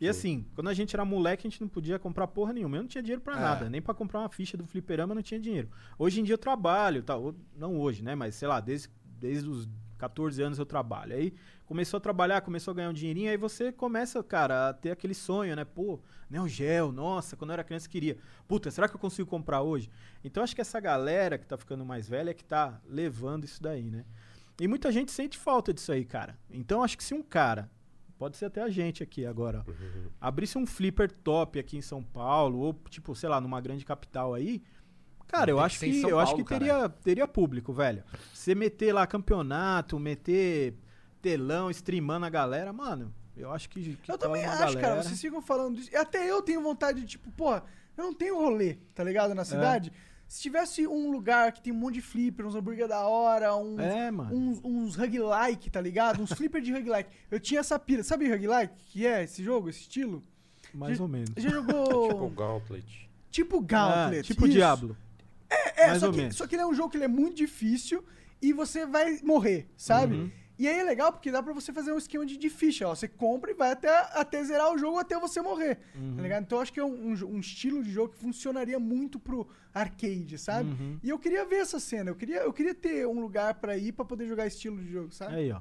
E: E assim, quando a gente era moleque, a gente não podia comprar porra nenhuma. Eu não tinha dinheiro pra
A: É.
E: nada. Nem pra comprar uma ficha do fliperama eu não tinha dinheiro. Hoje em dia eu trabalho, tá? Não hoje, né? Mas sei lá, desde, desde os 14 anos eu trabalho. Aí começou a trabalhar, começou a ganhar um dinheirinho, aí você começa, cara, a ter aquele sonho, né? Pô, Neo Geo, nossa, quando eu era criança eu queria. Puta, será que eu consigo comprar hoje? Então acho que essa galera que tá ficando mais velha é que tá levando isso daí, né? E muita gente sente falta disso aí, cara. Então acho que se um cara, pode ser até a gente aqui agora, ó, abrisse um flipper top aqui em São Paulo, ou tipo, sei lá, numa grande capital aí, cara, eu acho que, eu acho
A: Paulo,
E: que teria, teria público, velho. Você meter lá campeonato, meter telão, streamando a galera, mano, eu acho que, que
B: Eu também acho, cara.
E: galera.
B: Vocês ficam falando disso. E até eu tenho vontade de, tipo, porra, eu não tenho rolê, tá ligado? Na cidade. Se tivesse um lugar que tem um monte de flipper, uns hambúrguer da hora, uns,
E: É,
B: uns, uns hug-like, tá ligado? Uns flipper de hug-like. Eu tinha essa pira. Sabe hug-like? Que é esse jogo, esse estilo?
E: Mais
B: Já-
E: ou menos.
B: Já
D: Tipo
B: jogou.
D: Gauntlet.
B: tipo
E: Ah,
B: Gauntlet.
E: tipo
B: isso.
E: Diablo.
B: É,
E: mais
B: só
E: ou
B: que,
E: menos.
B: só que ele é um jogo que ele é muito difícil e você vai morrer, sabe?
E: Uhum.
B: E aí é legal porque dá pra você fazer um esquema de, de ficha, ó. Você compra e vai até, até zerar o jogo até você morrer,
E: Uhum.
B: tá ligado? Então eu acho que é um, um um estilo de jogo que funcionaria muito pro arcade, sabe?
E: Uhum.
B: E eu queria ver essa cena, eu queria, eu queria ter um lugar pra ir pra poder jogar estilo de jogo, sabe?
E: Aí, ó.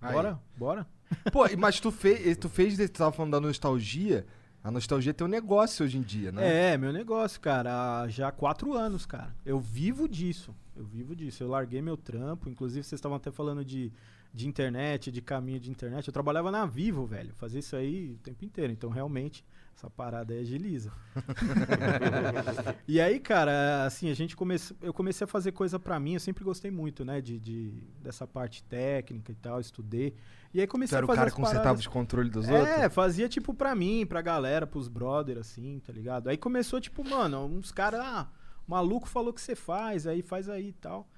A: Aí.
E: Bora? Bora?
A: Pô, e- mas tu fez, tu fez, tu tava falando da nostalgia. A nostalgia tem um negócio hoje em dia, né?
E: É, meu negócio, cara. há Já há quatro anos, cara. Eu vivo disso. Eu vivo disso. Eu larguei meu trampo. Inclusive, vocês estavam até falando de, de internet, de caminho de internet. Eu trabalhava na Vivo, velho. Fazia isso aí o tempo inteiro. Então, realmente, essa parada aí agiliza. e aí, cara, assim, a gente comece... eu comecei a fazer coisa pra mim. Eu sempre gostei muito, né, de, de- dessa parte técnica e tal. Estudei. E aí comecei
A: era
E: a
A: o
E: fazer
A: cara
E: as
A: que consertava
E: paradas-
A: os controles dos
E: é,
A: outros?
E: fazia tipo pra mim, pra galera, pros brother, assim, tá ligado? Aí começou, tipo, mano, uns caras, ah, maluco falou que você faz, aí faz aí e tal.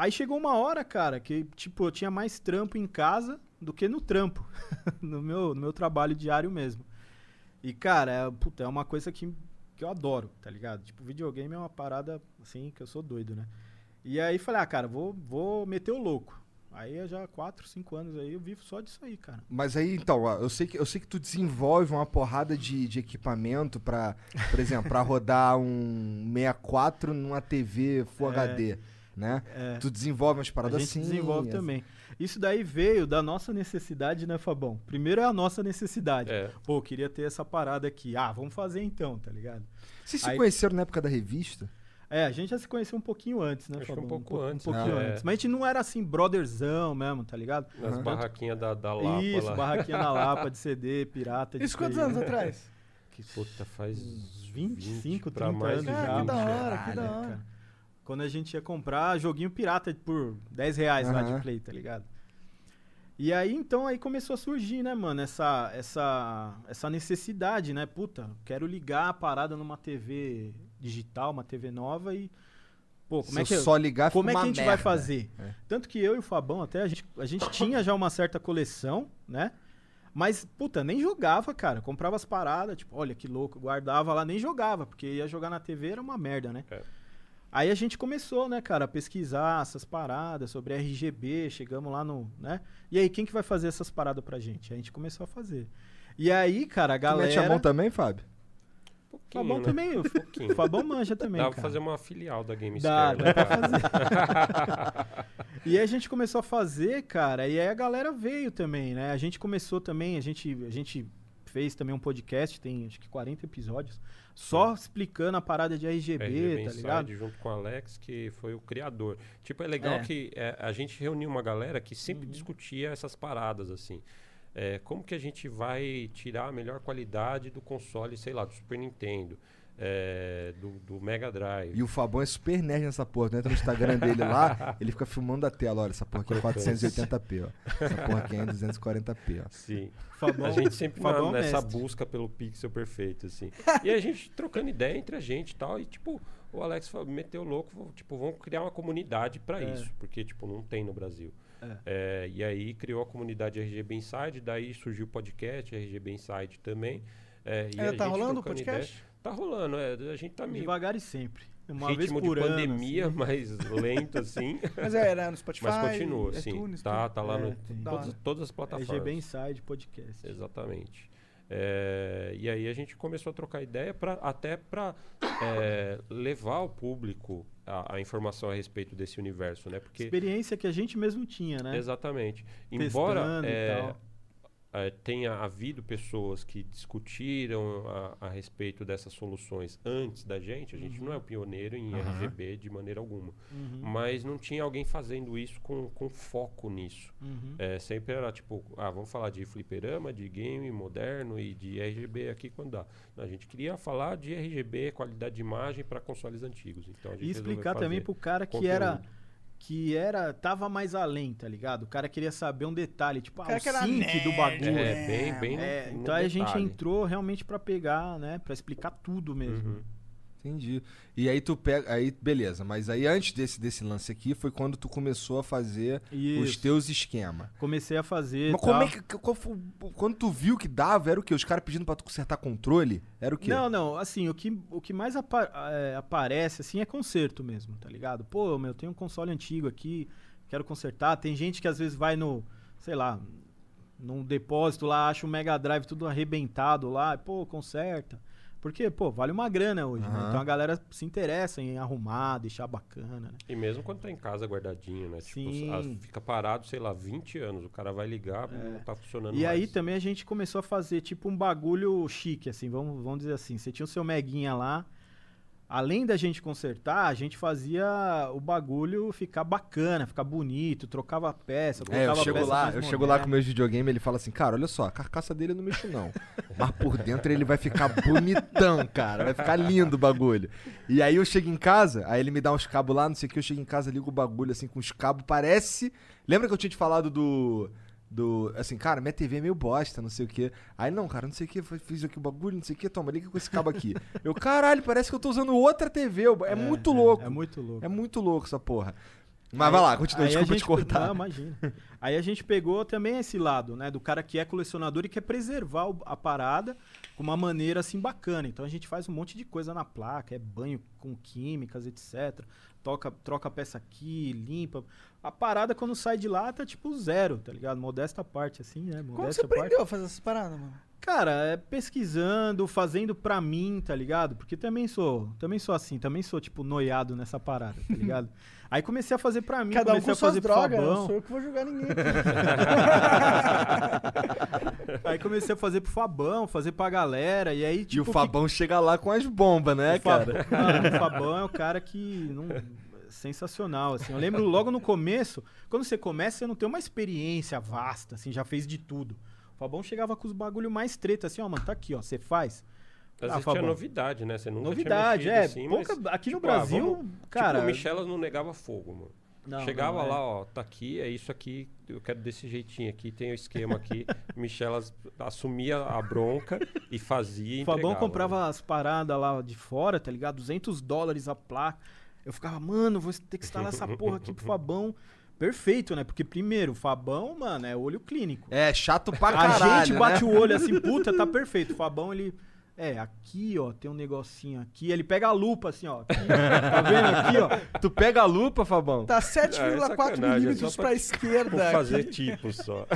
E: Aí chegou uma hora, cara, que, tipo, eu tinha mais trampo em casa do que no trampo, no, meu, no meu trabalho diário mesmo. E, cara, é, puta, é uma coisa que, que eu adoro, tá ligado? Tipo, videogame é uma parada, assim, que eu sou doido, né? E aí falei, ah, cara, vou, vou meter o louco. Aí já 4, 5 anos aí, eu vivo só disso aí, cara.
A: Mas aí, então, eu sei que, eu sei que tu desenvolve uma porrada de, de equipamento pra, por exemplo, pra rodar um 64 numa TV Full
E: É.
A: HD, né?
E: É.
A: Tu desenvolve umas
E: A
A: paradas
E: gente
A: assim.
E: desenvolve
A: as-
E: também. Isso daí veio da nossa necessidade, né, Fabão? Primeiro é a nossa necessidade.
D: É.
E: Pô, queria ter essa parada aqui. Ah, vamos fazer então, tá ligado?
A: Vocês se
E: Aí-
A: conheceram na época da revista?
E: É, a gente já se conheceu um pouquinho antes, né,
D: Acho que um
E: Fabão?
D: pouco
E: po-
D: antes,
E: Um pouquinho
D: né?
E: antes. Mas a gente não era assim, brotherzão mesmo, tá ligado?
D: Nas
A: Uhum.
D: barraquinhas da, da Lapa
E: Isso,
D: lá.
E: barraquinha na Lapa de CD, pirata de
B: Isso quantos anos
E: né?
B: atrás?
D: Que puta, faz
E: 25,
D: 20 pra
E: 30
D: mais
E: anos já.
B: Ah, que da hora, que da hora.
E: Quando a gente ia comprar joguinho pirata por 10 reais lá
A: Aham.
E: de play, tá ligado? E aí, então, aí começou a surgir, né, mano, essa, essa, essa necessidade, né? Puta, quero ligar a parada numa TV digital, uma TV nova e. Pô, como
A: Se
E: é
A: eu
E: que,
A: só ligar,
E: como é que a gente vai
A: merda.
E: fazer?
A: É.
E: Tanto que eu e o Fabão, até a gente, a gente tinha já uma certa coleção, né? Mas, puta, nem jogava, cara. Comprava as paradas, tipo, olha que louco, guardava lá, nem jogava, porque ia jogar na TV era uma merda, né?
D: É.
E: Aí a gente começou, né, cara, a pesquisar essas paradas sobre RGB, chegamos lá no, né? E aí, quem que vai fazer essas paradas pra gente? A gente começou a fazer. E aí, cara, a
A: Tu
E: galera...
A: mete a mão também, Fábio?
D: Pouquinho,
E: Fabão
D: né?
E: também, o
D: Pouquinho.
E: Fabão manja também,
D: Dá pra
E: cara.
D: fazer uma filial da
E: Dá,
D: GameScare.
E: dá
D: né,
E: pra
D: cara?
E: E aí a gente começou a fazer, cara, e aí a galera veio também, né? A gente começou também, a gente, a gente fez também um podcast, tem acho que 40 episódios, só explicando a parada de RGB,
D: RGB
E: tá ligado?
D: junto com o Alex, que foi o criador. Tipo, é legal
E: É.
D: que é, a gente reuniu uma galera que sempre
E: Uhum.
D: discutia essas paradas, assim. É, como que a gente vai tirar a melhor qualidade do console, sei lá, do Super Nintendo, é, do, do Mega Drive.
A: E o Fabão é super nerd nessa porra. Tu entra no Instagram dele lá, ele fica filmando a tela. Olha, essa porra aqui é 480p, ó. Essa porra aqui é em 240p, ó.
D: Sim.
E: Fabão-
D: a gente sempre
E: Fabão
D: nessa
E: mestre.
D: busca pelo pixel perfeito, assim. e a gente trocando ideia entre a gente e tal. E, tipo, o Alex meteu louco, falou, tipo, vamos criar uma comunidade pra
E: É.
D: isso. Porque, tipo, não tem no Brasil. É, e aí criou a comunidade RGB Inside, daí surgiu o podcast RGB Inside também. É, e
B: É,
D: a
B: tá
D: gente
B: rolando o
D: trocando
B: podcast?
D: ideia. Tá rolando, é. A gente tá meio
E: Devagar e sempre. Uma
D: ritmo
E: vez
D: de
E: por ano.
D: pandemia,
E: assim.
D: mas lento, assim.
B: Mas é, era no Spotify,
D: Mas continua, sim.
B: iTunes,
D: Tá, tá lá
E: É,
D: no.
B: Da
D: todas, todas as plataformas.
E: RGB Inside Podcast.
D: Exatamente. É, e aí a gente começou a trocar ideia pra, até para levar ao público a, a informação a respeito desse universo, né? Porque
E: Experiência que a gente mesmo tinha, né?
D: exatamente,
E: Testando
D: embora
E: e
D: é,
E: tal.
D: É, tenha havido pessoas que discutiram a, a respeito dessas soluções antes da gente, a gente não é o pioneiro em RGB de maneira alguma,
E: Uhum.
D: mas não tinha alguém fazendo isso com, com foco nisso.
E: Uhum.
D: É, sempre era tipo, ah, vamos falar de fliperama, de game moderno e de RGB aqui quando dá. A gente queria falar de RGB, qualidade de imagem para consoles antigos. Então a gente
E: E explicar também
D: fazer
E: pro cara que
D: conteúdo.
E: era que era tava mais além, tá ligado? O cara queria saber um detalhe, tipo, ah, o sync do bagulho.
D: É, bem, bem no-
E: É,
D: no
E: então aí a gente entrou realmente pra pegar, né, Pra explicar tudo mesmo.
D: Uhum.
A: Entendi. E aí tu pega. Aí, beleza. Mas aí antes desse, desse lance aqui foi quando tu começou a fazer os
E: Isso.
A: teus esquemas.
E: Comecei a fazer.
A: Mas como é que. foi quando tu viu que dava, era o quê? Os caras pedindo pra tu consertar controle? Era o quê?
E: Não, não, assim, o que, o que mais apa- é, aparece, assim, é conserto mesmo, tá ligado? Pô, meu, tem um console antigo aqui, quero consertar. Tem gente que às vezes vai no, sei lá, num depósito lá, acha o Mega Drive tudo arrebentado lá, pô, conserta. Porque, pô, vale uma grana hoje, né?
A: Aham.
E: Então a galera se interessa em arrumar, deixar bacana, né?
D: E mesmo quando tá em casa guardadinho, né? Tipo,
E: Sim.
D: ah, fica parado, sei lá, 20 anos. O cara vai ligar, não tá funcionando
E: E aí
D: mais.
E: também a gente começou a fazer tipo um bagulho chique, assim, vamos, vamos dizer assim. Você tinha o seu Meguinha lá. Além da gente consertar, a gente fazia o bagulho ficar bacana, ficar bonito, trocava peça,
A: É, eu chego
E: peça
A: lá, eu chego lá com meus videogame, ele fala assim, cara, olha só, a carcaça dele eu não mexo não. Mas por dentro ele vai ficar bonitão, cara. Vai ficar lindo o bagulho. E aí eu chego em casa, aí ele me dá uns cabos lá, não sei o que, eu chego em casa, ligo o bagulho assim com os cabos, parece. Lembra que eu tinha te falado do. Do. Assim, cara, minha TV é meio bosta, não sei o que. Aí, não, cara, não sei o que, fiz aqui o bagulho, não sei o que, toma, liga com esse cabo aqui. Eu, caralho, parece que eu tô usando outra TV. eu- É, muito louco.
E: É muito louco.
A: É muito louco essa porra. Mas vai lá, continua,
E: Aí a
A: desculpa
E: gente
A: te cortar.
E: Não, imagina. Aí a gente pegou também esse lado, né? Do cara que é colecionador e quer preservar a parada com uma maneira assim bacana. Então a gente faz um monte de coisa na placa, é banho com químicas, etc. Toca, troca a peça aqui, limpa. A parada quando sai de lá tá tipo zero, tá ligado? Modesta parte, assim, né?
B: Como
E: Modesta
B: você
E: parte.
B: aprendeu a fazer essas paradas, mano?
E: Cara, é pesquisando, fazendo pra mim, tá ligado? Porque também sou, também sou assim, também sou tipo noiado nessa parada, tá ligado? Aí comecei a fazer pra mim,
B: Cada um
E: comecei
B: com
E: a
B: suas
E: fazer pro
B: drogas,
E: Fabão.
B: não sou eu que vou julgar ninguém.
E: Aí comecei a fazer pro Fabão, fazer pra galera, e aí
A: E
E: tipo
A: o Fabão chega lá com as bombas, né,
E: o Fab-
A: cara?
E: Mano, o Fabão é o cara que não sensacional, assim. Eu lembro logo no começo, quando você começa, você não tem uma experiência vasta, assim, já fez de tudo. Fabão chegava com os bagulho mais treta, assim, ó, mano, tá aqui, ó, você faz.
D: Às
E: Ah,
D: vezes
E: Fabão.
D: tinha novidade, né? Você nunca
E: Novidade,
D: tinha
E: é.
D: mexido assim,
E: pouca-
D: mas,
E: aqui no
D: tipo, ah,
E: Brasil,
D: vamos-
E: cara.
D: Tipo, o Michelas não negava fogo, mano.
E: Não,
D: Chegava
E: não, é.
D: lá, ó, tá aqui, é isso aqui, eu quero desse jeitinho aqui, tem o esquema aqui. Michelas assumia a bronca e fazia e
E: O Fabão
D: né?
E: comprava as paradas lá de fora, tá ligado? 200 dólares a placa. Eu ficava, mano, vou ter que instalar essa porra aqui pro Fabão. Perfeito, né? Porque primeiro, o Fabão, mano, é olho clínico.
A: É, chato pra
E: A
A: caralho,
E: gente
A: né?
E: bate o olho assim, puta, tá perfeito. O Fabão, ele. É, aqui, ó, tem um negocinho aqui. Ele pega a lupa, assim, ó. Aqui, tá vendo aqui, ó?
A: Tu pega a lupa, Fabão?
B: Tá
D: Ah, é
B: 7,4
D: sacanagem, é
B: milímetros pra
D: pra-
B: esquerda.
D: Por fazer
B: aqui.
D: tipo só.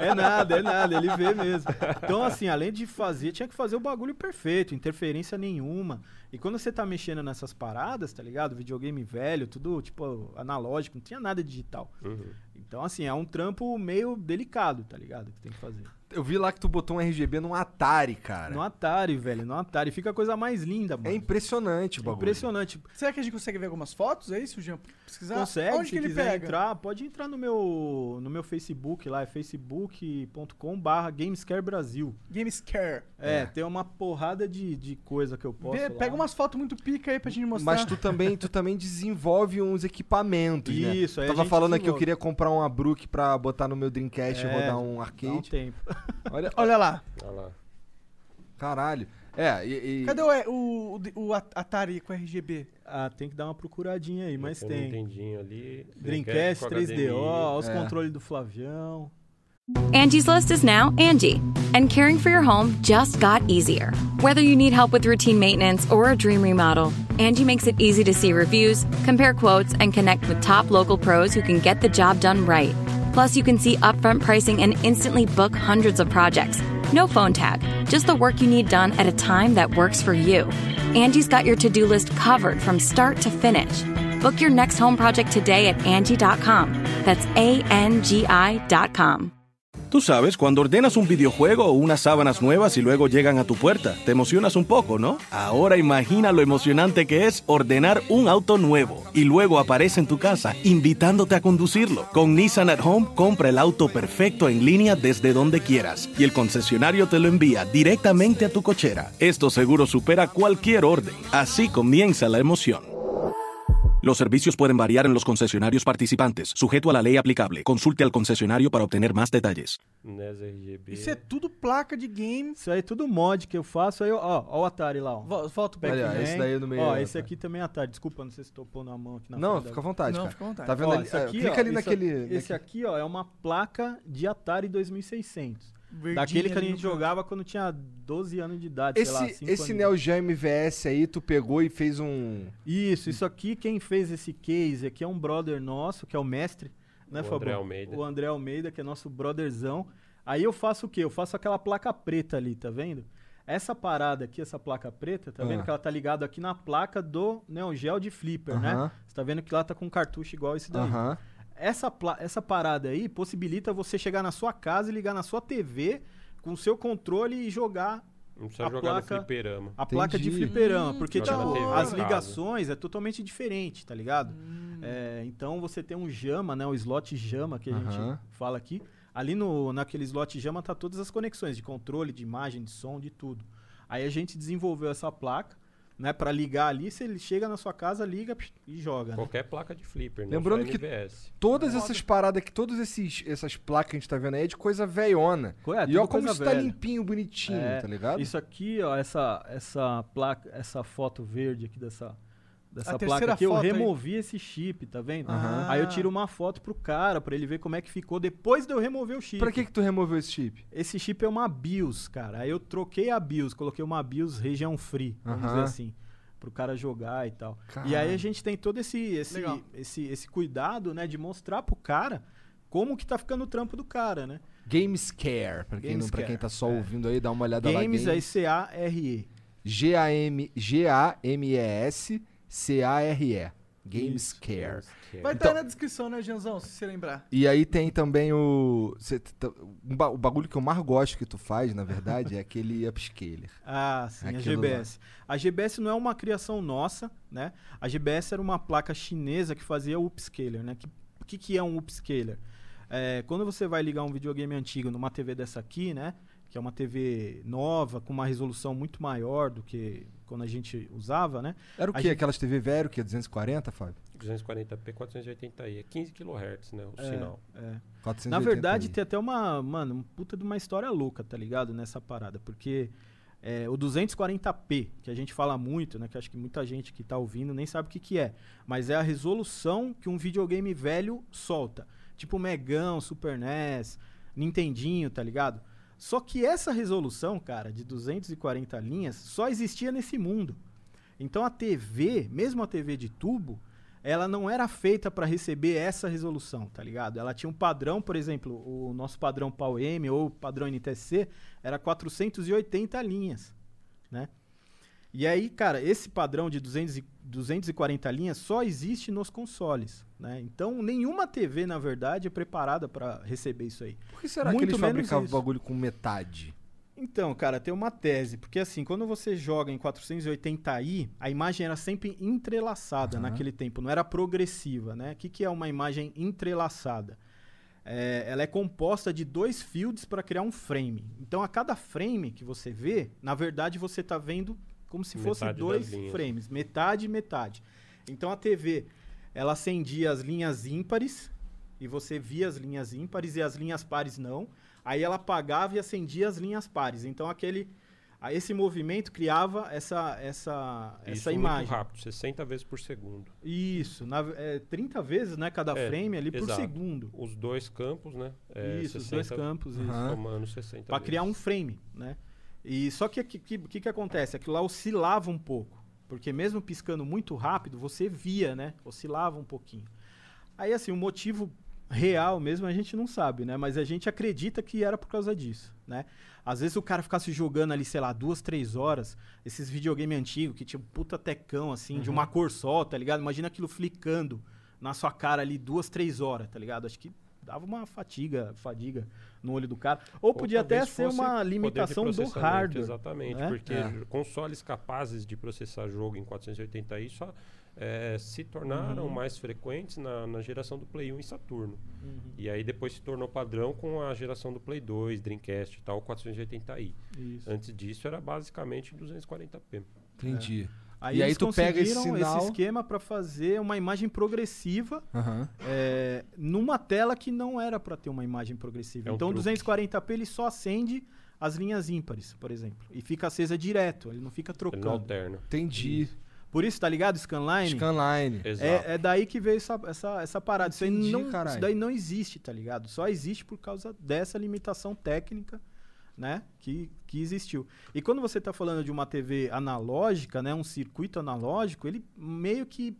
E: É nada, é nada, ele vê mesmo. Então, assim, além de fazer, tinha que fazer o bagulho perfeito, interferência nenhuma. E quando você tá mexendo nessas paradas, tá ligado? Videogame velho, tudo, tipo, analógico, não tinha nada digital.
D: Uhum.
E: Então, assim, é um trampo meio delicado, tá ligado? Que tem que fazer.
A: Eu vi lá que tu botou um RGB num Atari, cara.
E: No Atari, velho, no Atari. Fica a coisa mais linda, mano.
A: É impressionante o
E: É
A: bagulho.
E: impressionante.
B: Será que a gente consegue ver algumas fotos? É isso, Jean? Pesquisar?
E: Consegue,
B: Onde
E: se
B: que ele
E: quiser
B: pega?
E: entrar, pode entrar no meu, no meu Facebook lá, é facebook.com barra Gamescare Brasil.
B: Gamescare.
E: É, tem uma porrada de, de coisa que eu posto
B: Vê,
E: lá.
B: pega umas fotos muito pica aí pra gente mostrar.
A: Mas tu também, tu também desenvolve uns equipamentos, né?
E: Isso, aí a
A: Tava
E: gente
A: falando aqui que eu
E: desenvolve.
A: queria comprar uma Brook pra botar no meu Dreamcast e
E: É,
A: rodar um
E: Dá um
A: arcade.
E: tempo.
A: Olha,
B: Olha lá.
D: Olha lá.
A: caralho. É, e... e-
B: Cadê o, o, o, o Atari com RGB?
E: Ah, tem que dar uma procuradinha aí, mas
D: Tem um
E: tem.
D: Nintendinho ali.
E: Dreamcast,
D: com
E: 3DO,
D: HDMI.
E: os
A: É.
E: controles do Flavião.
G: Angie's List is now Angie, and caring for your home just got easier. Whether you need help with routine maintenance or a dream remodel, Angie makes it easy to see reviews, compare quotes, and connect with top local pros who can get the job done right. Plus, you can see upfront pricing and instantly book hundreds of projects. No phone tag, just the work you need done at a time that works for you. Angie's got your to-do list covered from start to finish. Book your next home project today at Angie.com. That's A-N-G-I dot com.
J: Tú sabes, cuando ordenas un videojuego o unas sábanas nuevas y luego llegan a tu puerta, te emocionas un poco, ¿no? Ahora imagina lo emocionante que es ordenar un auto nuevo y luego aparece en tu casa invitándote a conducirlo. Con Nissan at Home, compra el auto perfecto en línea desde donde quieras y el concesionario te lo envía directamente a tu cochera. Esto seguro supera cualquier orden. Así comienza la emoción. Los servicios pueden variar en los concesionarios participantes, sujeto a la ley aplicable. Consulte al concesionario para obtener más detalles.
B: Isso é tudo placa de game.
E: Isso aí é tudo mod que eu faço. Aí, eu- ó, ó o Atari lá, ó.
B: Vo- Volta o back.
A: Olha, esse daí no meio
E: Ó,
A: é
E: esse
A: Atari.
E: aqui também é Atari. Desculpa, não sei se tô pondo a mão aqui na
A: Não, fica à vontade,
B: Não,
A: cara.
B: fica à vontade.
A: Tá vendo
E: Ó,
A: ali? é,
E: aqui,
A: clica
E: ó,
A: ali
E: isso-
A: naquele...
E: Esse aqui, ó, é uma placa de Atari 2600.
B: Verdinha
E: Daquele que a gente jogava quando tinha 12 anos de idade, sei lá,
A: Esse,
E: 5
A: esse
E: anos.
A: Neo Geo MVS aí, tu pegou e fez um...
E: Isso, isso aqui, quem fez esse case aqui é um brother nosso, que é o mestre, né,
D: O
E: Fabão?
D: André Almeida.
E: O André Almeida, que é nosso brotherzão. Aí eu faço o quê? Eu faço aquela placa preta ali, tá vendo? Essa parada aqui, essa placa preta, tá vendo
A: Ah.
E: que ela tá ligada aqui na placa do Neo Geo de Flipper, né? Você tá vendo que lá tá com um cartucho igual esse daí.
A: Aham.
E: Essa, essa parada aí possibilita você chegar na sua casa e ligar na sua TV com o seu controle e jogar
D: Não precisa
E: a
D: jogar
E: placa-
D: no fliperama.
E: a placa de
A: Entendi.
E: fliperama. Porque,
D: Joga
E: tipo,
D: TV
E: as ligações é totalmente diferente, tá ligado? É, então você tem um JAMA, né? O slot JAMA que a
A: Aham.
E: gente fala aqui. Ali no, naquele slot JAMA tá todas as conexões de controle, de imagem, de som, de tudo. Aí a gente desenvolveu essa placa, né? Pra ligar ali, se ele chega na sua casa, liga psh, e joga, né?
D: Qualquer placa de flipper,
A: Lembrando
D: não só
A: que-
D: MVS.
A: Todas essas paradas aqui, todas esses, essas placas que a gente tá vendo aí é de coisa velhona.
E: É,
A: e olha como isso tá
E: velha.
A: limpinho, bonitinho,
E: É,
A: tá ligado?
E: Isso aqui, ó, essa, essa placa, essa foto verde aqui dessa, dessa
B: A
E: placa aqui, eu
B: foto aí.
E: removi esse chip, tá vendo?
A: Aham.
E: Aí eu tiro uma foto pro cara, pra ele ver como é que ficou depois de eu remover o chip.
A: Pra que que tu removeu esse chip?
E: Esse chip é uma BIOS, cara. Aí eu troquei a BIOS, coloquei uma BIOS região free, vamos
A: Aham.
E: dizer assim, pro cara jogar e tal. E aí a gente tem todo esse esse,
B: Legal.
E: esse esse cuidado, né, de mostrar pro cara como que tá ficando o trampo do cara, né?
A: Gamescare, pra quem, não, pra quem tá só
E: é.
A: ouvindo aí, dá uma olhada
E: Games
A: lá.
E: é C-A-R-E.
A: G-A-M- G-A-M-E-S C-A-R-E. Gamescare.
B: Vai estar
A: Então-
B: na descrição, né, Janzão? Se você lembrar.
A: E aí tem também o. cê tá- um ba- o bagulho que eu mais gosto que tu faz, na verdade, é aquele upscaler.
E: Ah, sim, a
A: Aquilo
E: GBS. A GBS não é uma criação nossa, né? A GBS era uma placa chinesa que fazia upscaler, né? Que- O que, que é um upscaler? É, quando você vai ligar um videogame antigo numa TV dessa aqui, né? Que é uma TV nova, com uma resolução muito maior do que quando a gente usava, né?
A: Era o
E: A
A: quê?
E: gente-
A: Aquelas TV velho, que é 240, Fábio?
D: 240p, 480i. É 15 kHz, né? O
E: É,
D: sinal.
E: é.
A: 480
E: Na verdade, tem até uma, mano, um puta de uma história louca, tá ligado? Nessa parada. Porque É, o 240p, que a gente fala muito, né? Que acho que muita gente que tá ouvindo nem sabe o que, que é. Mas é a resolução que um videogame velho solta. Tipo Megão, Super NES, Nintendinho, tá ligado? Só que essa resolução, cara, de 240 linhas, só existia nesse mundo. Então a TV, mesmo a TV de tubo, ela não era feita para receber essa resolução, tá ligado? Ela tinha um padrão, por exemplo, o nosso padrão PAL-M ou padrão NTSC era 480 linhas, né? E aí, cara, esse padrão de 200 e 240 linhas só existe nos consoles, né? Então, nenhuma TV, na verdade, é preparada para receber isso aí.
A: Por que será
E: Muito
A: que eles fabricavam o bagulho com metade?
E: Então, cara, tem uma tese, porque assim, quando você joga em 480i, a imagem era sempre entrelaçada
A: Aham.
E: naquele tempo, não era progressiva, né? O que, que é uma imagem entrelaçada? É, ela é composta de dois fields para criar um frame. Então, a cada frame que você vê, na verdade, você está vendo como se fosse
D: Metade
E: dois
D: das linhas.
E: frames, metade e metade. Então, a TV, ela acendia as linhas ímpares e você via as linhas ímpares e as linhas pares não. Aí ela apagava e acendia as linhas pares. Então aquele esse movimento criava essa essa
D: Isso
E: essa
D: muito
E: imagem.
D: rápido, 60 vezes por segundo.
E: Isso, na, é, 30 vezes, né, cada
D: É,
E: frame ali por
D: exato.
E: segundo.
D: Os dois campos, né? É,
E: isso, os dois
D: 60
E: campos, isso.
D: Somando 60
E: Para criar um frame, né? E só que o que, que, que que acontece? Aquilo lá oscilava um pouco. Porque mesmo piscando muito rápido, você via, né? Oscilava um pouquinho. Aí, assim, o motivo real mesmo a gente não sabe, né? Mas a gente acredita que era por causa disso, né? Às vezes o cara ficasse jogando ali, sei lá, duas, três horas, esses videogame antigos que tinha um puta tecão, assim, de uma cor só, tá ligado? Imagina aquilo flicando na sua cara ali duas, três horas, tá ligado? Acho que dava uma fatiga, fadiga no olho do cara. Ou,
D: Ou
E: podia até ser uma limitação do hardware.
D: Exatamente,
E: né?
D: porque
A: É.
D: consoles capazes de processar jogo em 480i só eh, se tornaram
E: Uhum.
D: mais frequentes na, na geração do Play 1 e Saturno. E aí depois se tornou padrão com a geração do Play 2, Dreamcast e tal, 480i.
E: Isso.
D: Antes disso era basicamente 240p.
A: Entendi.
E: Aí
A: e aí
E: eles
A: tu pega esse sinal...
E: esquema para fazer uma imagem progressiva
A: Aham.
E: é, numa tela que não era para ter uma imagem progressiva.
D: É
E: então, o
D: truque.
E: 240p ele só acende as linhas ímpares, por exemplo, e fica acesa direto, ele não fica
D: Ele não
E: trocando.
D: alterna.
A: Entendi.
E: Por isso, tá ligado? Scanline.
A: Scanline.
D: Exato.
E: É, é daí que veio essa, essa, essa parada. Isso, aí
A: Entendi,
E: não,
A: caralho.
E: isso daí não existe, tá ligado? Só existe por causa dessa limitação técnica, né? Que, que existiu. E quando você tá falando de uma TV analógica, né? Um circuito analógico, ele meio que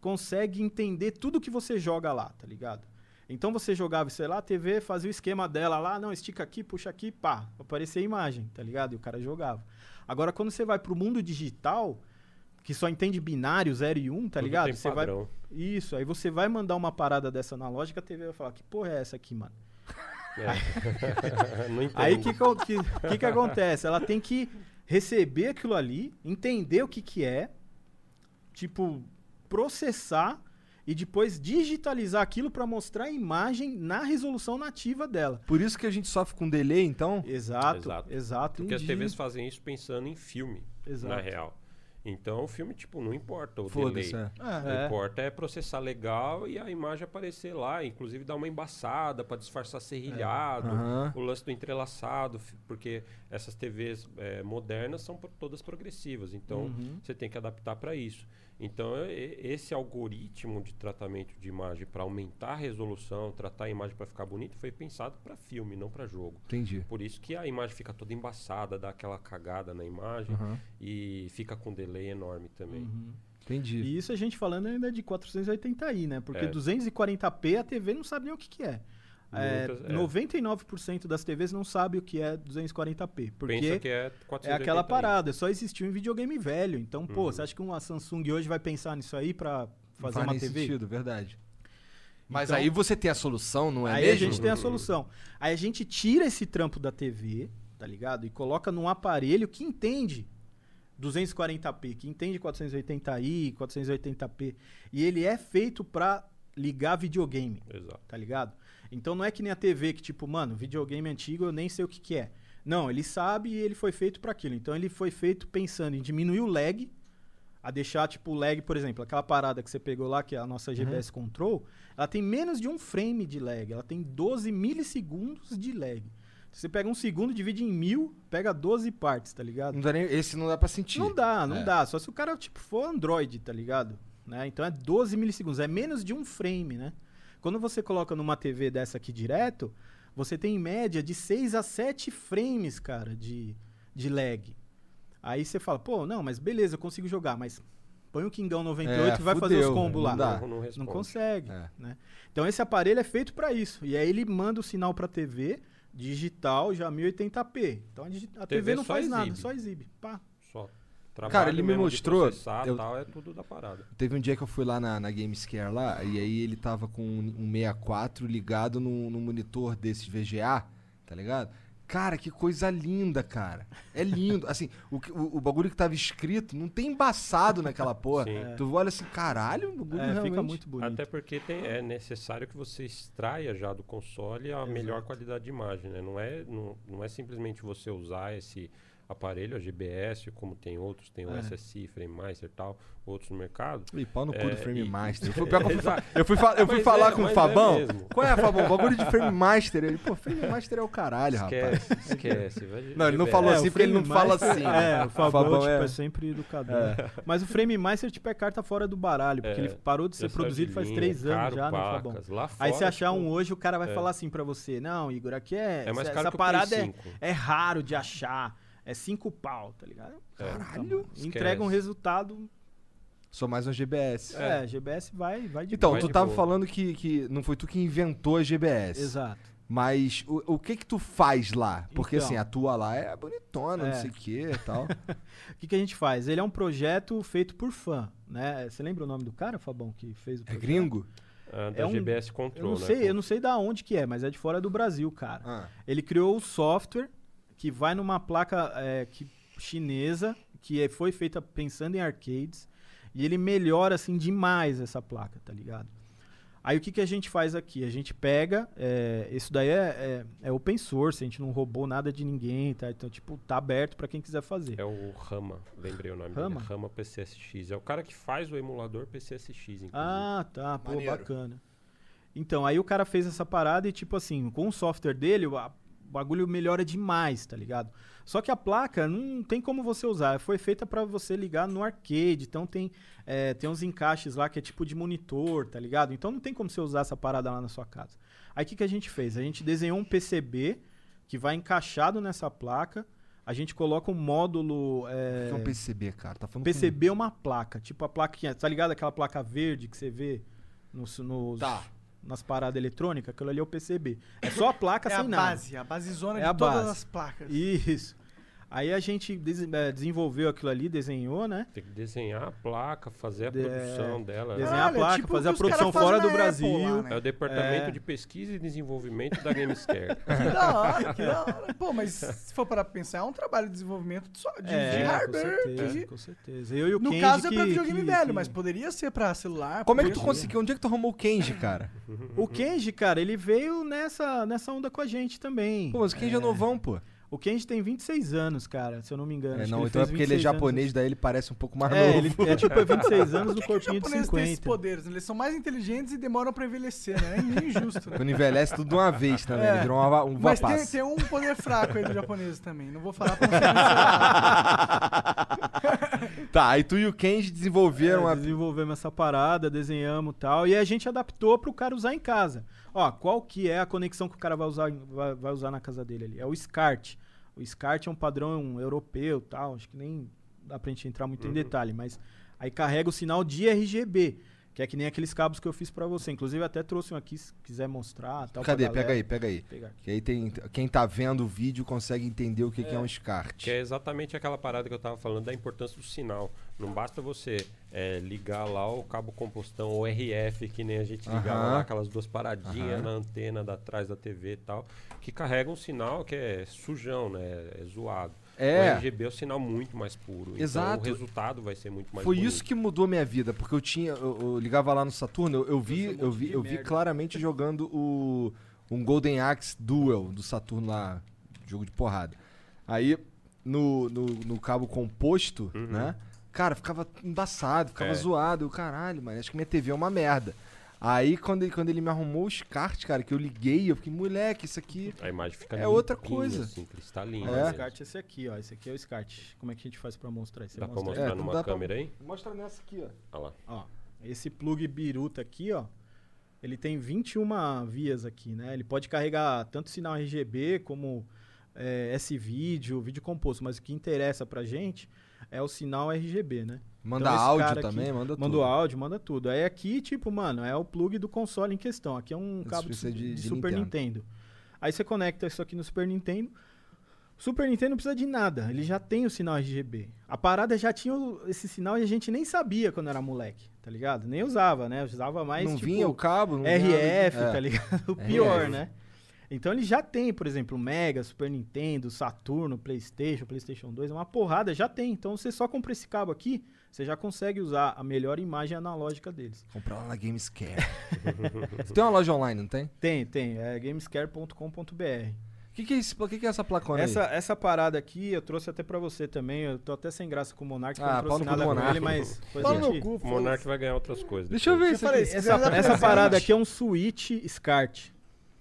E: consegue entender tudo que você joga lá, tá ligado? Então você jogava, sei lá, a TV fazia o esquema dela lá, não, estica aqui, puxa aqui, pá, aparecia a imagem, tá ligado? E o cara jogava. Agora, quando você vai pro mundo digital, que só entende binário 0 e 1, um, tá
D: Tudo
E: ligado? Você vai isso, aí você vai mandar uma parada dessa analógica, a TV vai falar, que porra é essa aqui, mano?
D: É. não entendo.
E: Aí o que, que, que, que acontece? Ela tem que receber aquilo ali, entender o que que é, tipo, processar e depois digitalizar aquilo pra mostrar a imagem na resolução nativa dela.
A: Por isso que a gente sofre com delay, então?
E: Exato,
D: Exato.
E: exato.
D: Porque as. TVs fazem isso pensando em filme,
E: Exato.
D: na real. Então o filme, tipo, não importa o delay.
A: é.
D: O que
E: É.
D: importa é processar legal e a imagem aparecer lá, inclusive dar uma embaçada para disfarçar serrilhado,
A: Aham.
D: o lance do entrelaçado, porque essas TVs eh, modernas são todas progressivas, então
E: Uhum.
D: você tem que adaptar para isso. Então esse algoritmo de tratamento de imagem para aumentar a resolução, tratar a imagem para ficar bonito, foi pensado para filme, não para jogo.
A: Entendi.
D: Por isso que a imagem fica toda embaçada, dá aquela cagada na imagem
A: Aham.
D: e fica com delay enorme também.
A: Entendi.
E: E isso a gente falando ainda de 480i, né? Porque
D: É.
E: 240p a TV não sabe nem o que, que é. É,
D: Muitas- é.
E: 99% das TVs não sabe o que é 240p. Porque
D: Pensa que é
E: é
D: 480
E: aquela parada, só existiu em videogame velho. Então, pô,
D: Uhum.
E: você acha que uma Samsung hoje vai pensar nisso aí pra fazer
A: Faz
E: uma TV?
A: sentido, verdade. Mas
E: Então-
A: aí você tem a solução, não é
E: aí
A: mesmo?
E: a gente tem a solução. Aí a gente tira esse trampo da TV, tá ligado? E coloca num aparelho que entende 240p, que entende 480i, 480p. E ele é feito pra ligar videogame,
D: Exato.
E: tá ligado? Então não é que nem a TV que tipo, mano, videogame antigo eu nem sei o que que é. Não, ele sabe e ele foi feito pra aquilo. Então ele foi feito pensando em diminuir o lag, a deixar tipo o lag, por exemplo, aquela parada que você pegou lá, que é a nossa GPS Control, ela tem menos de um frame de lag, ela tem 12 milissegundos de lag. Você pega um segundo, divide em mil, pega 12 partes, tá ligado?
A: Não dá nem, esse não dá pra sentir.
E: Não dá, não
A: É.
E: dá. Só se o cara, tipo, for Android, tá ligado? Né? Então é 12 milissegundos, é menos de um frame, né? Quando você coloca numa TV dessa aqui direto, você tem em média de 6 a 7 frames, cara, de, de lag. Aí você fala, pô, não, mas beleza, eu consigo jogar, mas põe o Kingão 98
A: É,
E: e vai fazer os combos
A: não
E: lá.
A: dá.
D: Não, não
E: consegue,
A: É.
E: né? Então esse aparelho é feito pra isso. E aí ele manda o sinal pra TV, digital, já 1080p. Então a, a TV,
D: TV
E: não faz nada,
D: exibe.
E: só exibe. Pá.
D: Trabalho
A: Cara, ele me mostrou,
D: processar,
A: eu-
D: tal, é tudo da parada.
A: Teve um dia que eu fui lá na, na Gamescare lá, e aí ele tava com um um 64 ligado no, no monitor desses VGA, tá ligado? Cara, que coisa linda, cara. É lindo. Assim, o, o, o bagulho que tava escrito não tem embaçado naquela porra.
D: Sim.
A: Tu olha assim, caralho, o bagulho
E: É,
A: realmente...
E: fica muito bonito.
D: Até porque tem- é necessário que você extraia já do console a melhor qualidade de imagem, né? Não é, não, não é simplesmente você usar esse aparelho, a GBS, como tem outros, tem o
E: É.
D: SSI, FrameMaster e tal, outros no mercado.
A: Ih, pau no cu
D: É,
A: do Frame
D: e-
A: Master. Eu eu fui, eu fui, fa- eu fui
D: Mas
A: falar
D: é,
A: com o
D: é
A: Fabão. Qual é, Fabão? Bagulho de Frame Master. Ele, pô, Frame Master é o caralho, rapaz.
D: Esquece, esquece.
A: Não, ele não falou
E: É,
A: assim
E: o
A: porque ele não fala assim.
E: É, o Fabão,
A: Fabão
E: tipo,
A: é-
E: é. sempre educador. Mas o Frame Master, tipo, é carta fora do baralho, porque
D: É,
E: ele parou de ser produzido faz
D: linha,
E: três anos
D: caro,
E: já, né, Fabão? Aí você achar
D: tipo,
E: um hoje, o cara vai
D: é.
E: falar assim pra você, não, Igor, aqui é,
D: É mais
E: essa,
D: o
E: parada é,
D: 5.
E: é raro de achar, é cinco pau, tá ligado? Caralho,
D: Esquece.
E: entrega um resultado,
A: Sou mais um GBS.
E: é, GBS vai, vai de
A: Então,
E: boa.
A: tu
D: de
A: tava
D: boa.
A: falando que, que não foi tu que inventou a GBS.
E: Exato.
A: Mas o, o que que tu faz lá? Porque
E: Então.
A: assim, a tua lá é bonitona, não
E: É.
A: sei o que e tal.
E: O que, que a gente faz? Ele é um projeto feito por fã, né? Você lembra o nome do cara, Fabão, que fez o
A: É
E: projeto?
A: gringo?
D: Ah, da
E: É um-
D: GBS
E: Eu
D: Control,
E: não
D: né?
E: sei, eu não sei da onde que é, mas é de fora do Brasil, cara.
A: Ah.
E: Ele criou o software que vai numa placa é, que, chinesa, que é- foi feita pensando em arcades, e ele melhora, assim, demais essa placa, tá ligado? Aí o que, que a gente faz aqui? A gente pega, é, isso daí é, é, é open source, a gente não roubou nada de ninguém, tá? Então, tipo, tá aberto pra quem quiser fazer.
D: É o Rama, lembrei o nome
E: Rama?
D: dele. Rama PCSX. É o cara que faz o emulador PCSX, inclusive.
E: Ah, tá, pô,
A: Maneiro.
E: bacana. Então, aí o cara fez essa parada e, tipo assim, com o software dele, a- o bagulho melhora demais, tá ligado? Só que a placa não tem como você usar. Foi feita pra você ligar no arcade. Então tem, é, tem uns encaixes lá que é tipo de monitor, tá ligado? Então não tem como você usar essa parada lá na sua casa. Aí o que, que a gente fez? A gente desenhou um PCB que vai encaixado nessa placa. A gente coloca um módulo.
A: O
E: É,
A: que é um PCB, cara? Tá falando
E: PCB é uma placa, tipo a plaquinha, tá ligado? Aquela placa verde que você vê nos, nos-
A: Tá.
E: Nas paradas eletrônicas, aquilo ali é o PCB. É só a placa
B: É
E: sem
B: a
E: nada.
B: base, a basezona
E: É
B: de
E: a
B: todas
E: base.
B: as placas.
E: Isso. Aí a gente des- eh, desenvolveu aquilo ali, desenhou, né?
D: Tem que desenhar a placa, fazer a
E: De-
D: produção dela. né?
E: desenhar a
B: é
E: placa,
B: tipo
E: fazer a produção fora do
B: Apple
E: Brasil.
B: lá, né?
D: É o departamento
E: É.
D: de pesquisa e desenvolvimento da Gamescare.
B: Que da hora, que da hora. Pô, mas se for para pensar, é um trabalho de desenvolvimento só de,
E: É,
B: de
E: com
B: hardware.
E: certeza,
B: que-
E: com certeza. Eu e o
B: no
E: Kenji
B: caso é pra
E: que-
B: videogame
E: que-
B: velho,
E: que-
B: mas poderia ser pra celular.
A: Como é que tu conseguiu? Onde é que tu arrumou o Kenji, cara?
E: O Kenji, cara, ele veio nessa, nessa onda com a gente também.
A: Pô, mas o Kenji é novão, pô.
E: O Kenji tem 26 anos, cara, se eu não me engano.
A: É, não, então é porque ele é
E: 26 anos.
A: japonês, daí ele parece um pouco mais
E: É,
A: novo.
E: ele é tipo é 26 anos no corpinho de
B: japoneses têm esses
E: 50.
B: poderes? Eles são mais inteligentes e demoram pra envelhecer, né? É meio injusto, né?
A: Quando envelhece tudo de uma vez também.
B: É.
A: Ele virou uma, um
B: Mas tem, tem um poder fraco aí do japonês também. Não vou falar pra censurado.
A: Tá, aí tu e o Kenji desenvolveram
E: É,
A: a...
E: Desenvolvemos essa parada, desenhamos e tal, e a gente adaptou pro cara usar em casa. Ó, qual que é a conexão que o cara vai usar, vai, vai usar na casa dele ali? É o SCART. O SCART é um padrão europeu tal, acho que nem dá pra gente entrar muito em detalhe, mas aí carrega o sinal de RGB, que é que nem aqueles cabos que eu fiz pra você. Inclusive até trouxe um aqui, se quiser mostrar. Tal,
A: Cadê? Pega aí, pega aí. Que aí tem... Quem tá vendo o vídeo consegue entender o que que é, um SCART.
D: Que é exatamente aquela parada que eu tava falando da importância do sinal. Não basta você é, ligar lá o cabo compostão ou RF, que nem a gente ligava lá, aquelas duas paradinhas
A: Aham.
D: na antena da trás da TV e tal, que carregam um sinal que é sujão, né? É zoado.
A: É.
D: O RGB é um sinal muito mais puro.
A: Exato.
D: Então o resultado vai ser muito mais
A: Foi
D: bonito.
A: isso que mudou minha vida, porque eu tinha, eu, eu ligava lá no Saturno, eu, eu vi,
E: um
A: eu vi, eu vi claramente jogando o um Golden Axe Duel do Saturno lá, jogo de porrada. Aí no, no, no cabo composto, né? Cara, ficava embaçado, ficava
D: É.
A: zoado, eu caralho, mano, acho que minha TV é uma merda. Aí quando ele, quando ele me arrumou os cards, cara, que eu liguei, eu fiquei, moleque, isso aqui.
D: A imagem fica
A: É outra coisa.
D: Assim, cristalina.
A: É.
E: O. SCART é esse aqui, ó. Esse aqui é o SCART. Como é que a gente faz pra mostrar isso?
D: Dá pra
E: Mostra aí.
D: mostrar
A: É,
D: numa
A: dá pra-
D: câmera aí?
A: Mostra nessa aqui, ó.
D: Olha lá.
E: Ó, esse plug biruta aqui, ó, ele tem 21 vias aqui, né? Ele pode carregar tanto sinal RGB como é, S-vídeo, vídeo composto, mas o que interessa pra gente é o sinal RGB, né?
A: Manda
E: Então,
A: áudio
E: aqui
A: também, manda
E: Manda
A: tudo.
E: o áudio, manda tudo. Aí aqui, tipo, mano, é o plug do console em questão. Aqui é um cabo de,
A: de-
E: de Super
A: Nintendo.
E: Nintendo. Aí você conecta isso aqui no Super Nintendo. Super Nintendo não precisa de nada, ele já tem o sinal RGB. A parada já tinha esse sinal e a gente nem sabia quando era moleque, tá ligado? Nem usava, né? Usava mais
A: não
E: tipo,
A: vinha o cabo, não vinha
E: RF,
A: nada de-
E: tá
A: é.
E: ligado? O pior,
A: RF.
E: né? Então ele já tem, por exemplo, Mega, Super Nintendo, Saturno, PlayStation, PlayStation 2, uma porrada já tem. Então você só compra esse cabo aqui, você já consegue usar a melhor imagem analógica deles.
A: Comprar lá na Gamescare. Você tem uma loja online, não tem?
E: Tem, tem, é gamescare.com.br.
A: O que, que é isso? Que, que é essa placona
E: Essa,
A: aí?
E: essa parada aqui eu trouxe até pra você também. Eu tô até sem graça com o Monark, porque
A: Ah,
E: eu não trouxe nada com ele, mas... depois
B: Pau
E: a
B: no cu,
D: O Monark vai ganhar outras coisas.
A: Deixa eu ver isso
B: falei,
E: Essa, essa parada aqui é um Switch SCART.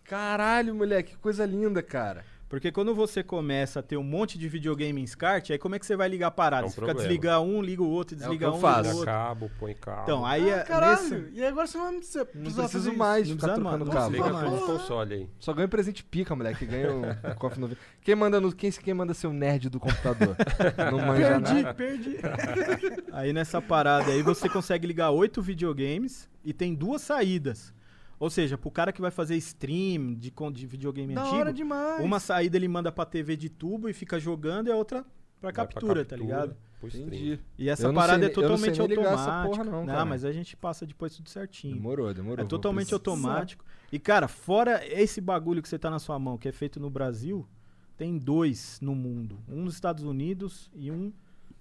A: Caralho, moleque, que coisa linda, cara.
E: Porque quando você começa a ter um monte de videogame em SCART, aí como é que você vai ligar a parada?
D: É um
E: você fica
D: problema.
E: desligar um, liga o outro,
A: É o
E: desliga
A: que eu
E: um,
A: faço.
E: liga o
D: cabo, põe cabo.
E: Então, aí
B: Ah,
E: é
B: caralho.
E: nesse-
B: E agora você não
A: Não preciso
B: fazer
A: mais
E: Não
A: ficar
E: precisa
A: trocando
E: mais.
A: cabo.
D: Liga
B: Nossa,
D: com o
B: mano.
D: console aí.
A: Só ganho presente pica, moleque. Ganha um, cofre novo. Quem manda no. Quem, quem manda ser o nerd do computador? Não manja
B: Perdi,
A: nada.
B: perdi.
E: Aí nessa parada aí você consegue ligar oito videogames e tem duas saídas. Ou seja, pro cara que vai fazer stream de, de videogame
B: da
E: antigo,
B: hora demais.
E: uma saída ele manda pra TV de tubo e fica jogando e a outra pra
D: Vai pra
E: captura, tá ligado?
A: Entendi.
E: E essa
A: Eu não
E: parada
A: sei
E: é
A: não
E: totalmente automática.
A: porra não, cara.
E: mas a gente passa depois tudo certinho.
A: Demorou, demorou.
E: É totalmente
A: precisar.
E: automático. E, cara, fora esse bagulho que você tá na sua mão, que é feito no Brasil, tem dois no mundo. Um nos Estados Unidos e um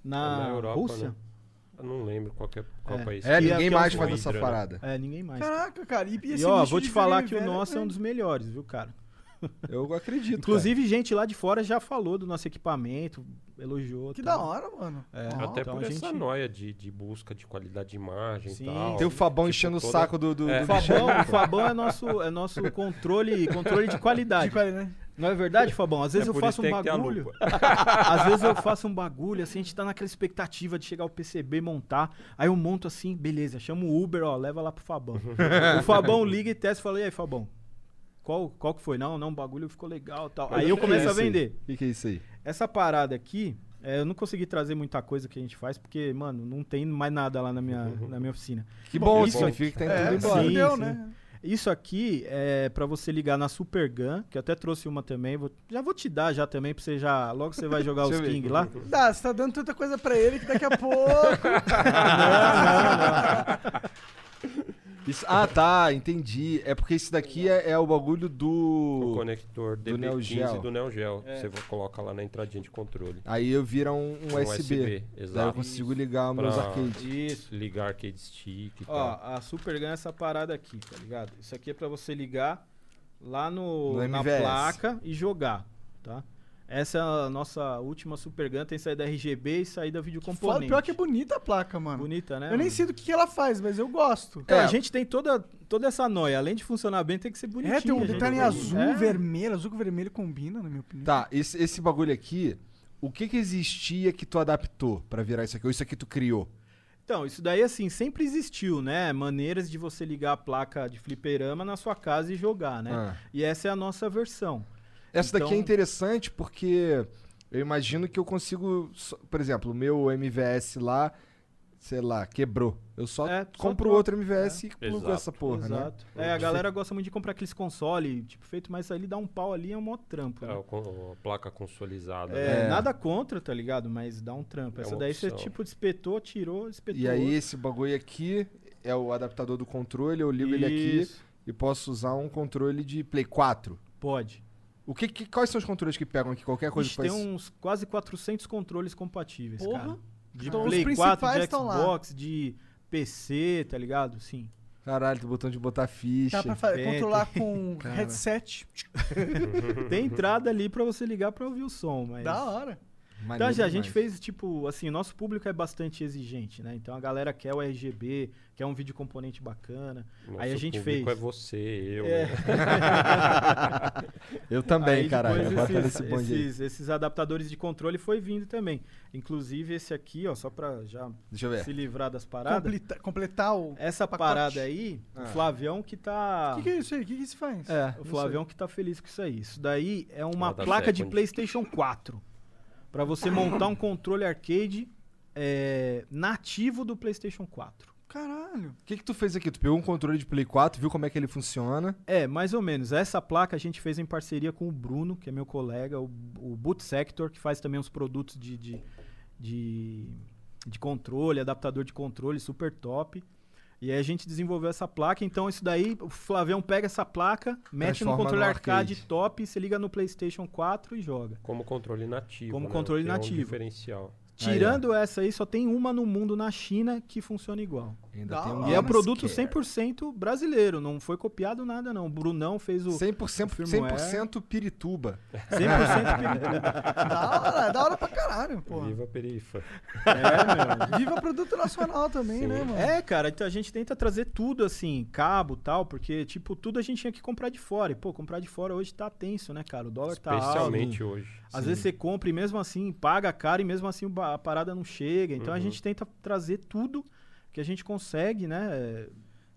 E: na,
D: Na Europa,
E: Rússia.
D: né? Eu não lembro qual, que é, qual
E: É.
D: país.
A: É,
E: Que é-
A: ninguém
E: é
A: mais faz essa
D: né?
A: parada.
E: É, ninguém mais.
B: Caraca, cara. E,
E: E,
B: esse
E: ó, vou te falar que o
B: velho,
E: nosso é um
B: né?
E: dos melhores, viu, cara?
A: Eu acredito.
E: Inclusive, gente lá de fora já falou do nosso equipamento, elogiou.
B: Que
E: tal.
B: da hora, mano.
E: É.
B: Ó.
D: Até
E: Então
D: por
E: a
D: essa
E: gente-
D: noia de, de busca de qualidade de imagem
E: Sim.
D: e tal.
A: Tem o Fabão
D: Tipo,
A: enchendo o
D: toda-
A: saco do, do,
D: É.
A: do
E: O Fabão, o Fabão é nosso, é nosso controle, controle de qualidade.
B: De qualidade.
E: Não é verdade, Fabão? Às vezes
D: É
E: eu faço um bagulho. Às vezes eu faço um bagulho, assim, a gente tá naquela expectativa de chegar o PCB, montar. Aí eu monto assim, beleza, chamo o Uber, ó, leva lá pro Fabão. o Fabão liga e testa e fala, e aí, Fabão? Qual, qual que foi? Não, não, o bagulho ficou legal tal.
D: Mas
E: Aí eu
D: que
E: começo
A: é
E: a vender.
A: O que, que é isso aí?
E: Essa parada aqui, é, eu não consegui trazer muita coisa que a gente faz, porque, mano, não tem mais nada lá na minha, na minha oficina.
A: Que bom,
E: isso
A: significa que tá indo
B: É,
A: tudo embora.
E: sim.
B: deu, né?
E: Isso aqui é pra você ligar na Super Gun, que eu até trouxe uma também. vou- já vou te dar já também, pra você já. Logo você vai jogar os. King lá.
B: Dá, você tá dando tanta coisa pra ele que daqui a pouco.
A: Isso- ah, tá, entendi. É porque esse daqui é, é o bagulho
D: O
A: do.
D: conector
A: do Neo
D: DB15
A: Geo.
D: do Neo Geo.
E: É.
D: Você coloca lá na entradinha de controle.
A: Aí eu vira um, um
D: Um
A: USB. Daí eu
D: exato.
A: consigo ligar meus
D: Pra-
A: arcades.
E: Isso.
D: Ligar arcade stick e
E: Ó,
D: tal.
E: a Super Gun é essa parada aqui, tá ligado? Isso aqui é pra você ligar lá no,
A: No
E: na placa e jogar, tá? Essa é a nossa última Super Gun, tem saída RGB e saída vídeo
B: Foda,
E: componente.
B: pior que é bonita a placa, mano.
E: Bonita, né?
B: Eu nem
E: mano?
B: sei do que, ela faz, mas eu gosto.
E: Então,
A: É.
E: a gente tem toda, toda essa noia. Além de funcionar bem, tem que ser bonitinho.
B: É, tem um detalhe em azul,
E: É.
B: vermelho. Azul com vermelho combina, na minha opinião.
A: Tá, esse, esse bagulho aqui, o que que existia que tu adaptou pra virar isso aqui? Ou isso aqui tu criou?
E: Então, isso daí, assim, sempre existiu, né? Maneiras de você ligar a placa de fliperama na sua casa e jogar, né?
A: Ah.
E: E essa é a nossa versão.
A: Essa daqui é
E: Então-
A: interessante porque eu imagino que eu consigo. só- Por exemplo, o meu MVS lá, sei lá, quebrou. Eu só
E: É, só
A: compro
E: troca.
A: outro MVS e plugo
D: Exato.
A: essa porra, né?
E: Exato. É, a galera gosta muito de comprar aqueles consoles, tipo, feito, mas ali dá um pau ali, é um mó trampo.
D: É,
E: né?
D: o con- a placa consolidada.
E: É,
A: É.
E: nada contra, tá ligado? Mas dá um trampo.
D: É
E: Essa daí você,
D: opção.
E: tipo, espetou, tirou, espetou.
A: E aí esse bagulho aqui é o adaptador do controle, eu ligo ele aqui
E: Isso.
A: e posso usar um controle de Play 4.
E: Pode.
A: O que, que- quais são os controles que pegam aqui? Qualquer coisa
E: Ixi,
A: que
E: tem
A: faz...
E: uns quase 400 controles compatíveis,
B: Porra.
E: cara. De
B: Então, os
E: Play 4,
B: principais
E: de
B: estão lá.
E: Xbox, de PC, tá ligado? Sim.
A: Caralho, tem botão de botar ficha.
B: Dá pra controlar com
A: Cara.
B: headset.
E: Tem entrada ali pra você ligar pra ouvir o som, mas...
B: Da hora.
E: Então assim, a gente fez, tipo, assim, o nosso público é bastante exigente, né? Então a galera quer o RGB, quer um vídeo componente bacana.
D: Nosso
E: Aí a gente fez.
D: público é você, eu.
E: É.
D: né?
A: Eu também,
E: Aí
A: caralho.
E: esses,
A: nesse bonde aí.
E: esses, esses adaptadores de controle foi vindo também. Inclusive esse aqui, ó, só pra já
A: Deixa eu ver.
E: se livrar das paradas.
B: Completa- completar o.
E: Essa
B: pacote.
E: parada aí,
A: Ah.
E: o Flavião que tá.
B: O que, que é isso aí? O que, que se faz?
E: É, o Flavião que tá feliz com isso aí. Isso daí é uma
D: da
E: placa de. PlayStation 4. Pra você montar um controle arcade é, nativo do PlayStation 4.
B: Caralho.
A: O que, que tu fez aqui? Tu pegou um controle de Play 4, viu como é que ele funciona?
E: É, mais ou menos. Essa placa a gente fez em parceria com o Bruno, que é meu colega, o, o Boot Sector, que faz também uns produtos de, de, de, de controle, adaptador de controle super top. E aí a gente desenvolveu essa placa, então isso daí, o Flavião pega essa placa, mete no controle
A: no
E: arcade,
A: arcade.
E: top, você liga no PlayStation 4 e joga.
D: Como controle nativo.
E: Como
D: né?
E: controle
D: que É um
E: nativo.
D: diferencial.
E: Tirando essa aí, só tem uma no mundo na China que funciona igual.
A: Ainda
B: Da
A: tem um.
E: E é o produto
A: Care.
E: 100% brasileiro, não foi copiado nada não. O Brunão fez o
A: 100%,
E: firmware.
A: 100 pirituba.
E: 100% pirituba.
B: da hora, da hora pra caralho, pô.
D: Viva a perifa.
E: É, meu.
B: Viva produto nacional também, né, mano?
E: É, cara, então a gente tenta trazer tudo assim, cabo e tal, porque, tipo, tudo a gente tinha que comprar de fora. E, pô, comprar de fora hoje tá tenso, né, cara? O dólar tá alto.
D: Especialmente hoje.
E: Às vezes você compra e mesmo assim paga caro e mesmo assim o a parada não chega. Então a
D: Uhum.
E: gente tenta trazer tudo que a gente consegue, né?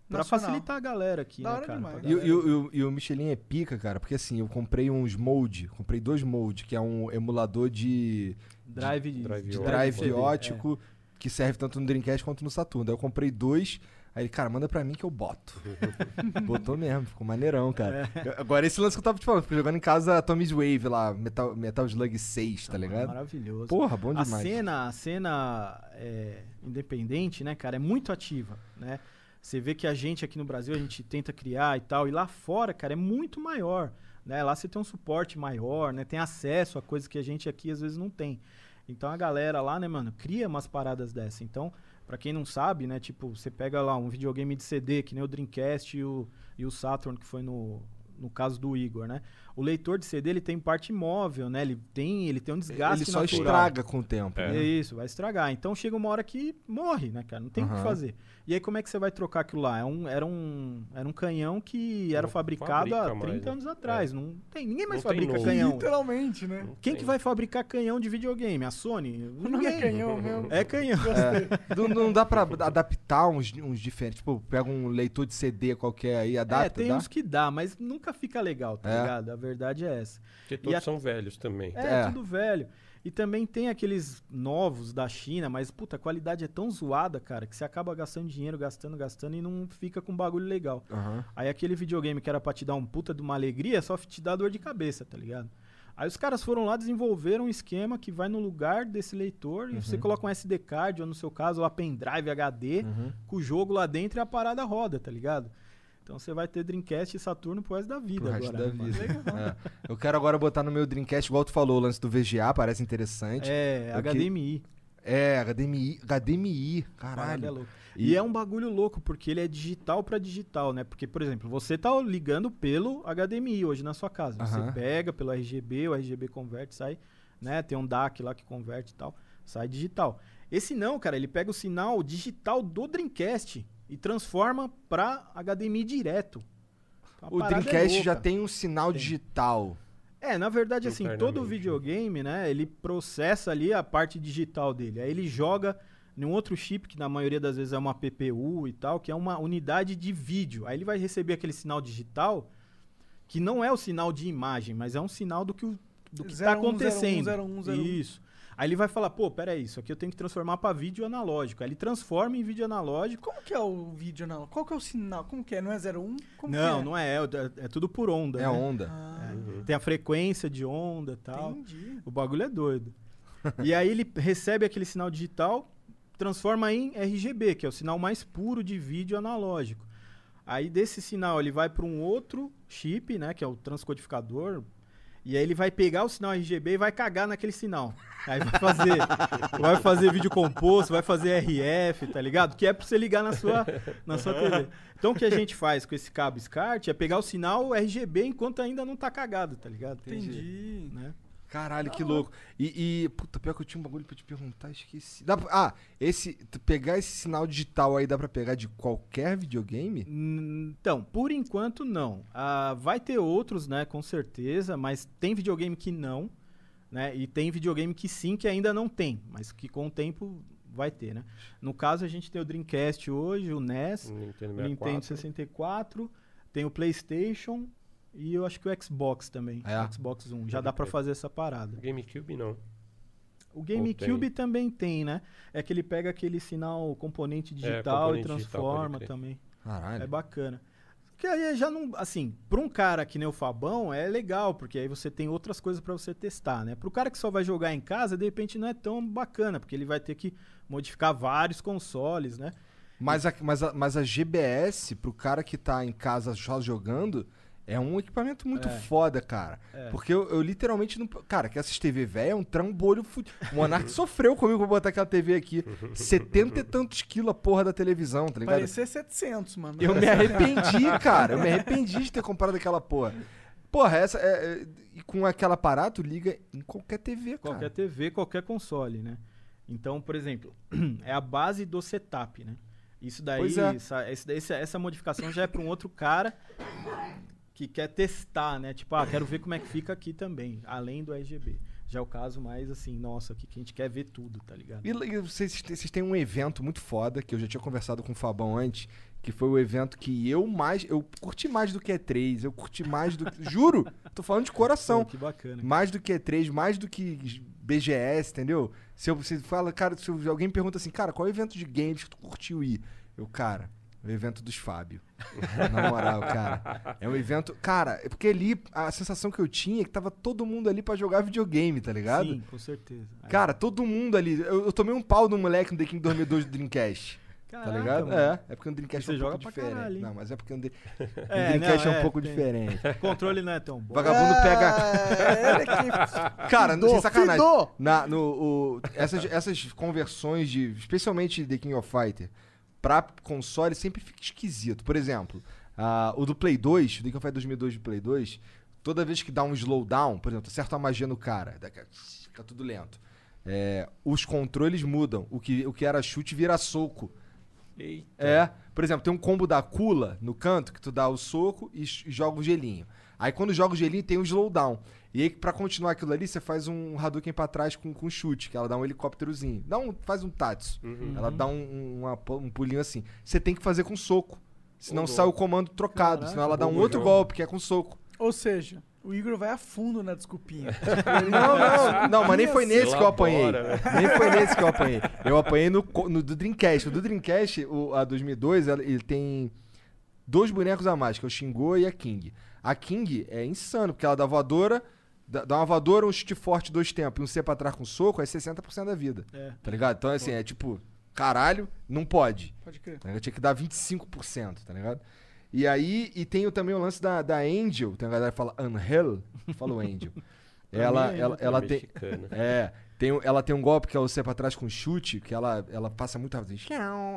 E: Pra
B: Nacional.
E: facilitar a galera aqui,
B: Da
E: né,
B: hora
E: cara?
B: demais.
A: E, e o- e o- e o Michelin é pica, cara, porque assim, eu comprei uns molde, comprei dois molde, que é um emulador de,
E: Drive,
D: drive
A: de
D: ótico.
A: drive ótico, que serve tanto no Dreamcast quanto no Saturn. Daí eu comprei dois, aí ele, cara, manda pra mim que eu boto. Botou mesmo, ficou maneirão, cara. Eu- Agora, esse lance que eu tava te falando, fui jogando em casa Tommy's Wave lá, Metal, Metal Slug 6, tá
E: É.
A: ligado?
E: Maravilhoso.
A: Porra, bom
E: a
A: demais.
E: cena, a cena é, independente, né, cara, é muito ativa, né? Você vê que a gente aqui no Brasil, a gente tenta criar e tal, e lá fora, cara, é muito maior, né? Lá você tem um suporte maior, né? Tem acesso a coisas que a gente aqui às vezes não tem. Então a galera lá, né, mano, cria umas paradas dessa. Então, pra quem não sabe, né, tipo, você pega lá um videogame de CD, que nem o Dreamcast e o, e o Saturn, que foi no, no caso do Igor, né? O leitor de CD, ele tem parte móvel, né? Ele tem, ele tem um desgaste
A: Ele só
E: natural.
A: estraga com o tempo.
D: É.
A: né?
E: Isso, vai estragar. Então chega uma hora que morre, né, cara? Não tem o que fazer. E aí como é que você vai trocar aquilo lá? É um, era, um, era um canhão que era
D: Não
E: fabricado há
D: fabrica
E: 30
D: mais, né?
E: anos atrás. Não tem, ninguém mais
D: Não tem
E: fabrica canhão.
B: Literalmente, né?
E: Quem que vai fabricar canhão de videogame? A Sony?
B: É
E: Ninguém.
B: canhão mesmo.
E: É canhão.
A: Não, não dá pra adaptar uns, uns diferentes. Tipo, pega um leitor de CD qualquer aí, adapta,
E: é, tem
A: dá?
E: uns que dá, mas nunca fica legal, tá
A: É.
E: ligado? A verdade é essa.
D: Porque todos
E: a-
D: são velhos também.
E: É,
A: É.
E: tudo velho. E também tem aqueles novos da China, mas puta, a qualidade é tão zoada, cara, que você acaba gastando dinheiro, gastando, gastando e não fica com um bagulho legal.
A: Aham.
E: Aí aquele videogame que era pra te dar um puta de uma alegria, só te dá dor de cabeça, tá ligado? Aí os caras foram lá, desenvolveram um esquema que vai no lugar desse leitor e você coloca um SD card, ou no seu caso, lá pendrive HD, com o jogo lá dentro e a parada roda, tá ligado? Então você vai ter Dreamcast e Saturno pro resto da vida
A: Pro resto
E: agora.
A: da
E: né,
A: vida. É. Eu quero agora botar no meu Dreamcast, igual tu falou, o lance do VGA, parece interessante.
E: É,
A: Eu que-
E: HDMI.
A: É, HDMI, HDMI,
E: é
A: caralho.
E: louca.
A: E-
E: E... é um bagulho louco, porque ele é digital pra digital, né? Porque, por exemplo, você tá ligando pelo HDMI hoje na sua casa.
A: Aham.
E: Você pega pelo RGB, o RGB converte, sai, né? Tem um DAC lá que converte e tal, sai digital. Esse não, cara, ele pega o sinal digital do Dreamcast e transforma pra HDMI direto. A
A: O
E: é
A: Dreamcast já
E: louca.
A: tem um sinal digital.
E: É, na verdade, assim, todo
D: Internamente,
E: videogame, né, ele processa ali a parte digital dele. Aí ele joga num outro chip, que na maioria das vezes é uma PPU e tal, que é uma unidade de vídeo. Aí ele vai receber aquele sinal digital, que não é o sinal de imagem, mas é um sinal do que, o- do que está
B: 01, 01,
E: acontecendo.
B: 01, 01.
E: Isso. Aí ele vai falar, pô, peraí, isso aqui eu tenho que transformar para vídeo analógico. Aí ele transforma em vídeo analógico.
B: Como que é o vídeo, não? Qual que é o sinal? Como que é? Não é 01? Como
E: não,
B: que é?
E: não é, é, é tudo por onda.
A: É
E: né?
A: onda.
B: Ah,
E: Tem a frequência de onda e tal.
B: entendi.
E: O bagulho é doido. e aí ele recebe aquele sinal digital, transforma em RGB, que é o sinal mais puro de vídeo analógico. Aí desse sinal ele vai para um outro chip, né, que é o transcodificador, e aí ele vai pegar o sinal RGB e vai cagar naquele sinal. Aí vai fazer, vai fazer vídeo composto, vai fazer RF, tá ligado? Que é pra você ligar na sua, na sua TV. Então o que a gente faz com esse cabo SCART é pegar o sinal RGB enquanto ainda não tá cagado, tá ligado?
B: Entendi.
E: Né?
A: Caralho, que louco. E, e, puta, pior que eu tinha um bagulho pra te perguntar, esqueci. Dá pra- ah, esse. Pegar esse sinal digital aí dá pra pegar de qualquer videogame?
E: Então, por enquanto não. Ah, vai ter outros, né, com certeza, mas tem videogame que não, né? E tem videogame que sim, que ainda não tem, mas que com o tempo vai ter, né? No caso, a gente tem o Dreamcast hoje, o NES,
D: O Nintendo
E: o Nintendo 64, tem o PlayStation e eu acho que o Xbox também.
A: É.
E: O Xbox One. Já dá pra
D: crer.
E: fazer essa parada.
D: GameCube não.
E: O GameCube também tem, né? É que ele pega aquele sinal componente digital
D: É, componente
E: e
D: digital,
E: transforma
D: crer.
E: também.
A: Caralho.
E: É bacana. Que aí já não. Assim, pra um cara que nem o Fabão, é legal, porque aí você tem outras coisas pra você testar, né? Pro cara que só vai jogar em casa, de repente não é tão bacana, porque ele vai ter que modificar vários consoles, né?
A: Mas a, mas, a, mas a GBS, pro cara que tá em casa só jogando, é um equipamento muito
E: É.
A: foda, cara.
E: É.
A: Porque eu, eu literalmente não. Cara, que essas TV velha é um trambolho fudido. O Monark sofreu comigo pra botar aquela TV aqui. 70 e tantos quilos a porra da televisão, tá ligado?
B: Parecia 700, mano.
A: Eu me arrependi, cara. Eu me arrependi de ter comprado aquela porra. Porra, essa. É, é- e com aquele aparato, liga em qualquer TV, cara.
E: Qualquer TV, qualquer console, né? Então, por exemplo, é a base do setup, né? Isso daí,
A: é.
E: essa, essa, essa modificação já é para um outro cara que quer testar, né? Tipo, ah, quero ver como é que fica aqui também, além do RGB. Já é o caso mais assim, nossa, aqui que a gente quer ver tudo, tá ligado?
A: E, e vocês, vocês têm um evento muito foda, que eu já tinha conversado com o Fabão antes, que foi o evento que eu mais. Eu curti mais do que E3, eu curti mais do que. Juro! Tô falando de coração.
E: Pô, que bacana.
A: Mais do que E3, mais do que BGS, entendeu? Se eu- você fala, cara, se alguém pergunta assim, cara, qual é o evento de games que tu curtiu ir? Eu, cara, o evento dos Fábio. Na moral, cara. É um evento. Cara, é porque ali a sensação que eu tinha é que tava todo mundo ali pra jogar videogame, tá ligado?
E: Sim, com certeza. É.
A: Cara, todo mundo ali. Eu, eu tomei um pau do moleque no The King 2002 do Dreamcast. tá
E: Caraca,
A: ligado?
E: mano.
A: É, é porque o Dreamcast
E: Você
A: é um
E: joga
A: pouco diferente.
E: caralho?
A: Não, mas é porque o
E: É,
A: Dreamcast
E: não,
A: é um
E: é,
A: pouco
E: tem.
A: diferente.
E: O controle não é tão bom.
A: Vagabundo pega.
B: É, ele que
A: Cara, não
B: fidou,
A: sem sacanagem.
B: fidou.
A: Na, no, o- essas, essas conversões de. Especialmente The King of Fighter, pra console sempre fica esquisito. Por exemplo, ah, o do Play 2, o King of Fighter 2002 do Play 2, toda vez que dá um slowdown, por exemplo, acerta uma magia no cara, fica tudo lento. É, os controles mudam. O que, o que era chute vira soco.
D: Eita.
A: É, por exemplo, tem um combo da Kula no canto que tu dá o soco e, e joga o gelinho. Aí quando joga o gelinho tem o slowdown. E aí pra continuar aquilo ali, você faz um Hadouken pra trás com, com chute, que ela dá um helicópterozinho. Dá um, faz um tatsu. Ela dá um, um, uma um pulinho assim. Você tem que fazer com soco. Senão sai o comando trocado.
E: Caraca,
A: senão ela dá um outro
D: jogo.
A: golpe, que é com soco.
B: Ou seja, o Igor vai a fundo na desculpinha.
A: Não, não, não, mas nem foi nesse que eu apanhei.
D: Né?
A: Nem foi nesse que eu apanhei. Eu apanhei no, no do Dreamcast. O do Dreamcast, o, a 2002, ela- ele tem dois bonecos a mais, que é o Shingo e a King. A King é insano, porque ela dá voadora, dá, dá uma voadora, um chute forte dois tempos e um C pra trás com soco, é 60% da vida.
E: É.
A: Tá ligado? Então, assim, é tipo, caralho, não pode.
B: Pode crer.
A: Tá ligado? Tinha que dar 25%, tá ligado? E aí, e tem o- também o lance da, da Angel, tem a galera que fala Angel, fala o Angel. ela,
E: é
A: ela,
D: É
A: ela tem. É, tem, um- ela tem um golpe que é o C pra trás com chute, que ela, ela passa muito rápido. assim,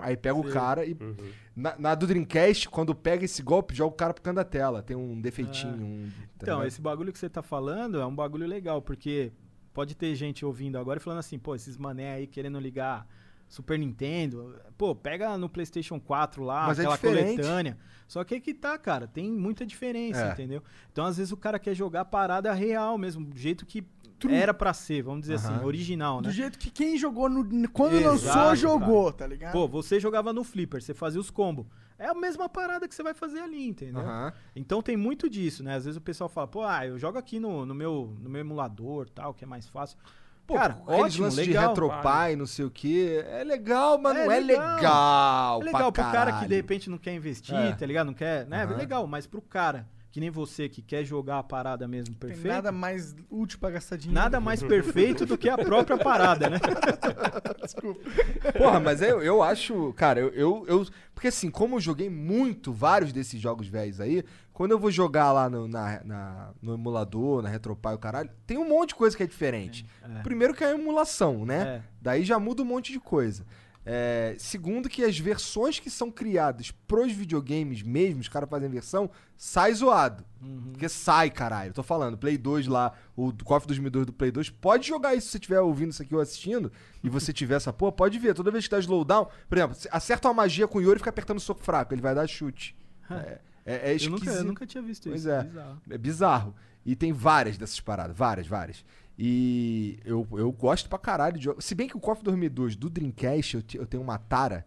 A: Aí pega o cara e.
D: Uhum.
A: Na, na do Dreamcast, quando pega esse golpe, joga o cara pro canto da tela. Tem um defeitinho. um- tá
E: Então,
A: ligado?
E: esse bagulho que você tá falando é um bagulho legal, porque pode ter gente ouvindo agora e falando assim, pô, esses mané aí querendo ligar Super Nintendo, pô, pega no PlayStation 4 lá,
A: Mas é
E: aquela
A: diferente.
E: coletânea. Só que aí que tá, cara, tem muita diferença,
A: É.
E: entendeu? Então, às vezes o cara quer jogar a parada real mesmo, do jeito que era pra ser, vamos dizer assim, original, né?
B: Do jeito que quem jogou no, quando
E: Exato,
B: lançou, jogou, tá ligado?
E: Pô, você jogava no Flipper, você fazia os combos. É a mesma parada que você vai fazer ali, entendeu?
A: Aham.
E: Então tem muito disso, né? Às vezes o pessoal fala, pô, ah, eu jogo aqui no, no, meu, no meu emulador tal, que é mais fácil.
A: Pô,
E: Cara, ótimo,
A: lances
E: legal.
A: de retropie, não sei o que. É legal, mas
E: É
A: não é
E: legal.
A: legal.
E: É legal
A: pra
E: pro cara que de repente não quer investir,
A: É.
E: tá ligado? Não quer, né? É
A: Aham.
E: legal, mas pro cara que nem você que quer jogar a parada mesmo
B: Tem
E: perfeito,
B: nada
E: nada,
B: mais útil pra gastar dinheiro.
E: mais perfeito do que a própria parada, né?
A: Porra, mas eu, eu acho, cara, eu, eu, eu- Porque assim, como eu joguei muito vários desses jogos velhos aí, quando eu vou jogar lá no, na, na- no emulador, na Retropie, o caralho, tem um monte de coisa que é diferente.
E: É.
A: Primeiro que é a emulação, né?
E: É.
A: Daí já muda um monte de coisa. É, segundo, que as versões que são criadas pros videogames mesmo, os caras fazem versão, sai zoado. Porque sai, caralho. Tô falando, Play 2 lá, o KOF 2002 do Play 2, pode jogar isso se você estiver ouvindo isso aqui ou assistindo, e você tiver essa porra, pode ver. Toda vez que dá slowdown, por exemplo, acerta uma magia com o Yori e fica apertando soco fraco, ele vai dar chute. É, é, é
E: Eu
A: esquisito.
E: nunca, eu nunca tinha visto
A: Pois
E: isso.
A: é.
E: bizarro.
A: É bizarro. E tem várias dessas paradas, várias, várias. E eu, eu gosto pra caralho de jogo. Se bem que o KOF 2002 do Dreamcast, eu, te- eu tenho uma tara,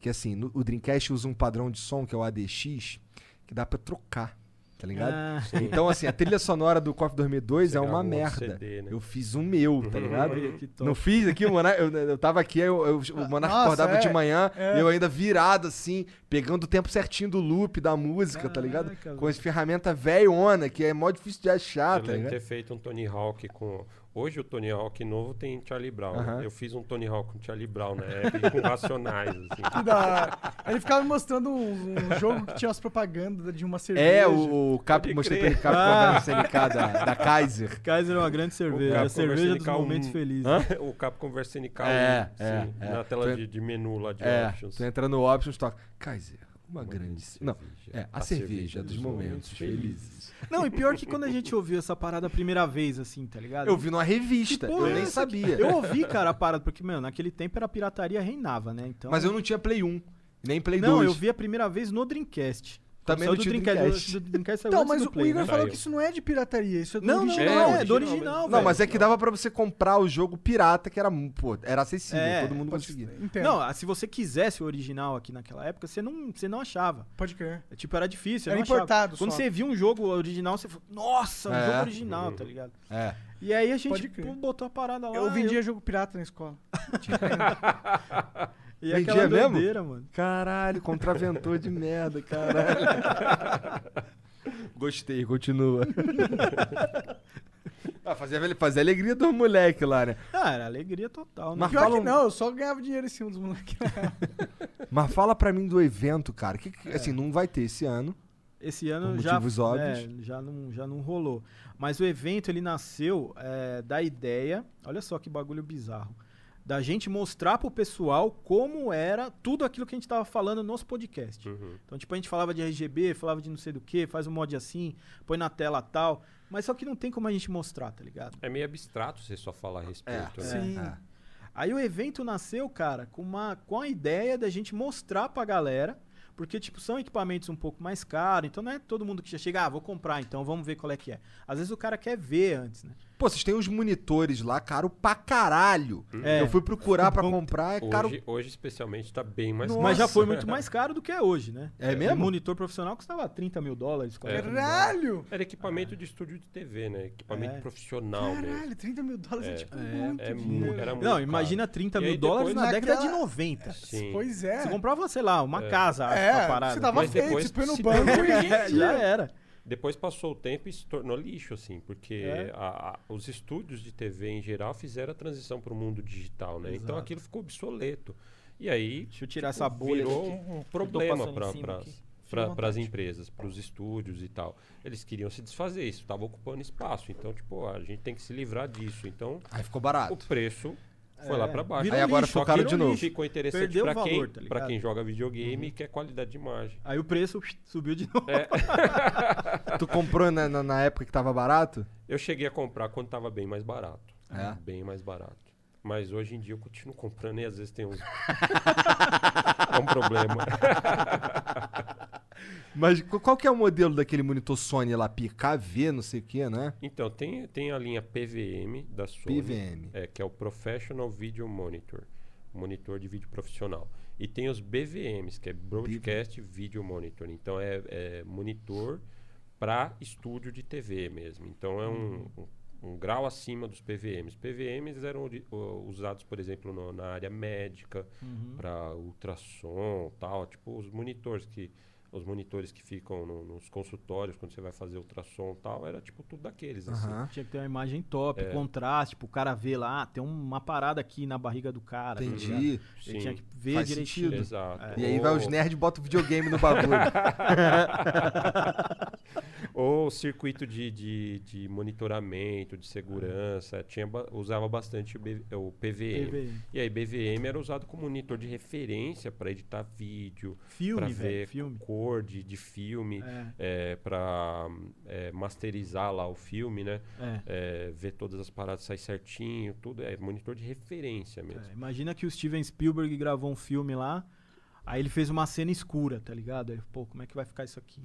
A: que assim, no- o Dreamcast usa um padrão de som, que é o ADX, que dá pra trocar, tá ligado?
E: Ah,
A: Então, assim, a trilha sonora do KOF 2002
D: Você
A: é uma
D: um
A: merda.
D: CD, né?
A: Eu fiz um meu, tá ligado?
E: Olha que top.
A: Não fiz aqui, o Monark, eu, eu tava aqui, aí eu, eu- o Monark
B: Nossa,
A: acordava
B: é,
A: de manhã,
B: é.
A: eu ainda virado assim, pegando o tempo certinho do loop da música, tá ligado?
E: Caraca,
A: Com as ferramentas velhona, que é mó difícil de achar,
D: eu
A: tá ligado?
D: ter feito um Tony Hawk com. Hoje o Tony Hawk novo tem Charlie Brown.
A: Aham.
D: Eu fiz um Tony Hawk com Charlie Brown na época, e com Racionais, assim.
B: Da- Ele ficava me mostrando um, um jogo que tinha umas propagandas de uma cerveja.
A: É, o, o Cap, mostrei pra ele Capcom ah. SNK da, da Kaiser.
E: Kaiser é uma grande cerveja. A
D: Capcom
E: cerveja dos
D: SNK um-
E: momentos felizes.
D: o Capcom SNK
A: É,
D: um,
A: é,
D: sim,
A: é.
D: na tela
A: Tu-
D: de, de menu lá de
A: É,
D: options.
A: tu entra no Options, toca. Kaiser, uma, grande...
D: grande
A: Não,
D: cerveja.
A: é, a,
D: A
A: cerveja,
D: cerveja
A: dos
D: dos
A: momentos
D: momentos
A: felizes.
E: Não, e pior que quando a gente ouviu essa parada a primeira vez, assim, tá ligado?
A: Eu vi numa revista,
E: Que porra
A: eu
E: é
A: nem sabia.
E: Eu ouvi, cara, a parada, porque, mano, naquele tempo era a pirataria reinava, né? Então...
A: Mas eu não tinha Play 1, nem Play
E: Não,
A: 2.
E: eu vi a primeira vez no Dreamcast.
A: Também
E: Saiu
A: não
E: do
A: tinha
E: Dreamcast.
A: Dreamcast.
E: O do Dreamcast saiu
B: Então, mas
E: do
B: o
E: Play,
B: Igor
E: né?
B: falou que isso não é de pirataria, isso é do
E: Não, não,
B: original.
E: não, é,
D: É,
E: do
D: original
E: original.
A: Não,
E: velho.
A: mas é que dava pra você comprar o jogo pirata, que era, pô, era acessível,
E: É,
A: todo mundo conseguia.
B: Entendo.
E: Não, ah, se você quisesse o original aqui naquela época, você não, você não achava.
B: Pode crer.
E: É, Tipo, era difícil.
B: Era
E: eu
B: importado
E: Quando
B: só.
E: você viu um jogo original, você falou, nossa, um
A: É.
E: jogo original, tá ligado?
A: É.
E: E aí a gente botou a parada lá.
B: Eu vendia jogo pirata na escola.
E: E
A: Vendia
E: aquela
A: mesmo?
E: mano.
A: Caralho, contraventor de merda, caralho. Gostei, continua. ah, fazia, fazia alegria dos moleques lá, né?
E: Ah, era alegria total, né?
A: Mas
B: Pior
A: fala
B: que não, eu só ganhava dinheiro em cima dos moleques.
A: Mas fala pra mim do evento, cara. Que, que- assim, não vai ter esse ano.
E: Esse ano
A: Por
E: já,
A: motivos óbvios.
E: é, já, não, já não rolou. Mas o evento ele nasceu é, da ideia, olha só que bagulho bizarro, da gente mostrar pro pessoal como era tudo aquilo que a gente tava falando nos podcasts.
D: Uhum.
E: Então, tipo, a gente falava de RGB, falava de não sei do que, faz um mod assim, põe na tela tal. Mas só que não tem como a gente mostrar, tá ligado?
D: É meio abstrato você só falar a respeito. né?
B: Sim.
A: É.
E: Aí o evento nasceu, cara, com, uma, com a ideia da gente mostrar pra galera, porque, tipo, são equipamentos um pouco mais caros, então não é todo mundo que já chega, ah, vou comprar, então vamos ver qual é que é. Às vezes o cara quer ver antes, né?
A: Pô, vocês têm uns monitores lá, caro pra caralho.
E: É.
A: Eu fui procurar pra comprar, é caro.
D: Hoje, hoje, especialmente, tá bem mais
A: Nossa.
E: Mas já foi muito mais caro do que é hoje, né?
A: É mesmo?
E: Um monitor profissional custava 30 mil dólares. 40 mil dólares.
B: Caralho!
D: Era equipamento de estúdio de TV, né? Equipamento
E: É.
D: profissional mesmo.
B: Caralho, 30 mil dólares é,
D: É.
B: tipo
E: É,
B: muito
D: É,
B: dinheiro.
D: mu- era muito
E: Não,
D: caro.
E: imagina 30
D: E
E: mil dólares na década de
B: Naquela-
E: 90.
D: Sim.
B: Pois é.
E: Você comprava, sei lá, uma casa
B: É,
E: pra parada.
B: você dava
D: Mas
B: feito,
D: depois
B: põe no banco e
E: É, já era.
D: Depois passou o tempo e se tornou lixo, assim, porque
E: É.
D: a- a- os estúdios de TV em geral fizeram a transição para o mundo digital, né? Então
E: Exato.
D: aquilo ficou obsoleto. E aí
E: Deixa eu tirar essa bolha
D: virou
E: daqui.
D: um, problema
E: aqui.
D: Para as empresas, para os estúdios e tal. Eles queriam se desfazer, isso estava ocupando espaço. Então, tipo, a gente tem que se livrar disso. Então,
A: Aí ficou
D: o
A: barato.
D: preço foi
E: É,
D: lá para baixo.
E: virou
A: Aí agora
E: lixo,
D: que
A: de novo.
D: Ficou interessante
E: Perdeu
D: para
E: o valor,
D: quem,
E: tá
D: pra quem joga videogame e quer qualidade de imagem.
E: Aí o preço subiu de novo.
D: É.
A: Tu comprou na, na, na época que tava barato?
D: Eu cheguei a comprar quando tava bem mais barato.
A: É?
D: Bem mais barato. Mas hoje em dia eu continuo comprando e às vezes tem uns. é um problema.
A: Mas qu- qual que é o modelo daquele monitor Sony lá? PKV, não sei o que, né?
D: Então, tem, tem a linha PVM da Sony.
A: PVM.
D: É, que é o Professional Video Monitor. Monitor de vídeo profissional. E tem os BVMs, que é Broadcast Video Monitor. Então, é, é monitor para estúdio de TV mesmo. Então, é um, um, um grau acima dos PVMs. PVMs eram o- usados, por exemplo, no- na área médica, para ultrassom tal. Tipo, os monitores que... Os monitores que ficam no- nos consultórios, quando você vai fazer ultrassom e tal, era tipo tudo daqueles, assim.
A: Aham.
E: Tinha que ter uma imagem top,
D: É.
E: contraste, pro cara ver lá, ah, tem uma parada aqui na barriga do cara. tá?
A: Entendi.
E: Ele
D: Sim.
E: tinha que ver
A: Faz
E: direitinho.
A: sentido.
D: Exato.
A: E aí vai os nerds e botam videogame no bagulho.
D: Ou circuito de, de, de monitoramento, de segurança. Tinha, usava bastante o, B- o PVM.
E: PVM.
D: E aí, BVM era usado como monitor de referência para editar vídeo,
E: Filme,
D: para ver
E: filme.
D: De, de filme,
E: É.
D: para masterizar lá o filme, né?
E: É.
D: É, ver todas as paradas sair certinho, tudo. É monitor de referência mesmo.
E: É, imagina que o Steven Spielberg gravou um filme lá, aí ele fez uma cena escura, tá ligado? Aí, pô, como é que vai ficar isso aqui?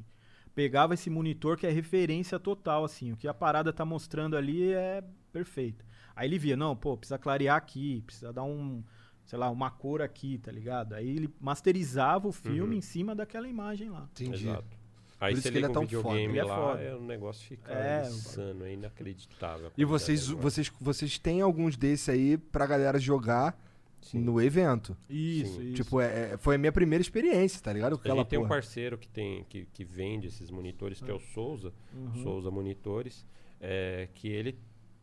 E: Pegava esse monitor que é referência total, assim, o que a parada tá mostrando ali é perfeito. Aí ele via, não, pô, precisa clarear aqui, precisa dar um, sei lá, uma cor aqui, tá ligado? Aí ele masterizava o filme
D: Uhum.
E: em cima daquela imagem lá.
D: Exato. Aí
A: isso
D: você
A: que ele é
D: liga
A: tão
D: um videogame
E: foda. Ele é
D: lá,
E: foda.
D: é, o negócio fica
E: É,
D: insano, é inacreditável. a
A: E vocês, vocês, vocês têm alguns desses aí pra galera jogar
D: Sim.
A: no evento.
E: Isso,
D: Sim.
E: isso.
A: Tipo, é, é- foi a minha primeira experiência, tá ligado?
D: A
A: Aquela
D: gente tem um
A: porra.
D: parceiro que, tem, que, que vende esses monitores, que é o Souza,
E: Uhum.
D: Souza Monitores, é, que ele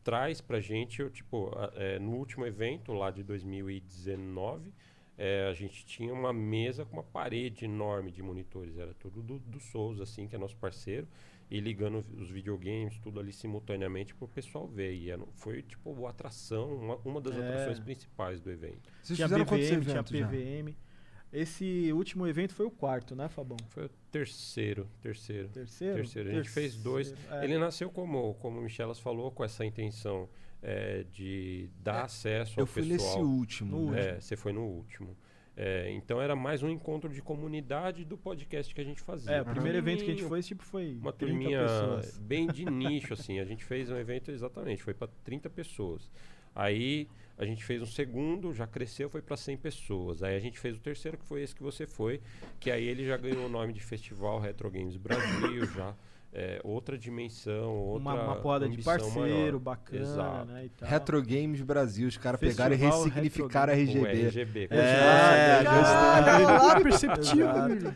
D: traz pra gente, eu, tipo, é, no último evento lá de 2019, é, a gente tinha uma mesa com uma parede enorme de monitores, era tudo do, do Souza, assim, que é nosso parceiro, e ligando os videogames, tudo ali simultaneamente pro pessoal ver. E era- foi, tipo, a atração, uma, uma das
E: É.
D: atrações principais do evento.
A: Vocês
E: tinha
A: fizeram quantos
E: BVM, tinha
A: eventos já?
E: Esse último evento foi o quarto, né, Fabão?
D: Foi o terceiro, terceiro.
E: Terceiro?
D: Terceiro. A gente fez dois.
E: Terceiro, é.
D: Ele nasceu como, como o Michelas falou, com essa intenção é, de dar acesso ao
A: Eu fui
D: pessoal.
A: nesse último. né?
D: É, você foi no último. É, então era mais um encontro de comunidade do podcast que a gente fazia.
E: É, o primeiro evento que a gente foi, tipo, foi
D: uma
E: 30
D: turminha
E: pessoas.
D: bem de nicho, assim. A gente fez um evento exatamente, foi para 30 pessoas. Aí a gente fez um segundo, já cresceu, foi para 100 pessoas. Aí a gente fez o terceiro, que foi esse que você foi, que aí ele já ganhou o nome de Festival Retro Games Brasil, já é, outra dimensão, outra
E: uma, uma porrada de parceiro,
D: maior.
E: bacana,
D: Exato.
E: né, e tal.
A: Retro Games Brasil, os caras pegaram e ressignificaram a
E: Retro
D: O
A: RGB.
D: RGB.
A: É,
B: lá, perceptivo, amigo.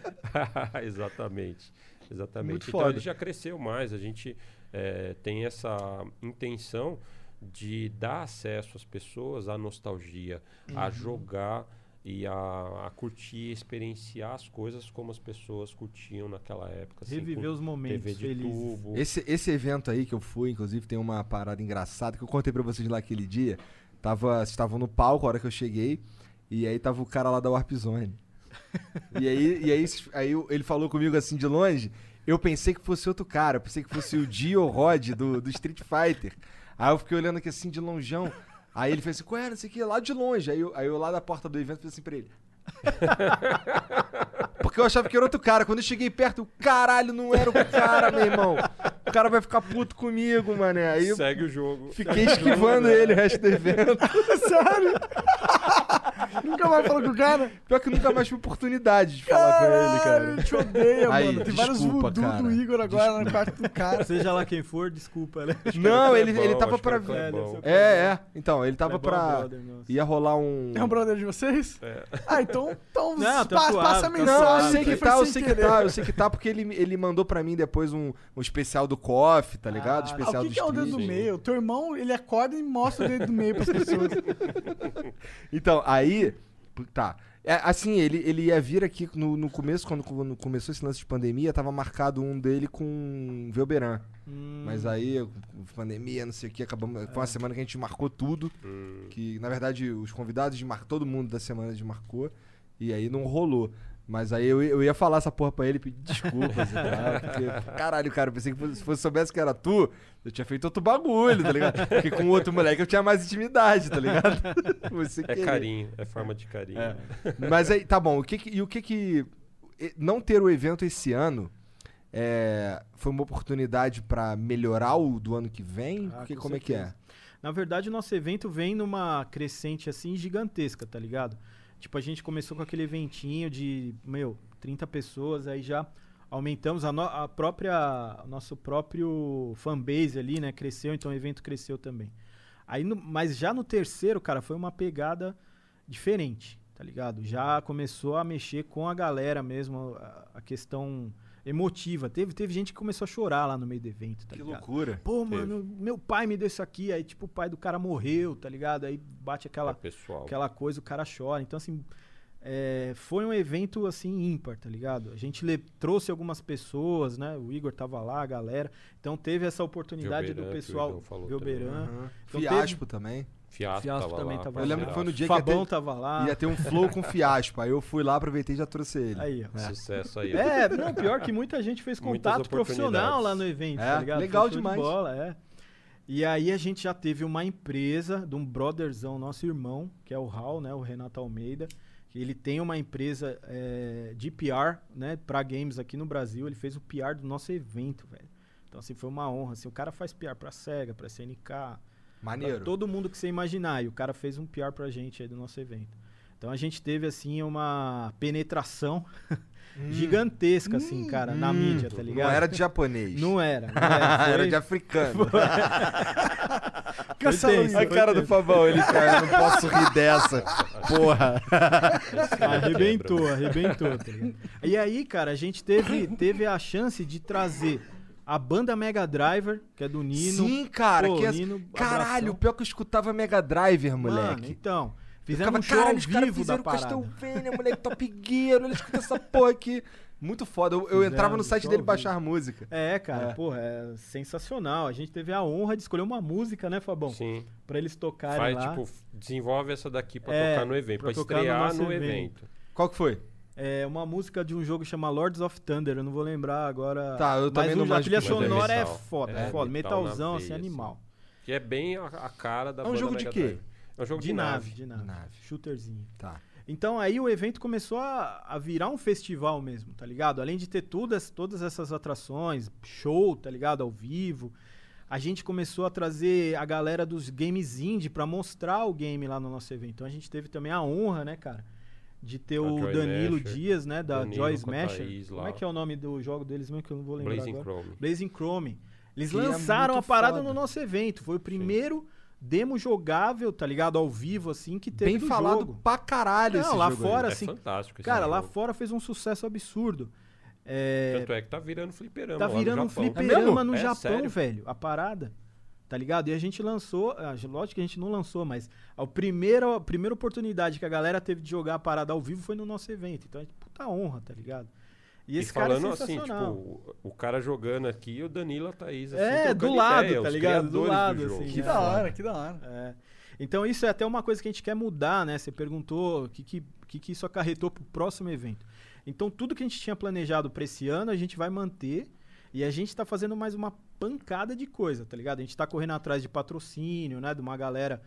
D: Exatamente. Exatamente.
A: Muito
D: então
A: foda.
D: ele já cresceu mais. A gente eh, tem essa intenção de dar acesso às pessoas à nostalgia, a
E: Uhum.
D: jogar e a, a curtir, experienciar as coisas como as pessoas curtiam naquela época. assim,
E: Reviver os momentos
D: TV de
E: felizes.
D: tubo.
A: Esse, esse evento aí que eu fui, inclusive, tem uma parada engraçada que eu contei pra vocês lá aquele dia. Tava, vocês estavam no palco a hora que eu cheguei, e aí tava o cara lá da Warp Zone. e aí, e aí, aí ele falou comigo assim de longe. Eu pensei que fosse outro cara, eu pensei que fosse o Dio Rod do, do Street Fighter. Aí eu fiquei olhando aqui assim de longeão. Aí ele fez assim, qual era, não sei o que, lá de longe. Aí eu, aí eu lá da porta do evento fiz assim pra ele. Porque eu achava que era outro cara. Quando eu cheguei perto, caralho, não era o cara, meu irmão. O cara vai ficar puto comigo, mané. Aí
D: Segue o jogo.
A: fiquei esquivando ele o resto do evento.
B: Sério? Nunca mais falou com o cara?
A: Pior que eu nunca mais tive oportunidade de falar com ele, cara.
B: Ele te odeia,
A: Aí,
B: mano. Tem vários
A: desculpa,
B: voodoo
A: cara.
B: do Igor agora no quarto do cara.
E: Seja lá quem for, desculpa, né?
A: Não, ele,
D: Clebão,
A: ele tava pra.
E: ser
A: É, é. Então, ele tava
E: é
A: pra. Ia rolar um.
B: É um brother de vocês?
D: É.
B: Ah, então, então
E: Não, tá
B: passa a
E: tá
B: mensagem.
A: Não, eu sei que tá, eu sei que tá, eu sei que tá, porque ele, ele mandou pra mim depois um, um especial do KOF, tá ligado?
E: Ah,
B: Ah,
A: especial
B: o que,
A: do
B: que é o dedo do meio? Teu irmão, ele acorda e mostra o dedo do meio pras pessoas.
A: Então, aí. Tá. É, assim, ele, ele ia vir aqui no, no começo, quando, quando começou esse lance de pandemia, tava marcado um dele com Velberan.
E: Hum,
A: Mas aí, pandemia, não sei o que, acabamos. Foi uma semana que a gente marcou tudo.
D: Hum.
A: Que, na verdade, os convidados de mar... todo mundo da semana de marcou. E aí não rolou. Mas aí eu, eu ia falar essa porra pra ele e pedir desculpas e tal. Porque, caralho, cara, eu pensei que fosse- se fosse soubesse que era tu, eu tinha feito outro bagulho, tá ligado? Porque com o outro moleque eu tinha mais intimidade, tá ligado? Você
D: É
A: querer.
D: carinho, é forma de carinho.
A: É. Mas aí, tá bom, o que que- e o que que. Não ter o evento esse ano é, foi uma oportunidade pra melhorar o do ano que vem?
E: Ah,
A: Porque
E: com
A: como é que é?
E: certeza. Na verdade, o nosso evento vem numa crescente assim gigantesca, tá ligado? Tipo, a gente começou com aquele eventinho de, meu, 30 pessoas, aí já aumentamos a, no- a própria, nosso próprio fanbase ali, né? Cresceu, então o evento cresceu também. Aí, no- mas já no terceiro, cara, foi uma pegada diferente, tá ligado? Já começou a mexer com a galera mesmo, a, a questão emotiva. Teve, teve gente que começou a chorar lá no meio do evento, tá
A: Que
E: ligado?
A: loucura.
E: Pô, mano, meu pai me deu isso aqui, aí tipo o pai do cara morreu, tá ligado? Aí bate
D: É
E: aquela,
D: pessoal.
E: aquela coisa, o cara chora. Então assim, é, foi um evento assim ímpar, tá ligado? A gente le- trouxe algumas pessoas, né? O Igor tava lá, a galera. Então teve essa oportunidade do
D: que
E: pessoal. Velberan.
A: Aham.
E: Então
A: Fiaspo também.
D: Fiasco,
E: Fiasco
D: tava
E: também
D: lá,
E: tava
A: Eu lembro que foi no dia que
E: Fabão
A: ia ter,
E: tava lá.
A: ia ter um flow com fiaspo. Aí eu fui lá, aproveitei e já trouxe ele.
E: Aí, ó.
D: Sucesso aí.
E: É, não, pior que muita gente fez contato profissional lá no evento,
A: É,
E: tá ligado?
A: legal
E: Foi show de
A: demais.
E: bola, é. E aí a gente já teve uma empresa de um brotherzão, nosso irmão, que é o Raul, né, o Renato Almeida, que ele tem uma empresa é, de PR, né, pra games aqui no Brasil, ele fez o PR do nosso evento, velho. Então assim, foi uma honra, assim, o cara faz PR pra SEGA, pra SNK,
A: Maneiro.
E: Pra todo mundo que você imaginar. E o cara fez um PR pra gente aí do nosso evento. Então a gente teve, assim, uma penetração gigantesca, assim, cara, na mídia, tá ligado?
A: Não era de japonês.
E: Não era. Não era,
A: Era de africano.
E: foi tenso,
A: A cara do
E: tenso.
A: Fabão, ele, cara, eu não posso rir dessa. Porra.
E: Arrebentou, arrebentou, tá ligado? E aí, cara, a gente teve, teve a chance de trazer a banda Mega Driver, que é do Nino.
A: Sim, cara.
E: Pô,
A: que é-
E: Nino,
A: Caralho,
E: abração.
A: pior que eu escutava Mega Driver,
E: Mano,
A: moleque.
E: então,
A: Eu
E: fizemos
A: ficava,
E: um show ao vivo da parada.
A: Castlevania, moleque, Top Gear, olha, escuta essa porra aqui. Muito foda. Eu, eu entrava no site dele baixar a música.
E: É, cara,
A: É.
E: porra, é sensacional. A gente teve a honra de escolher uma música, né, Fabão?
D: Sim.
E: Pra eles tocarem
D: Faz,
E: lá.
D: tipo, desenvolve essa daqui pra
E: É,
D: tocar no evento,
E: pra
D: pra,
E: tocar no
D: estrear
E: nosso
D: no,
E: evento.
D: evento.
A: Qual que foi?
E: É uma música de um jogo que chama Lords of Thunder, eu não vou lembrar agora.
A: Tá, eu também
E: Mas
A: não
E: o- a trilha sonora é
D: Metal.
E: foda,
D: É,
E: foda.
D: metal
E: Metalzão,
D: veia,
E: assim, animal.
D: Que é bem a, a cara da
A: É um
D: banda
A: jogo de quê?
D: Drive. É um jogo de,
E: De nave,
D: nave.
E: de nave.
A: Nave.
E: Shooterzinho.
A: Tá.
E: Então aí o evento começou a, a virar um festival mesmo, tá ligado? Além de ter todas, todas essas atrações, show, tá ligado? Ao vivo. A gente começou a trazer a galera dos games indie pra mostrar o game lá no nosso evento. Então a gente teve também a honra, né, cara? De ter
D: A
E: o
D: Joy
E: Danilo
D: Smasher,
E: Dias, né? Da
D: Danilo
E: Joy Smasher. Como é que é o nome do jogo deles mesmo que eu não vou lembrar
D: Blazing
E: agora?
D: Chrome.
E: Blazing Chrome. Eles
A: Que é
E: lançaram
A: muito
E: a parada
A: foda.
E: no nosso evento. Foi o primeiro demo jogável, tá ligado? Ao vivo, assim, que teve
A: Bem
E: do
A: falado
E: jogo.
A: pra caralho
E: Não,
A: esse
E: lá
A: jogo aí.
E: fora,
D: É
E: assim.
D: fantástico esse
E: Cara, lá
D: jogo.
E: fora fez um sucesso absurdo. É,
D: Tanto é que tá virando fliperama
E: tá
D: lá no
E: virando um
D: Japão.
E: fliperama no
D: É
E: Japão,
D: sério?
E: velho. A parada. Tá ligado? E a gente lançou. ah, Lógico que a gente não lançou, mas a primeira, a primeira oportunidade que a galera teve de jogar a parada ao vivo foi no nosso evento. Então é puta honra, tá ligado? E
D: E,
E: esse cara é
D: falando assim, tipo, o, cara jogando aqui e o Danilo e a Thaís, assim,
E: É, do lado,
D: ideia,
E: tá ligado? Do lado,
D: jogo.
E: assim,
B: Que
E: É.
B: da hora, que da hora.
E: É. Então isso é até uma coisa que a gente quer mudar, né? Você perguntou o que, que, que, que isso acarretou pro próximo evento. Então tudo que a gente tinha planejado pra esse ano, a gente vai manter e a gente tá fazendo mais uma pancada de coisa, tá ligado? A gente tá correndo atrás de patrocínio, né? De uma galera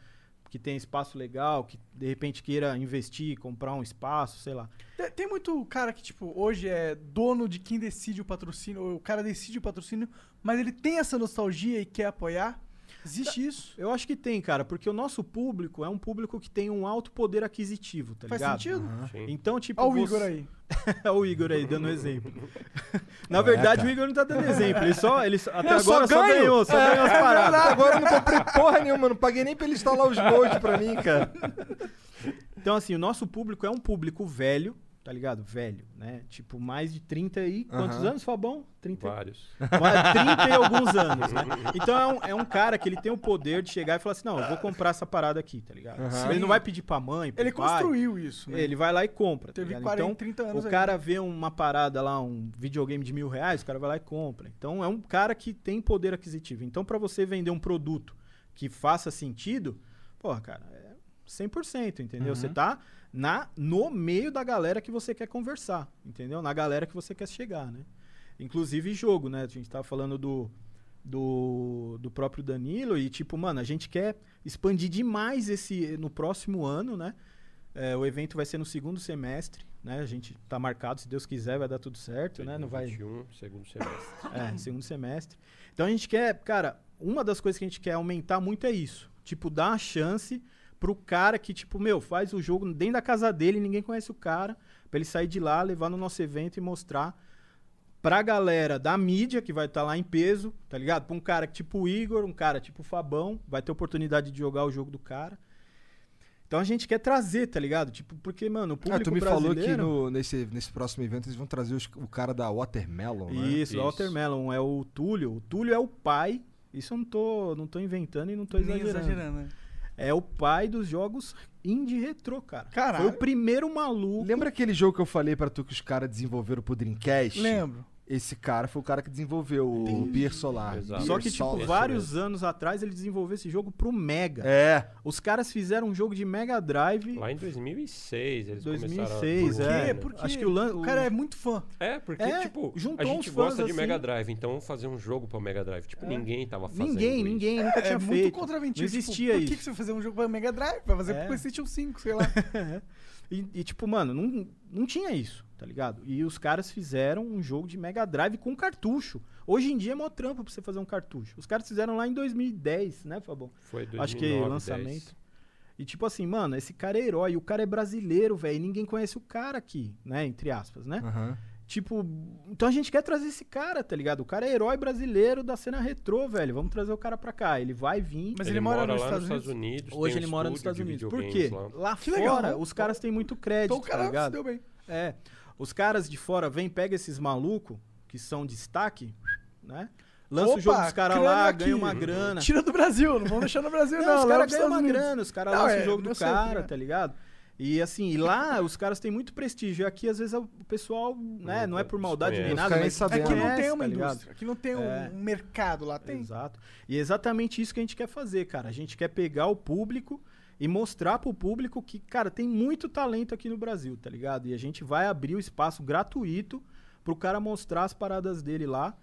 E: que tem espaço legal, que de repente queira investir, comprar um espaço, sei lá.
B: Tem, muito cara que, tipo, hoje é dono de quem decide o patrocínio, ou o cara decide o patrocínio, mas ele tem essa nostalgia e quer apoiar. Existe isso.
E: Eu acho que tem, cara, porque o nosso público é um público que tem um alto poder aquisitivo, tá
B: Faz
E: ligado?
B: sentido?
D: Sim.
E: Então, tipo,
B: Olha o
E: você-
B: Igor aí.
E: Olha o Igor aí, dando exemplo. Na verdade,
A: cara.
E: o Igor não tá dando exemplo. Ele só, ele só- até
A: Eu
E: agora só,
A: ganho.
E: ganhou, só
A: É,
E: ganhou as
A: é
E: paradas.
A: verdade. Agora eu não comprei porra nenhuma, não paguei nem pra ele instalar os mods pra mim, cara.
E: Então, assim, o nosso público é um público velho, tá ligado? Velho, né? Tipo, mais de 30 e... Quantos
A: Aham.
E: anos, Fabão? 30 e-
D: Vários.
E: Mas 30 e alguns anos, né? Então é um, é um cara que ele tem o poder de chegar e falar assim, não, eu vou comprar essa parada aqui, tá ligado?
A: Aham.
E: Ele não vai pedir pra mãe, pro
B: Ele
E: pai.
B: construiu isso, né?
E: Ele vai lá e compra. tá
B: Teve
E: ligado?
B: 40,
E: então,
B: 30 anos
E: o
B: aí.
E: cara vê uma parada lá, um videogame de mil reais, o cara vai lá e compra. Então é um cara que tem poder aquisitivo. Então, pra você vender um produto que faça sentido, porra, cara, é 100%, entendeu? Você tá na, no meio da galera que você quer conversar, entendeu? Na galera que você quer chegar, né? Inclusive jogo, né? A gente tava falando do, do, do próprio Danilo e, tipo, mano, a gente quer expandir demais esse no próximo ano, né? É, o evento vai ser no segundo semestre, né? A gente tá marcado, se Deus quiser, vai dar tudo certo, né? Não vai.
D: 21, segundo semestre.
E: É, segundo semestre. Então a gente quer, cara, uma das coisas que a gente quer aumentar muito é isso. Tipo, dar uma chance pro cara que, tipo, meu, faz o jogo dentro da casa dele, ninguém conhece o cara, pra ele sair de lá, levar no nosso evento e mostrar pra galera da mídia, que vai estar lá em peso, tá ligado? Pra um cara tipo o Igor, um cara tipo o Fabão, vai ter oportunidade de jogar o jogo do cara. Então a gente quer trazer, tá ligado? Tipo, porque, mano, o
A: Ah,
E: público
A: tu me falou que
E: brasileiro...
A: no- nesse, nesse próximo evento eles vão trazer os- o cara da Watermelon, né?
E: Isso, Watermelon é o Túlio. O Túlio é o pai. Isso eu não tô, não tô inventando e não tô
B: Nem
E: exagerando.
B: exagerando, né?
E: É o pai dos jogos indie retrô, cara.
B: Caralho.
E: Foi o primeiro maluco.
A: Lembra aquele jogo que eu falei pra tu que os caras desenvolveram pro Dreamcast?
B: Lembro.
A: Esse cara foi o cara que desenvolveu o Pier Solar.
D: Exato.
E: Só que, tipo,
A: Solar.
E: vários anos atrás ele desenvolveu esse jogo pro Mega.
A: É.
E: Os caras fizeram um jogo de Mega Drive.
D: Lá em 2006 eles
E: 2006,
D: começaram a...
E: é.
B: Por quê?
E: Acho que o lan-
B: O cara é muito fã.
D: É, porque,
E: É,
D: tipo,
E: juntou
D: a gente
E: fãs
D: gosta de
E: assim.
D: Mega Drive, então vamos fazer um jogo pra Mega Drive. Tipo, ninguém tava fazendo
E: Ninguém,
D: isso.
E: ninguém nunca
B: É
E: tinha
B: muito
E: feito.
B: contraventivo.
E: Não
B: tipo,
E: existia
B: por
E: isso.
B: que, que você vai fazer um jogo pra Mega Drive? Vai fazer
E: É.
B: pro PlayStation 5, sei lá.
E: E, e, tipo, mano, não, não tinha isso, tá ligado? E os caras fizeram um jogo de Mega Drive com cartucho. Hoje em dia é mó trampa pra você fazer um cartucho. Os caras fizeram lá em 2010, né, Fabão?
D: Foi 2009,
E: Acho que
D: 10.
E: lançamento. E tipo assim, mano, esse cara é herói, o cara é brasileiro, velho, ninguém conhece o cara aqui, né, entre aspas, né?
A: Aham.
E: Tipo, então a gente quer trazer esse cara, tá ligado? O cara é herói brasileiro da cena retrô, velho. Vamos trazer o cara pra cá. Ele vai vir.
B: Mas
D: ele,
B: ele mora
D: mora
B: nos
D: lá
B: Estados
D: nos Estados Unidos.
E: Hoje
D: tem
E: ele
D: um
E: mora nos Estados Unidos. Por quê?
D: lá.
E: Lá fora,
B: legal.
E: os caras têm muito crédito,
B: Então o
E: tá
B: cara se
E: ligado?
B: deu bem.
E: É. Os caras de fora vêm, pega esses malucos que são destaque, né? Lança
B: Opa,
E: o jogo dos caras lá,
B: aqui.
E: ganha uma grana.
B: Tira do Brasil, não vamos deixar no Brasil, não.
E: Não, os caras ganham uma
B: Unidos.
E: grana, os caras lançam
B: é,
E: o jogo do cara,
B: é.
E: tá ligado? E assim, e lá os caras têm muito prestígio. E aqui, às vezes, o pessoal, né, não é por maldade nem nada, mas
A: nem
B: Aqui
A: sabendo.
B: não tem uma
E: tá
B: indústria, aqui não tem um-
E: É.
B: mercado lá, tem.
E: Exato. E é exatamente isso que a gente quer fazer, cara. A gente quer pegar o público e mostrar pro público que, cara, tem muito talento aqui no Brasil, tá ligado? E a gente vai abrir o espaço gratuito pro cara mostrar as paradas dele lá.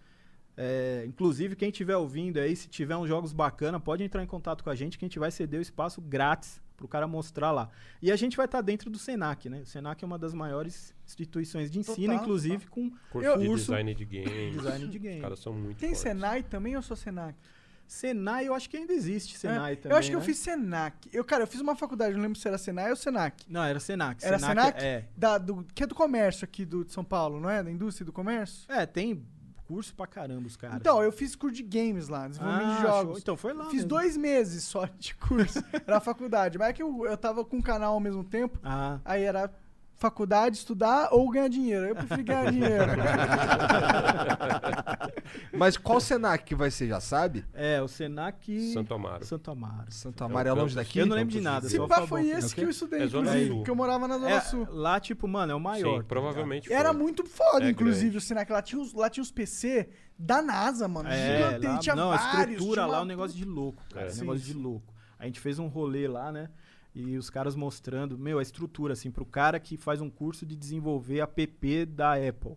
E: É, inclusive, quem estiver ouvindo aí, se tiver uns jogos bacana, pode entrar em contato com a gente que a gente vai ceder o espaço grátis pro cara mostrar lá. E a gente vai estar dentro do Senac, né? O Senac é uma das maiores instituições de ensino,
B: Total,
E: inclusive com
D: Curso
B: Eu-
D: de
E: curso
D: design de games.
E: design de
D: Os
E: game.
D: caras são muito
B: Tem
D: fortes.
B: Senai também ou só Senac?
E: Senai, eu acho que ainda existe Senai
B: É,
E: também.
B: eu acho que eu
E: né?
B: fiz Senac. Eu, cara, eu fiz uma faculdade, não lembro se era Senai ou Senac.
E: Não, era Senac.
B: Era Senac?
E: É.
B: Da, do, que é do comércio aqui do, de São Paulo, não é? Da indústria do comércio?
E: É, tem curso pra caramba os caras.
B: Então, eu fiz curso de games lá, desenvolvimento
E: Ah,
B: de jogos.
E: show. Então foi lá
B: Fiz
E: mesmo.
B: dois meses só de curso. era a faculdade. Mas é que eu, eu tava com um canal ao mesmo tempo.
E: Ah,
B: Aí era faculdade, estudar ou ganhar dinheiro. Eu preferi ganhar dinheiro.
A: Mas qual Senac que vai ser, já sabe?
E: é, o Senac...
D: Santo Amaro.
E: Santo Amaro.
A: Santo Amaro é longe daqui?
E: Eu não lembro de nada.
B: Se pá, foi esse
E: Ok?
B: que eu estudei,
D: É
B: inclusive, porque eu morava na Zona
E: É,
B: Sul.
E: lá, tipo, mano, é o maior.
D: Sim,
E: tá
D: provavelmente
B: Era
D: foi.
B: muito foda,
D: É
B: inclusive,
D: grande.
B: o Senac. Lá tinha, os, lá tinha os PC da NASA, mano.
E: É,
B: gigante,
E: lá,
B: tinha
E: não, a
B: vários.
E: estrutura
B: tinha
E: lá é um negócio de louco, cara.
D: É.
E: um negócio
B: sim.
E: de louco. A gente fez um rolê lá, né? E os caras mostrando, meu, a estrutura, assim, pro cara que faz um curso de desenvolver app da Apple.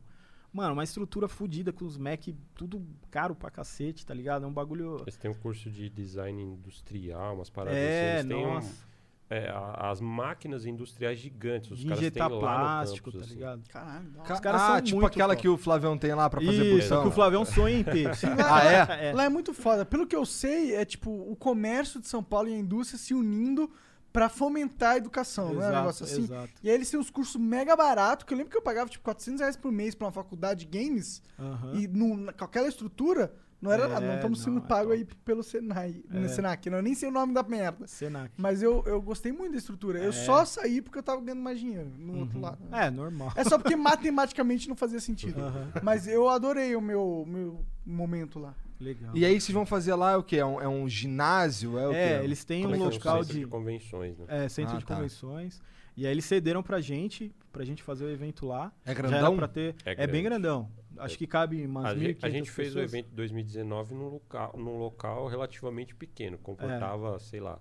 E: Mano, uma estrutura fodida com os Mac, tudo caro pra cacete, tá ligado? É um bagulho.
D: Eles têm um curso de design industrial, umas paradas
E: É,
D: assim. Eles têm um-
E: nossa.
D: é, a- as máquinas industriais gigantes. Os
E: De
D: caras têm
E: injetar
D: lá
E: plástico,
D: no campus,
E: tá
D: assim.
E: ligado?
B: Caralho.
A: Ca-
E: Os caras
A: ah,
E: são
A: tipo
E: muito
A: aquela
E: foda.
A: que o Flavião tem lá pra fazer
E: Isso, que o Flavião sonha em ter.
A: Ah, é?
E: é.
B: Lá é muito foda. Pelo que eu sei, é tipo o comércio de São Paulo e a indústria se unindo pra fomentar a educação, não é um
E: Exato,
B: negócio assim?
E: exato.
B: E aí eles têm uns cursos mega baratos, que eu lembro que eu pagava tipo 400 reais por mês pra uma faculdade de games,
E: Aham.
B: e na- com aquela estrutura, não era
E: É,
B: nada. Não estamos sendo
E: é
B: pagos aí pelo Senai,
E: É.
B: no Senac, não, eu nem sei o nome da merda.
E: Senac.
B: Mas eu, eu gostei muito da estrutura. Eu
E: É.
B: só saí porque eu tava ganhando mais dinheiro no outro
E: Uhum.
B: lado.
E: É, normal.
B: É só porque matematicamente não fazia sentido.
E: Aham.
B: Mas eu adorei o meu, meu momento lá.
E: Legal.
A: E aí vocês vão fazer lá o quê? É um, é um ginásio? É, o
E: É,
A: quê?
E: eles têm
A: Como
E: um
A: é que é o
E: local
D: Centro
E: de.
D: convenções, né?
E: É, centro
A: Ah,
E: de
A: tá.
E: convenções. E aí eles cederam pra gente, pra gente fazer o evento lá.
A: É grandão?
E: pra ter.
D: É
E: É,
D: grande.
E: bem grandão. Acho que cabe umas
D: A, gente,
E: 1.500
D: a gente fez o
E: pessoas.
D: evento em 2019 num local, num local relativamente pequeno. Comportava, sei lá,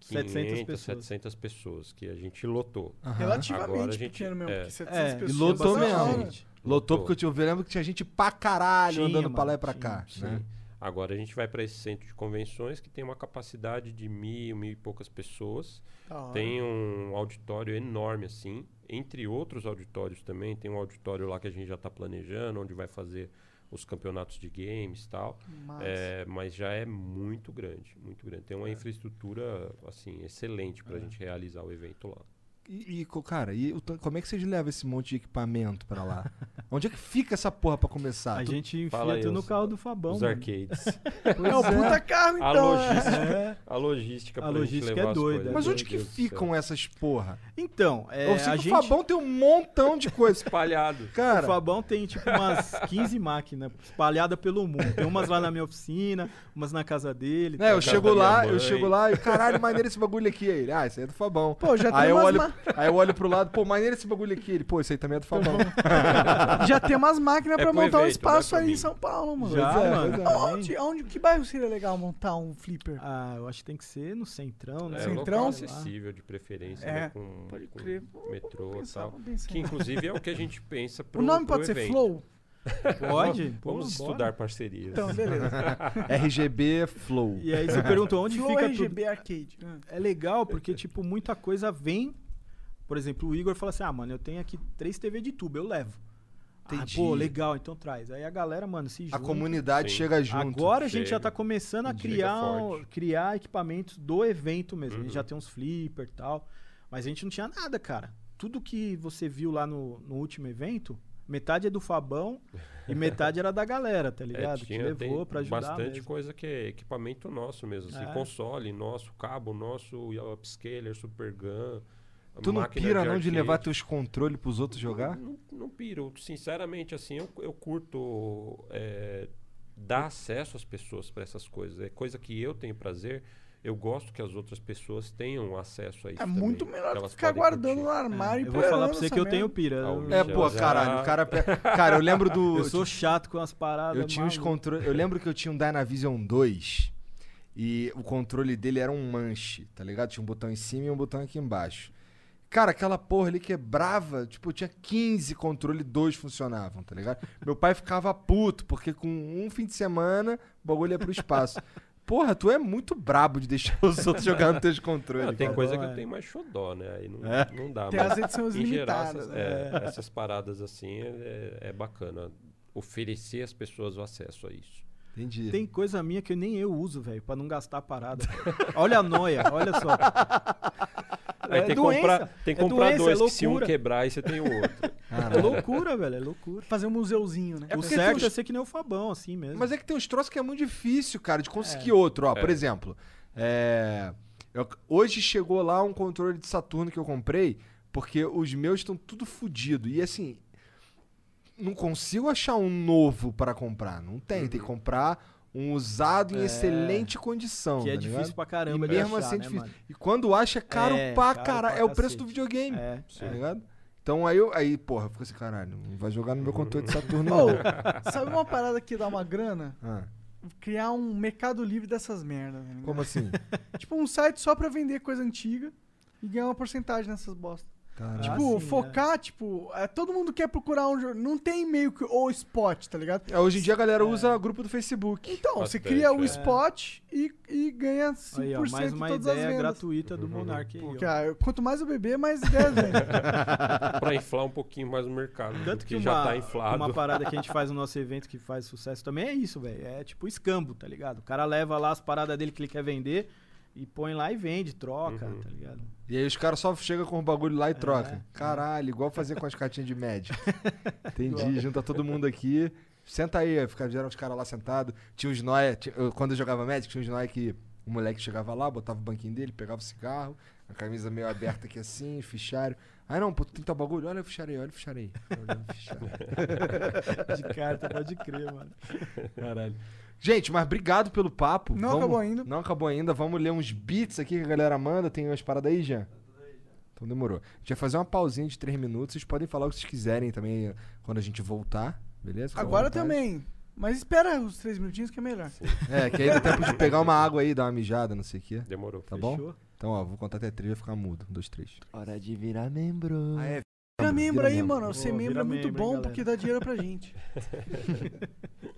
D: 500,
E: 700 pessoas.
D: 700 pessoas, que a gente lotou.
A: Aham.
B: Relativamente
D: Agora a gente-
B: pequeno mesmo,
D: é.
B: porque 700
E: É,
B: pessoas.
A: E lotou
B: é
A: mesmo.
B: hora.
A: Lotou porque eu te- eu lembro que tinha gente pra caralho
E: Tinha,
A: andando pra lá e
E: mano,
A: pra
E: tinha,
A: cá.
D: Sim.
A: né?
D: Agora a gente vai para esse centro de convenções que tem uma capacidade de mil, mil e poucas pessoas. Tem um auditório enorme assim, entre outros auditórios também. Tem um auditório lá que a gente já está planejando, onde vai fazer os campeonatos de games e tal.
B: Massa.
D: É, mas já é muito grande, muito grande. Tem uma infraestrutura assim excelente para a gente realizar o evento lá.
A: E, e, cara, e o como é que vocês levam esse monte de equipamento pra lá? Onde é que fica essa porra pra começar?
E: A
A: Tu-
E: gente
D: Fala
E: enfia
D: aí,
E: tudo no
D: os-
E: carro do Fabão.
D: Os
E: mano.
D: arcades.
B: É o puta carro,
D: A
B: então. né?
D: logística,
E: É.
D: a logística
E: A logística
D: levar
E: é doida.
A: Mas onde que
D: Deus do céu.
A: ficam essas porra?
E: Então, é,
A: Eu sei
E: a
A: que
E: gente...
A: o Fabão tem um montão de coisa.
D: Espalhado.
E: O
A: Cara,
E: Fabão tem tipo umas 15 máquinas espalhadas pelo mundo. Tem umas lá na minha oficina, umas na casa dele.
A: né, eu chego lá, eu chego lá e caralho, maneiro esse bagulho aqui. Aí ele, ah, isso aí é do Fabão.
B: Pô, já tem
A: aí, eu
B: umas
A: olho,
B: ma-
A: aí eu olho pro lado, pô, maneiro esse bagulho aqui. Ele, pô, isso aí também é do Fabão.
B: Já tem umas máquinas
D: É
B: pra montar um
D: evento,
B: espaço aí em. São Paulo, mano.
E: Já,
A: Pois é,
E: mano.
A: pois é.
B: Onde, onde, que bairro seria legal montar um flipper?
E: Ah, eu acho que tem que ser no centrão, né?
D: É,
B: Centrão?
D: local acessível de preferência,
B: É,
D: né, com,
B: pode
D: com
B: crer. Vou-
D: metrô e
B: pensar,
D: tal.
B: vou pensar.
D: Que inclusive é o que a gente pensa pro
B: o nome
D: pro
B: pode ser
D: evento.
B: Flow?
E: Pode? Pô,
D: Vamos
E: bora.
D: estudar parcerias.
B: Então, beleza.
A: RGB Flow.
E: E aí você perguntou onde
B: Flow
E: fica
B: RGB Arcade.
E: tudo. É legal porque, tipo, muita coisa vem... Por exemplo, o Igor fala assim, ah, mano, eu tenho aqui três TV de tubo, eu levo. Ah,
A: Entendi.
E: pô, legal, então traz. Aí a galera, mano, se
A: A
E: junta.
A: comunidade
D: Sim.
A: chega junto.
E: Agora a gente já
D: Chega.
E: tá começando a criar, um- criar equipamentos do evento mesmo. A gente
D: Uhum.
E: já tem uns flipper e tal. Mas a gente não tinha nada, cara. Tudo que você viu lá no, no último evento, metade é do Fabão e metade era da galera, tá
D: É,
E: ligado? que
D: tinha-
E: levou
D: tem
E: pra ajudar
D: bastante
E: mesmo.
D: coisa que é equipamento nosso mesmo, assim,
E: É.
D: console nosso, cabo nosso, upscaler, super gun.
A: Tu não pira não de levar teus controles pros outros jogar?
D: Não, não piro. Sinceramente, assim, eu, eu curto é, dar acesso às pessoas para essas coisas. É coisa que eu tenho prazer. Eu gosto que as outras pessoas tenham acesso a isso.
B: É
D: também,
B: muito melhor do que ficar guardando
D: curtir.
B: no armário e
E: Eu vou falar pra você que eu tenho pira.
D: Ah,
E: Eu-
A: É, pô,
D: já-
A: caralho, o cara... pe- Cara, eu lembro do...
E: Eu sou chato com as paradas.
A: Eu tinha
E: maluco.
A: controles. Eu lembro que eu tinha um Dynavision 2 e o controle dele era um manche, tá ligado? Tinha um botão em cima e um botão aqui embaixo. Cara, aquela porra ali quebrava, tipo, tinha 15 controles, dois funcionavam, tá ligado? Meu pai ficava puto, porque com um fim de semana o bagulho ia pro espaço. Porra, tu é muito brabo de deixar os outros jogando nos teus controles.
D: Ah, tem
A: cara.
D: coisa que
E: é.
D: eu tenho mais xodó, né? Aí não,
A: É.
D: não dá.
B: Tem
D: mas
B: as edições
D: em geral,
B: limitadas,
D: essas,
B: né?
D: é, essas paradas assim é, é bacana. Oferecer às pessoas o acesso a isso.
A: Entendi.
E: Tem coisa minha que nem eu uso, velho, pra não gastar a parada. olha a noia, olha só.
D: Aí
E: É
D: tem, que
E: doença,
D: comprar, tem que
E: é
D: comprar
E: doença,
D: dois,
E: é
D: que se um quebrar, aí você tem o outro.
E: É loucura, velho, é loucura.
B: Fazer um museuzinho, né?
E: o
A: porque
E: certo
A: tem
E: é
A: uns-
E: ser que nem o Fabão, assim mesmo.
A: Mas é que tem uns troços que é muito difícil, cara, de
E: É.
A: conseguir outro. Ó, por exemplo, é, eu- hoje chegou lá um controle de Saturno que eu comprei, porque os meus estão tudo fodido. E assim, não consigo achar um novo para comprar. Não tem, tem que comprar um usado em
E: É.
A: excelente condição.
E: que é
A: tá
E: difícil
A: ligado?
E: pra caramba
A: E mesmo
E: achar,
A: assim é
E: né,
A: difícil.
E: mano?
A: E quando acha, é caro
E: É,
A: pra caralho. É o preço
E: cacete.
A: do videogame.
E: É,
A: Tá
E: é.
A: ligado? Então aí eu, aí, porra, fica assim, caralho, não vai jogar no meu controle de Saturno, não.
B: sabe uma parada que dá uma grana?
A: Ah,
B: Criar um mercado livre dessas merdas. ligado?
A: como assim?
B: Tipo um site só pra vender coisa antiga e ganhar uma porcentagem nessas bosta. Tipo,
E: sim,
B: focar, tipo, é, todo mundo quer procurar um jogo. Não tem meio que o spot, tá ligado?
A: É, hoje em dia a galera usa grupo do Facebook.
B: Então, você
D: Bastante,
B: cria o
D: é.
B: spot e, e ganha 5%
E: Aí, ó, mais
B: de
E: uma
B: todas as
E: ideia
B: vendas.
E: gratuita do Monark aí, ó.
B: Porque ah, quanto mais eu beber, mais ideias vem.
D: pra inflar um pouquinho mais o mercado.
E: Tanto que
D: já
E: uma,
D: tá inflado.
E: uma parada que a gente faz no nosso evento que faz sucesso também é isso, velho. É tipo escambo, tá ligado? O cara leva lá as paradas dele que ele quer vender e põe lá e vende, troca,
D: Uhum.
E: tá ligado?
A: E aí os caras só chegam com o bagulho lá e
E: É.
A: trocam. Caralho, igual fazer com as cartinhas de Magic. Entendi, junta todo mundo aqui. Senta aí, aí fica, geram os caras lá sentados. Tinha uns nóia, eu- quando eu jogava Magic, tinha uns nóia que o moleque chegava lá, botava o banquinho dele, pegava o cigarro, a camisa meio aberta aqui assim, fichário. Aí não, pô, tu tem tal bagulho? Olha o fichário aí, olha o fichário aí. Olha o fichário.
E: De carta, pode crer, mano.
A: Caralho. Gente, mas obrigado pelo papo.
B: Não
A: Vamos-
B: acabou ainda.
A: Não acabou ainda. Vamos ler uns beats aqui que a galera manda. Tem umas paradas aí, Jean? Então demorou. A gente vai fazer uma pausinha de três minutos. Vocês podem falar o que vocês quiserem também eh, quando a gente voltar. Beleza? Fica
B: Agora também. Mas espera os três minutinhos que é melhor.
A: É, que aí dá tempo de pegar uma água aí, dar uma mijada, não sei o quê.
D: Demorou.
A: Tá bom?
E: Fechou?
A: Então, ó, vou contar até três e vai ficar mudo. Um, dois, três.
C: Hora de virar membro.
A: Ah, é.
B: Vira membro aí,
A: membro.
B: mano. Ser
E: Pô,
B: membro
E: vira
B: é muito
E: membro,
B: bom
E: galera.
B: porque dá dinheiro pra gente.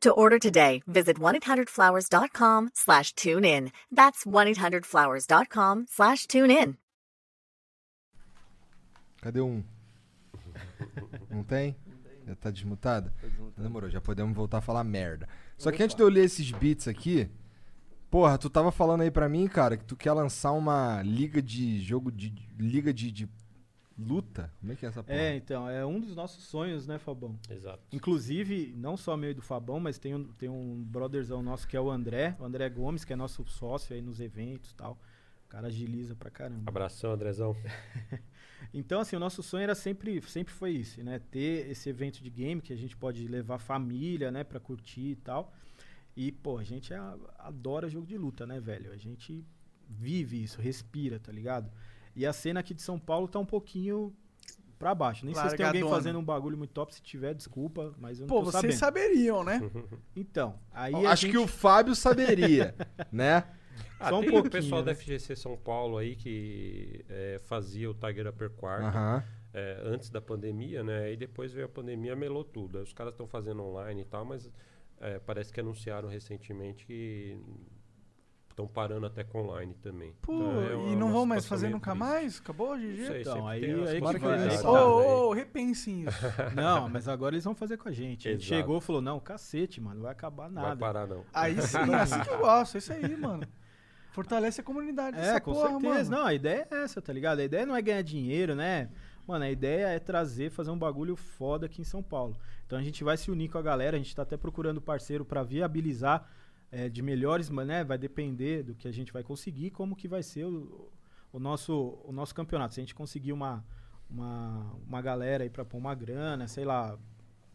K: To order today, visit 1-800-Flowers.com slash tune in. That's 1-800-Flowers.com slash tune in.
A: Cadê um? Não tem? Já tá desmutado? Demorou, já podemos voltar a falar merda. Só que antes de eu ler esses beats aqui, porra, tu tava falando aí pra mim, cara, que tu quer lançar uma liga de jogo de. liga de, de luta? Como é que é essa porra?
E: É, então, é um dos nossos sonhos, né, Fabão?
D: Exato.
E: Inclusive, não só meu e do Fabão, mas tem um, tem um brotherzão nosso que é o André, o André Gomes, que é nosso sócio aí nos eventos e tal. O cara agiliza pra caramba.
D: Abração, Andrezão.
E: Então, assim, o nosso sonho era sempre, sempre foi isso, né? Ter esse evento de game que a gente pode levar família, né, pra curtir e tal. E, pô, a gente adora jogo de luta, né, velho? A gente vive isso, respira, tá ligado? E a cena aqui de São Paulo tá um pouquinho pra baixo. Nem sei se tem alguém
B: Largadona.
E: fazendo um bagulho muito top. Se tiver, desculpa, mas eu não
B: Pô,
E: tô
B: vocês
E: sabendo.
B: saberiam, né?
E: Então, aí
A: Acho
E: a
A: que
E: gente-
A: o Fábio saberia, né?
D: Ah,
E: Só um
D: tem
E: pouquinho,
D: o pessoal
E: né?
D: da FGC São Paulo aí que é, fazia o Tiger Upper Quarter
A: Aham.
D: é, antes da pandemia, né? Aí depois veio a pandemia, melou tudo. Os caras estão fazendo online e tal, mas é, parece que anunciaram recentemente que estão parando até com online também.
B: Pô,
D: Então, é
B: e
D: uma-
B: não
D: uma
B: vão mais fazer nunca
D: triste.
B: mais? Acabou, GG?
D: Não sei,
E: Então, aí-
D: as
E: aí que vai-
B: Ô,
D: né,
B: ô, ô, repensem isso.
E: Não, mas agora eles vão fazer com a gente.
D: Exato.
E: chegou e falou, não, cacete, mano, não vai acabar nada.
D: Vai parar não.
B: Aí sim, é assim que eu gosto, é isso aí, mano. Fortalece a comunidade
E: É, com
B: porra,
E: certeza.
B: mano.
E: Não, a ideia é essa, tá ligado? A ideia não é ganhar dinheiro, né? Mano, a ideia é trazer, fazer um bagulho foda aqui em São Paulo. Então a gente vai se unir com a galera, a gente tá até procurando parceiro pra viabilizar é, de melhores, mas, né? Vai depender do que a gente vai conseguir, como que vai ser o, o nosso, o nosso campeonato. Se a gente conseguir uma, uma, uma galera aí pra pôr uma grana, sei lá,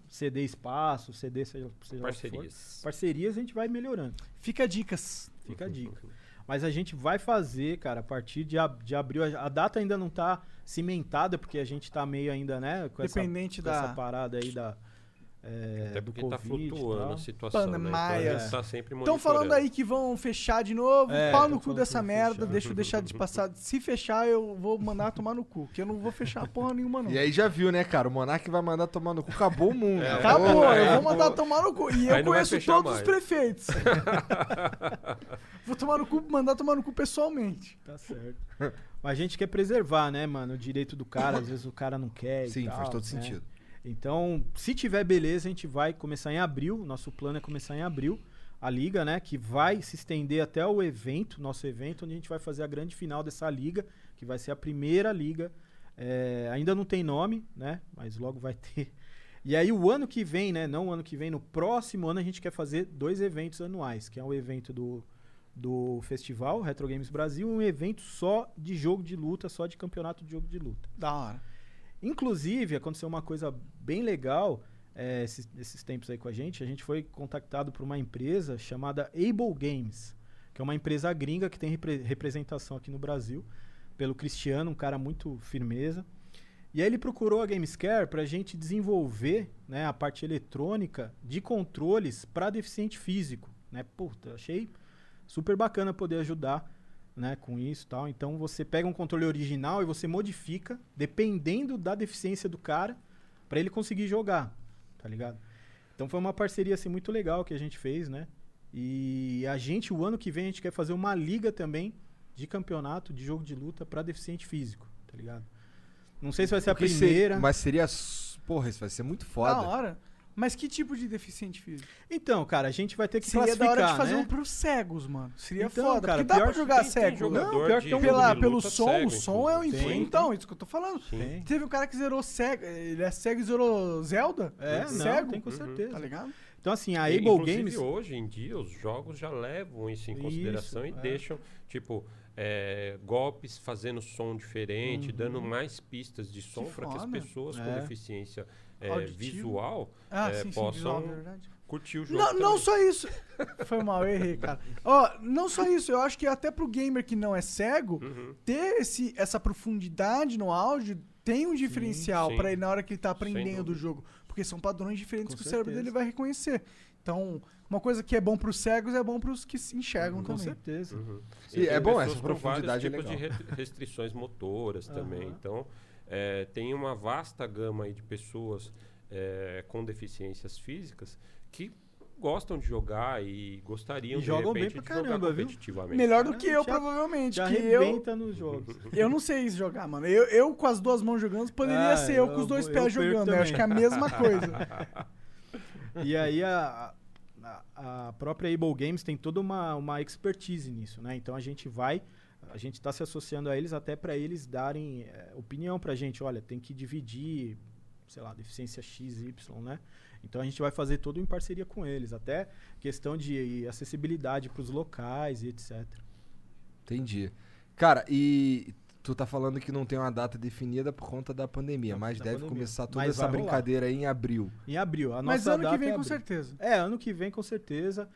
E: ceder espaço, ceder seja, seja que for.
D: Parcerias.
E: Parcerias a gente vai melhorando.
B: Fica dicas.
E: Fica a dica. Mas a gente vai fazer, cara, a partir de, ab- de abril. A, a data ainda não tá cimentada, porque a gente tá meio ainda, né? Com essa-
B: Dependente
E: com
B: da-
E: essa parada aí da. É,
D: Até porque tá
E: Covid
D: flutuando a situação, né? Então tá sempre
B: Estão falando aí que vão fechar de novo,
E: É,
B: pau no cu dessa merda,
E: fechar.
B: deixa eu deixar de passar. Se fechar, eu vou mandar tomar no cu, que eu não vou fechar porra nenhuma, não.
A: E aí já viu, né, cara? O Monark vai mandar tomar no cu, acabou o mundo.
B: Acabou,
A: Pô,
B: eu
A: é,
B: vou mandar tomar no cu. E eu conheço todos
D: mais.
B: os prefeitos. vou tomar no cu, mandar tomar no cu pessoalmente.
E: Tá certo. Mas a gente quer preservar, né, mano, o direito do cara. Às vezes o cara não quer. e
A: Sim, faz
E: tal,
A: todo
E: né?
A: sentido.
E: Então, se tiver beleza, a gente vai começar em abril. Nosso plano é começar em abril. A liga, né? Que vai se estender até o evento, nosso evento, onde a gente vai fazer a grande final dessa liga, que vai ser a primeira liga. É, ainda não tem nome, né? Mas logo vai ter. E aí, o ano que vem, né? Não o ano que vem, no próximo ano a gente quer fazer dois eventos anuais, que é o evento do, do festival Retro Games Brasil, um evento só de jogo de luta, só de campeonato de jogo de luta.
B: Da hora.
E: Inclusive, aconteceu uma coisa bem legal é, esses, esses tempos aí com a gente. A gente foi contactado por uma empresa chamada Able Games, que é uma empresa gringa que tem repre- representação aqui no Brasil, pelo Cristiano, um cara muito firmeza. E aí ele procurou a Gamescare para a gente desenvolver né, a parte eletrônica de controles para deficiente físico. Né? Puta, achei super bacana poder ajudar né, com isso e tal. Então você pega um controle original e você modifica dependendo da deficiência do cara para ele conseguir jogar, tá ligado? Então foi uma parceria assim muito legal que a gente fez, né? E a gente o ano que vem a gente quer fazer uma liga também de campeonato de jogo de luta para deficiente físico, tá ligado? Não sei se vai ser a
A: se-
E: primeira.
A: mas seria. Porra, isso vai ser muito
B: Da
A: foda.
B: hora. Mas que tipo de deficiente físico?
E: Então, cara, a gente vai ter que
B: Seria da
E: classificar,
B: hora de fazer
E: né?
B: um pros cegos, mano. Seria
E: Então,
B: foda.
E: cara,
B: porque dá pra
E: que
B: jogar
D: tem- tem
B: cego.
D: jogador
E: Não, pior
D: de
E: que é um
B: Pela, pelo som,
D: cego,
B: o som é um
D: inclusive.
E: Tem.
B: Então, isso que eu tô falando.
E: Tem.
B: Teve um cara que zerou cego. Ele é cego e zerou Zelda?
E: É, não,
B: cego.
E: tem com certeza.
B: Tá ligado?
E: Então assim, a
D: E,
E: Able
D: inclusive,
E: Games
D: hoje em dia, os jogos já levam isso em
E: Isso,
D: consideração e
E: é.
D: deixam, tipo, é, golpes fazendo som diferente,
B: Uhum.
D: dando mais pistas de som para que as
B: foda.
D: pessoas com
E: É.
D: deficiência é, visual
B: Ah,
D: é,
B: sim, sim,
D: possam
B: visual, verdade.
D: curtir o jogo.
B: Não, não só isso. Foi mal, eu errei, cara. Ó, não só isso, eu acho que até pro gamer que não é cego,
D: Uhum.
B: ter esse, essa profundidade no áudio tem um diferencial pra ele na hora que ele tá aprendendo o jogo. Porque são padrões diferentes
E: Com
B: que o cérebro
E: certeza.
B: dele vai reconhecer. Então, uma coisa que é bom pros cegos é bom pros que se enxergam
E: Com
B: também.
E: certeza.
D: Uhum.
A: E é bom, essa
D: com vários
A: profundidade é
D: tipos de
A: legal.
D: re- restrições motoras também. Então, é, tem uma vasta gama aí de pessoas é, com deficiências físicas que gostam de jogar e gostariam
E: E
D: de
E: jogam bem
D: repente
E: pra
D: de jogar
E: caramba, viu?
D: competitivamente.
B: Melhor do que eu,
E: já-
B: provavelmente.
E: Já
B: que eu,
E: arrebenta nos jogos.
B: eu não sei jogar, mano. Eu, eu com as duas mãos jogando, poderia
E: Ah,
B: ser eu,
E: eu
B: com os dois pés
E: eu
B: jogando. Eu acho que é a mesma coisa.
E: E aí a, a, a própria Able Games tem toda uma, uma expertise nisso, né? Então a gente vai, a gente está se associando a eles até para eles darem eh, opinião pra gente. Olha, tem que dividir, sei lá, deficiência X, Y, né? Então a gente vai fazer tudo em parceria com eles, até questão de acessibilidade para os locais e etc.
A: Entendi. Cara, e tu tá falando que não tem uma data definida por conta da pandemia, mas
E: da
A: deve
E: pandemia.
A: começar toda
E: Mas
A: essa
E: rolar.
A: brincadeira aí em abril.
E: Em abril. A
B: Mas ano que
E: data
B: vem,
E: é
B: com certeza.
E: É, ano que vem com certeza.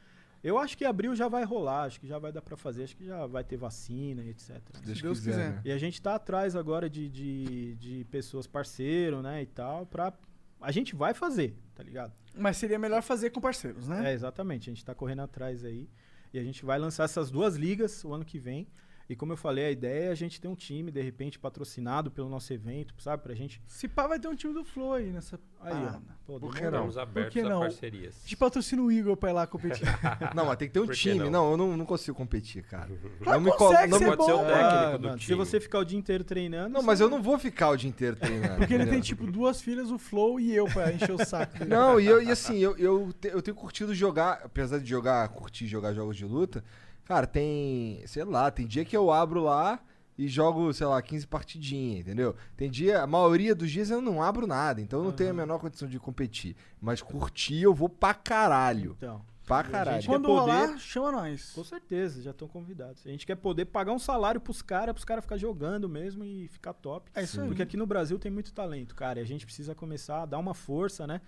E: Eu acho que abril já vai rolar, acho que já vai dar pra fazer, acho que já vai ter vacina e etc.
A: Se Deus,
B: Deus
A: quiser,
B: quiser.
A: né?
E: E a gente tá atrás agora de, de, de pessoas parceiro, né, e tal, pra... A gente vai fazer, tá ligado?
B: Mas seria melhor fazer com parceiros, né?
E: É, exatamente. A gente tá correndo atrás aí. E a gente vai lançar essas duas ligas o ano que vem. E como eu falei, a ideia é a gente ter um time, de repente, patrocinado pelo nosso evento, sabe? Pra gente...
B: Se pá, vai ter um time do Flow aí nessa.
E: Aí,
B: Ah,
E: ó. Pô,
A: Por que não?
D: Abertos
B: que não?
D: a parcerias.
B: A gente patrocina o Igor pra ir lá competir.
A: Não, mas tem que ter um
D: Por que
A: time.
D: não?
A: Não? eu não, não consigo competir, cara. Não me
B: que
A: colo-
B: consegue
A: não
B: ser
A: me-
D: pode ser o
B: bom,
D: técnico
E: Ah,
D: do
E: mano, se
D: time.
E: você ficar o dia inteiro treinando...
A: Não, mas eu não vou ficar o dia inteiro treinando.
B: Porque ele tem, tipo, duas filhas, o Flow e eu pra encher o saco dele.
A: Não, e, eu, e assim, eu, eu, te- eu tenho curtido jogar, apesar de jogar, curtir jogar jogos de luta, cara, tem, sei lá, tem dia que eu abro lá e jogo, sei lá, 15 partidinhas, entendeu? Tem dia, a maioria dos dias eu não abro nada, então eu não tenho a menor condição de competir. Mas curtir eu vou pra caralho.
E: Então...
A: Pra
E: a gente
A: caralho.
E: quer
B: Quando
E: poder-
B: rolar, chama nós.
E: Com certeza, já estão convidados. A gente quer poder pagar um salário pros caras, pros caras ficar jogando mesmo e ficar top.
B: É isso aí.
E: Porque aqui no Brasil tem muito talento, cara. E a gente precisa começar a dar uma força, né?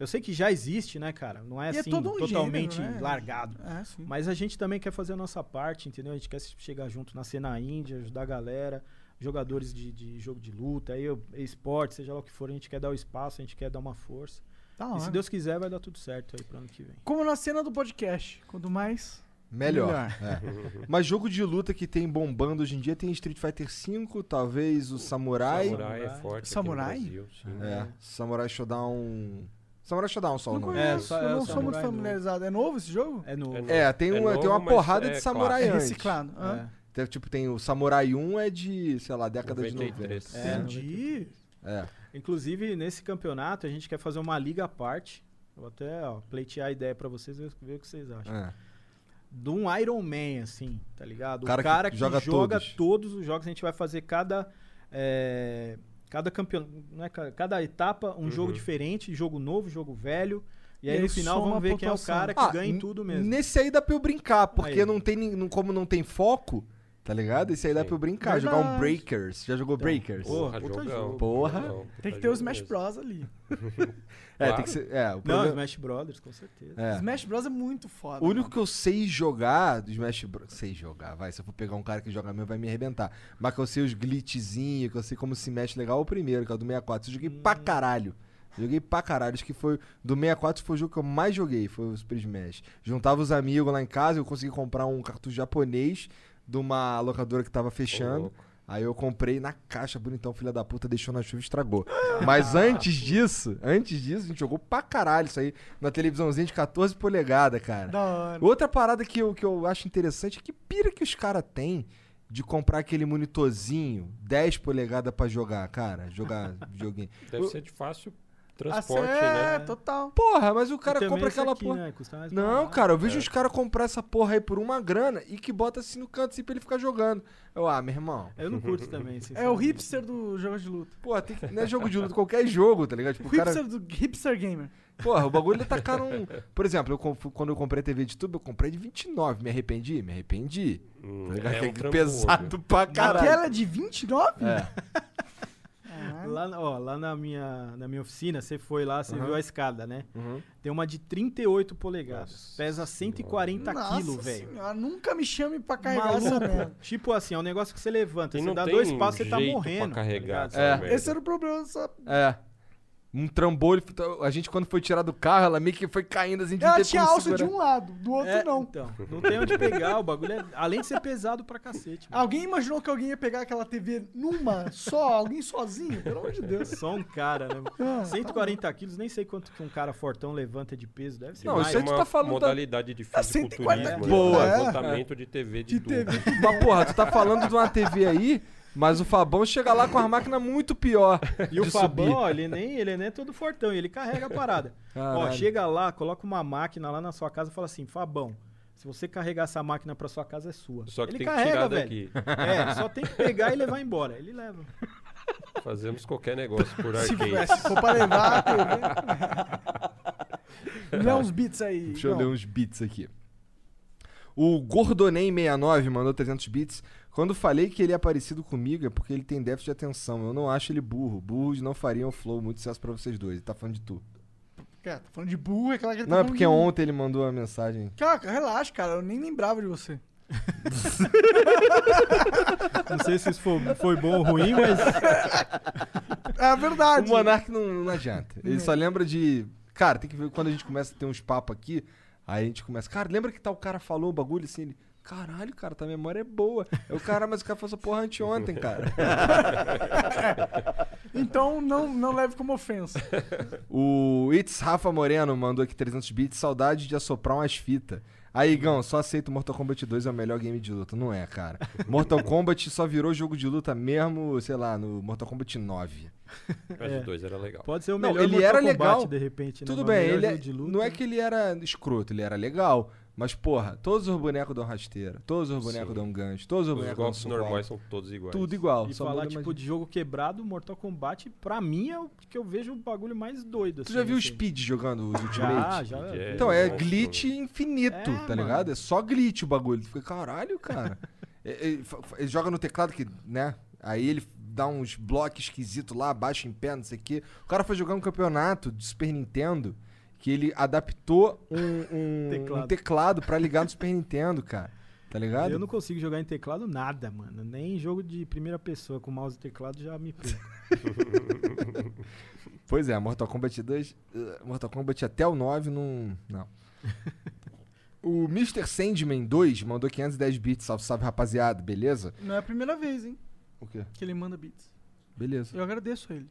E: Eu sei que já existe, né, cara? Não é
B: E é
E: assim,
B: todo um
E: totalmente
B: gênero, né?
E: largado.
B: É, sim.
E: Mas a gente também quer fazer a nossa parte, entendeu? A gente quer chegar junto na cena índia, ajudar a galera, jogadores de, de jogo de luta, aí esporte, seja lá o que for, a gente quer dar o espaço, a gente quer dar uma força.
B: Da
E: E se. Deus quiser, vai dar tudo certo aí pro ano que vem.
B: Como na cena do podcast. Quanto mais.
A: Melhor.
B: Melhor.
A: é. Mas jogo de luta que tem bombando hoje em dia tem Street Fighter V, talvez o Samurai.
D: Samurai é forte
B: Samurai?
D: aqui no Brasil, sim.
A: É, Samurai Showdown. Samurai Showdown só o
B: Não
A: nome.
B: conheço,
E: só-
B: eu
E: é
B: não
E: o
B: sou muito
E: novo.
B: familiarizado. É novo esse jogo?
E: É novo.
D: É novo.
A: É, tem,
D: É
A: uma, tem uma
D: novo,
A: porrada
D: é
A: de samurai
B: É
A: antes.
B: reciclado.
E: É.
B: Ah,
A: Tem, tipo, tem o Samurai 1 é de, sei lá, década
D: 93.
A: de 90.
E: É,
B: Entendi.
A: É.
E: Inclusive, nesse campeonato, a gente quer fazer uma liga à parte. Eu vou até ó, pleitear a ideia pra vocês ver, ver o que vocês acham.
A: é.
E: De um Iron Man, assim, tá ligado? O
A: Cara
E: cara,
A: que
E: que,
A: joga
E: joga,
A: todos.
E: todos. os jogos. A gente vai fazer cada. é, cada campeonato. Né, ca- cada etapa, um jogo diferente, jogo novo, jogo velho. E,
B: E
E: aí, no final
B: soma
E: vamos ver quem é o cara que
A: Ah,
E: ganha em tudo mesmo.
A: Nesse aí dá pra eu brincar, porque
E: Aí.
A: não tem, como não tem foco, tá ligado? Esse aí dá
D: Sim.
A: pra eu brincar, jogar um
B: Verdade.
A: Breakers. Já jogou Breakers?
E: Porra,
D: Porra, jogão.
E: jogo.
A: Porra.
D: Jogão,
B: Tem que ter o Smash
D: mesmo.
B: Bros ali.
A: É,
D: Claro.
A: tem que ser. É, o
E: Não,
A: problema.
E: Smash Brothers, com certeza.
A: é.
B: Smash Bros é muito foda.
A: O único
B: mano.
A: que eu sei jogar do Smash Bros. Sei jogar, vai. Se eu for pegar um cara que joga mesmo, vai me arrebentar. Mas que eu sei os glitchzinhos, que eu sei como se mexe legal, é o primeiro, que é o do 64. Eu joguei pra
E: Hum.
A: caralho. Joguei pra caralho. Acho que foi. Do 64 foi o jogo que eu mais joguei, foi o Super Smash. Juntava os amigos lá em casa, eu consegui comprar um cartucho japonês de uma locadora que tava fechando. Aí eu comprei na caixa, bonitão, filha da puta, deixou na chuva e estragou. Mas antes disso, antes disso, a gente jogou pra caralho isso aí na televisãozinha de 14 polegadas, cara.
B: Da hora.
A: Outra parada que eu, que eu acho interessante é que pira que os caras têm de comprar aquele monitorzinho 10 polegadas pra jogar, cara. Jogar joguinho.
D: Deve ser de fácil Transporte,
B: é,
D: né?
B: total.
A: Porra, mas o cara compra aquela
E: aqui,
A: porra.
E: né, custa mais
A: Não,
E: barato.
A: cara, eu vejo
D: É.
A: os caras comprar essa porra aí por uma grana e que bota assim no canto assim pra ele ficar jogando. Eu, ah, meu irmão.
E: Eu não curto também,
B: É o hipster do jogo de luta.
A: Porra, tem que, não é jogo de luta, qualquer jogo, tá ligado? Tipo,
B: O
A: cara.
B: hipster do hipster gamer.
A: Porra, o bagulho tá caro um. Por exemplo, eu, comp- quando eu comprei a TV de tubo, eu comprei de 29. Me arrependi? Me arrependi.
D: Hum,
A: Tá ligado?
D: é
A: Que
D: um trampo
A: pesado pra caralho.
B: Aquela é de 29?
A: É.
E: Lá, ó, lá na minha, na minha oficina, você foi lá, você
A: Uhum.
E: viu a escada, né?
A: Uhum.
E: Tem uma de 38 polegadas. pesa 140
B: Nossa
E: quilos, velho.
B: senhora, nunca me chame pra carregar essa merda.
E: Maluco. Tipo assim, é um negócio que você levanta.
D: E
E: você
D: não
E: dá dois passos, você tá
D: jeito pra
E: morrendo.
D: carregar
E: tá
A: É.
B: Esse era o problema dessa...
A: É. Um trambolho. A gente, quando foi tirar do carro, ela meio que foi caindo assim de
B: Ela tinha alça de
A: segurar.
B: um lado, do outro
E: É,
B: não.
E: Então, não tem onde pegar, o bagulho é. Além de ser pesado pra cacete. mano.
B: Alguém imaginou que alguém ia pegar aquela TV numa só? Alguém sozinho? Pelo amor de Deus.
E: Só um cara, né?
B: Ah, tá
E: 140 quilos, nem sei quanto que um cara fortão levanta de peso, deve ser
A: Não,
E: mais.
A: isso aí tu
D: uma
A: tá falando da-
D: modalidade de
B: 140
D: fisiculturismo,
A: quilos,
D: né?
A: é.
D: levantamento de TV de,
B: De
D: tubo.
B: TV.
A: Mas, porra, tu tá falando de uma TV aí, mas o Fabão chega lá com a máquina muito pior.
E: E o Fabão,
A: subir.
E: ó, ele nem, ele nem é todo fortão, ele carrega a parada. ó,
A: Caralho.
E: chega lá, coloca uma máquina lá na sua casa e fala assim, Fabão, se você carregar essa máquina pra sua casa é sua.
D: Só que
E: ele
D: tem que
E: carrega,
D: tirar
E: velho.
D: daqui.
E: É, só tem que pegar e levar embora. Ele leva.
D: Fazemos qualquer negócio por
B: Se,
D: arcade.
B: se for pra levar TV. Lê uns beats aí.
A: Deixa eu
B: Não.
A: ler uns bits aqui. O Gordonem69 mandou 300 bits. Quando falei que ele é parecido comigo é porque ele tem déficit de atenção. Eu não acho ele burro. Burros não fariam flow. Muito sucesso pra vocês dois. Ele tá falando de tu.
B: Cara, tá falando de burro, é aquela que ele tá
A: Não, é
B: falando
A: porque
B: de-
A: ontem ele mandou a mensagem.
B: Cara, relaxa, cara. Eu nem lembrava de você.
E: Não sei se isso foi, foi bom ou ruim, mas
B: É
A: O
B: verdade.
A: Monark não, não adianta. Ele só lembra de. Cara, tem que ver quando a gente começa a ter uns papos aqui. Aí a gente começa. Cara, lembra que tal cara falou o bagulho assim? Ele. Caralho, cara, tua memória é boa. Eu, cara, mas o cara falou essa porra anteontem, cara.
B: Então não, não leve como ofensa.
A: O It's Rafa Moreno mandou aqui 300 bits. Saudade de assoprar umas fitas. Aí, Igão, só aceito Mortal Kombat 2 é o melhor game de luta. Não é, cara. Mortal Kombat só virou jogo de luta mesmo, sei lá, no Mortal Kombat 9.
D: Mas
E: É.
D: o 2 era legal.
E: pode ser o
A: Não,
E: melhor
A: ele
E: Mortal
A: era
E: Kombat,
A: legal.
E: de repente, né?
A: Tudo bem, ele é-
E: jogo de luta.
A: não é que ele era escroto, ele era legal. Mas, porra, todos os bonecos dão rasteira, todos os bonecos
D: Sim.
A: dão gancho, todos os
D: Os
A: bonecos dão
D: golpes
A: suporte.
D: normais são todos iguais.
A: Tudo igual.
E: E
A: só
E: falar, tipo,
A: mais-
E: de jogo quebrado, Mortal Kombat, pra mim, é o que eu vejo o bagulho mais doido.
A: Tu
E: assim,
A: já viu o
E: assim.
A: Speed jogando os Ultimate?
E: Já, já.
D: É,
A: Então, é
D: monstro,
A: glitch
D: né?
A: infinito,
E: É,
A: tá
E: mano.
A: ligado? É só glitch o bagulho. Tu fica, caralho, cara. É, é, fa- ele joga no teclado que, né? Aí ele dá uns blocos esquisitos lá, baixa em pé, não sei o quê. O cara foi jogar um campeonato de Super Nintendo que ele adaptou um, um- um
E: Teclado.
A: teclado. pra ligar no Super Nintendo, cara. Tá ligado?
E: Eu não consigo jogar em teclado nada, mano. Nem jogo de primeira pessoa com mouse e teclado já me perco.
A: Pois é, Mortal Kombat 2. uh, Mortal Kombat até o 9 não. Não. o Mr. Sandman 2 mandou 510 bits. Salve, salve, rapaziada. Beleza?
B: Não é a primeira vez, hein?
A: O quê?
B: Que ele manda beats.
A: Beleza.
B: Eu agradeço a ele.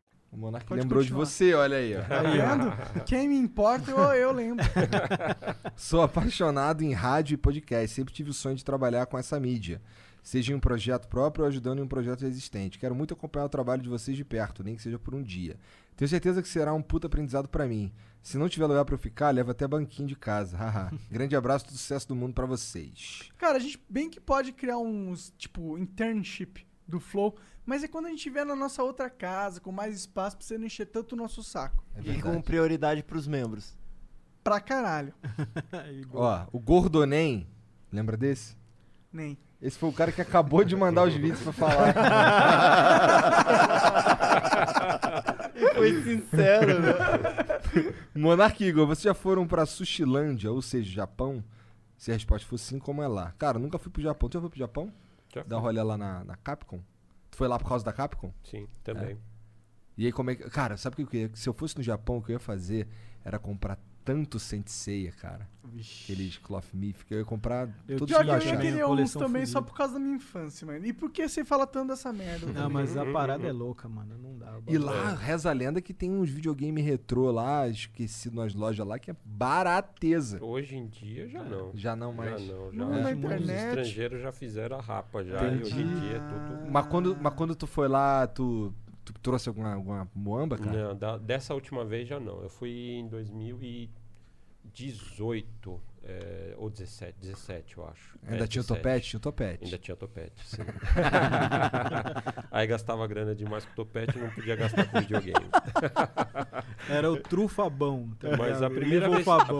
A: O Monark
B: Pode
A: lembrou de
B: continuar.
A: você, olha aí, ó.
B: Tá vendo? Quem me importa, eu, eu lembro.
A: Sou apaixonado em rádio e podcast. Sempre tive o sonho de trabalhar com essa mídia. Seja em um projeto próprio ou ajudando em um projeto existente. Quero muito acompanhar o trabalho de vocês de perto, nem que seja por um dia. Tenho certeza que será um puta aprendizado pra mim. Se não tiver lugar pra eu ficar, leva até banquinho de casa. Grande abraço, todo sucesso do mundo pra vocês.
B: Cara, a gente bem que pode criar uns, tipo, internship do Flow. Mas é quando a gente vier na nossa outra casa, com mais espaço, pra você não encher tanto o nosso saco.
A: É
C: E com prioridade pros membros.
B: Pra caralho.
A: Ó, o Gordonem, lembra desse?
B: Nem.
A: Esse foi o cara que acabou de mandar os vídeos pra falar.
C: Foi sincero, né?
A: Monark Igor, vocês já foram pra Sushilândia, ou seja, Japão? Se a resposta for sim, como é lá? Cara, nunca fui pro Japão. Tu já foi pro Japão?
D: Já
A: Dar rolê lá na, na Capcom? Tu foi lá por causa da Capcom?
D: Sim, também.
A: E aí, como é que. Cara, sabe o que eu queria? Se eu fosse no Japão, o que eu ia fazer era comprar tanto Senseiya, cara. Aqueles Cloth Mythic. Eu ia comprar
E: Eu
A: todos os
B: que eu
A: que eu
B: ia
A: achar.
B: querer uns também só por causa da minha infância, mano. E por que você fala tanto dessa merda?
E: Não, mas a parada é louca, mano. Não dá.
A: E lá, reza a lenda que tem uns videogame retrô lá, esquecido nas lojas lá, que é barateza.
D: Hoje em dia já não.
A: Já não mais.
D: Já não. Já
B: Não, na
D: Os
B: internet.
D: estrangeiros já fizeram a rapa já. E hoje em dia é tudo.
A: Mas quando, mas quando tu foi lá, tu trouxe alguma, alguma muamba, cara?
D: Não, da- dessa última vez já não. Eu fui em 2018 é, ou 17, 17, eu acho.
A: Ainda
D: É,
A: tinha o
D: 17.
A: topete? Tinha o topete.
D: Ainda tinha topete, sim. Aí gastava grana demais com topete e não podia gastar com videogame.
E: Era o trufabão. tá
D: Mas a primeira
E: Evil
D: vez-
E: Fabão.